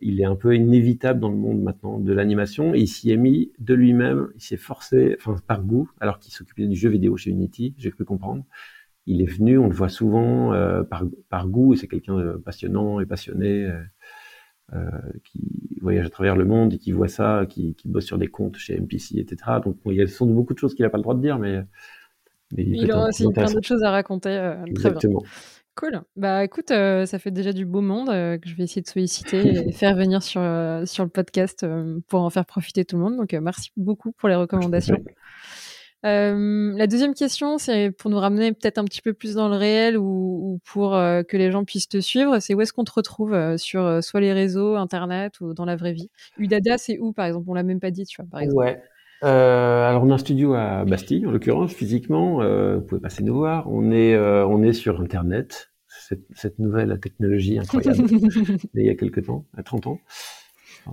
il est un peu inévitable dans le monde maintenant de l'animation et il s'y est mis de lui-même, il s'est forcé, enfin par goût, alors qu'il s'occupait du jeu vidéo chez Unity, j'ai cru comprendre. Il est venu, on le voit souvent euh, par, par goût et c'est quelqu'un de passionnant et passionné euh, euh, qui voyage à travers le monde et qui voit ça, qui, qui bosse sur des comptes chez MPC, etc. Donc il y a sans doute beaucoup de choses qu'il n'a pas le droit de dire, mais, mais il, aura aussi plein d'autres choses à raconter. Exactement. Très bien. Cool. Bah écoute, ça fait déjà du beau monde que je vais essayer de solliciter et faire venir sur, sur le podcast pour en faire profiter tout le monde. Donc merci beaucoup pour les recommandations. La deuxième question, c'est pour nous ramener peut-être un petit peu plus dans le réel ou, pour que les gens puissent te suivre. C'est où est-ce qu'on te retrouve sur soit les réseaux, internet ou dans la vraie vie? Udada, c'est où par exemple? On l'a même pas dit, tu vois, par exemple. Ouais. Euh, alors on a un studio à Bastille, en l'occurrence, physiquement. Euh, vous pouvez passer nous voir. On est, euh, on est sur Internet, cette, cette nouvelle technologie incroyable, il y a quelques temps, à 30 ans,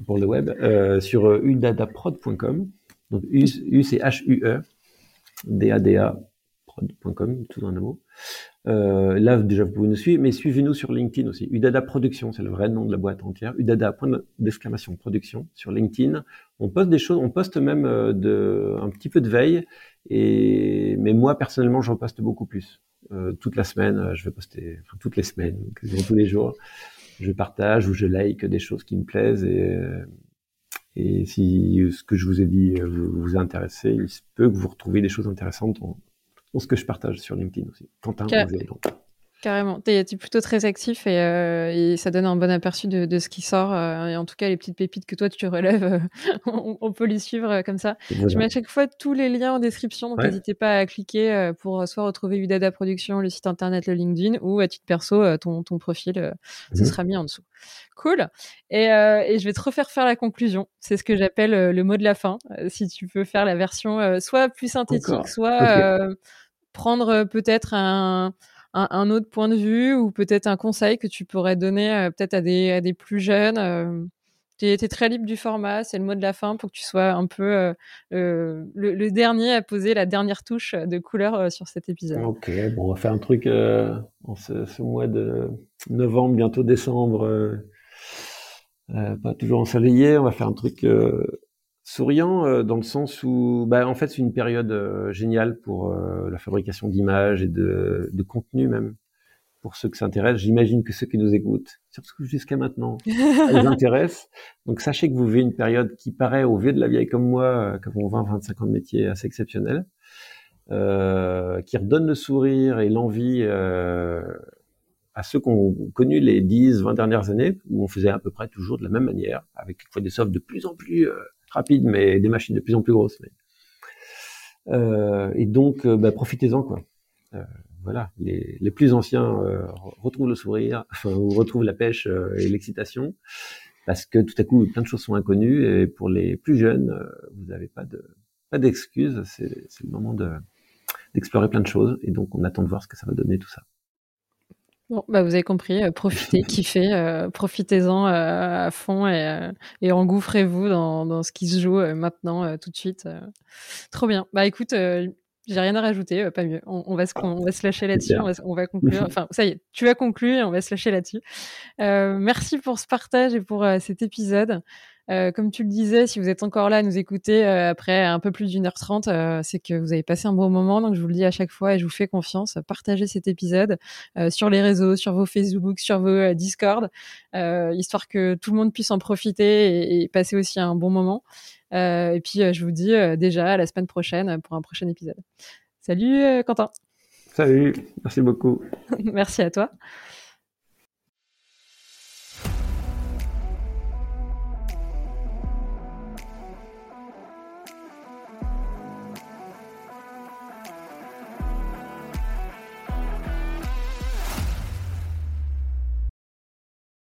pour le web, euh, sur udadaprod.com. Donc U, U c'est H-U-E, D-A-D-A, prod.com, tout dans un mot. Euh, là, déjà, vous pouvez nous suivre, mais suivez-nous sur LinkedIn aussi. Udada Production, c'est le vrai nom de la boîte entière. Udada, point d'exclamation, production, sur LinkedIn. On poste des choses, on poste même euh, un petit peu de veille. Mais moi, personnellement, j'en poste beaucoup plus. Euh, toute la semaine, je vais poster, enfin, toutes les semaines, quasiment tous les jours. Je partage ou je like des choses qui me plaisent et si ce que je vous ai dit vous, vous a intéressé, il se peut que vous retrouviez des choses intéressantes ce que je partage sur LinkedIn aussi. Quentin Carrément. Tu es, plutôt très actif euh, et, ça donne un bon aperçu de, ce qui sort. Euh, et en tout cas, les petites pépites que toi, tu relèves, euh, on, peut les suivre comme ça. Je mets à chaque fois tous les liens en description, donc n'hésitez pas à cliquer pour soit retrouver Udada Production, le site internet, le LinkedIn, ou à titre perso, ton, ton profil, ce mhm. sera mis en dessous. Cool. Et, je vais te refaire faire la conclusion. C'est ce que j'appelle le mot de la fin. si tu peux faire la version soit plus synthétique, soit prendre peut-être un un, autre point de vue ou peut-être un conseil que tu pourrais donner euh, peut-être à des, à des plus jeunes euh, tu es, très libre du format, c'est le mot de la fin pour que tu sois un peu euh, le, dernier à poser la dernière touche de couleur sur cet épisode. Ok, bon, on va faire un truc en ce, mois de novembre, bientôt décembre, pas toujours ensoleillé, on va faire un truc Souriant euh, dans le sens où, bah, en fait, c'est une période euh, géniale pour euh, la fabrication d'images et de, de contenu même. Pour ceux qui s'intéressent, j'imagine que ceux qui nous écoutent, surtout jusqu'à maintenant, les intéressent. Donc sachez que vous vivez une période qui paraît aux vieux de la vieille comme moi, qui avons 20-25 ans de métier assez exceptionnel, qui redonne le sourire et l'envie à ceux qui ont connu les 10, 20 dernières années, où on faisait à peu près toujours de la même manière, avec quelquefois des softs de plus en plus rapide, mais des machines de plus en plus grosses. Euh, et donc, euh, bah, profitez-en, quoi. Euh, voilà, les, plus anciens retrouvent le sourire, enfin, retrouvent la pêche et l'excitation, parce que tout à coup, plein de choses sont inconnues, et pour les plus jeunes, vous n'avez pas de pas d'excuses, c'est le moment de d'explorer plein de choses, et donc on attend de voir ce que ça va donner tout ça. Bon, bah vous avez compris, euh, profitez, kiffez, euh, profitez-en euh, à fond et, et engouffrez-vous dans, dans, ce qui se joue maintenant, tout de suite. trop bien. Bah écoute, j'ai rien à rajouter, pas mieux. On, on, va se, on va se lâcher là-dessus, on va, on va, conclure. Enfin, ça y est, tu as conclu et on va se lâcher là-dessus. merci pour ce partage et pour cet épisode. Euh, comme tu le disais, si vous êtes encore là à nous écouter euh, après un peu plus d'une heure trente, euh, c'est que vous avez passé un bon moment. Donc je vous le dis à chaque fois et je vous fais confiance. Partagez cet épisode sur les réseaux, sur vos Facebook, sur vos Discord, histoire que tout le monde puisse en profiter et, passer aussi un bon moment. et puis je vous dis déjà à la semaine prochaine pour un prochain épisode. Salut Quentin. Salut, merci beaucoup. merci à toi.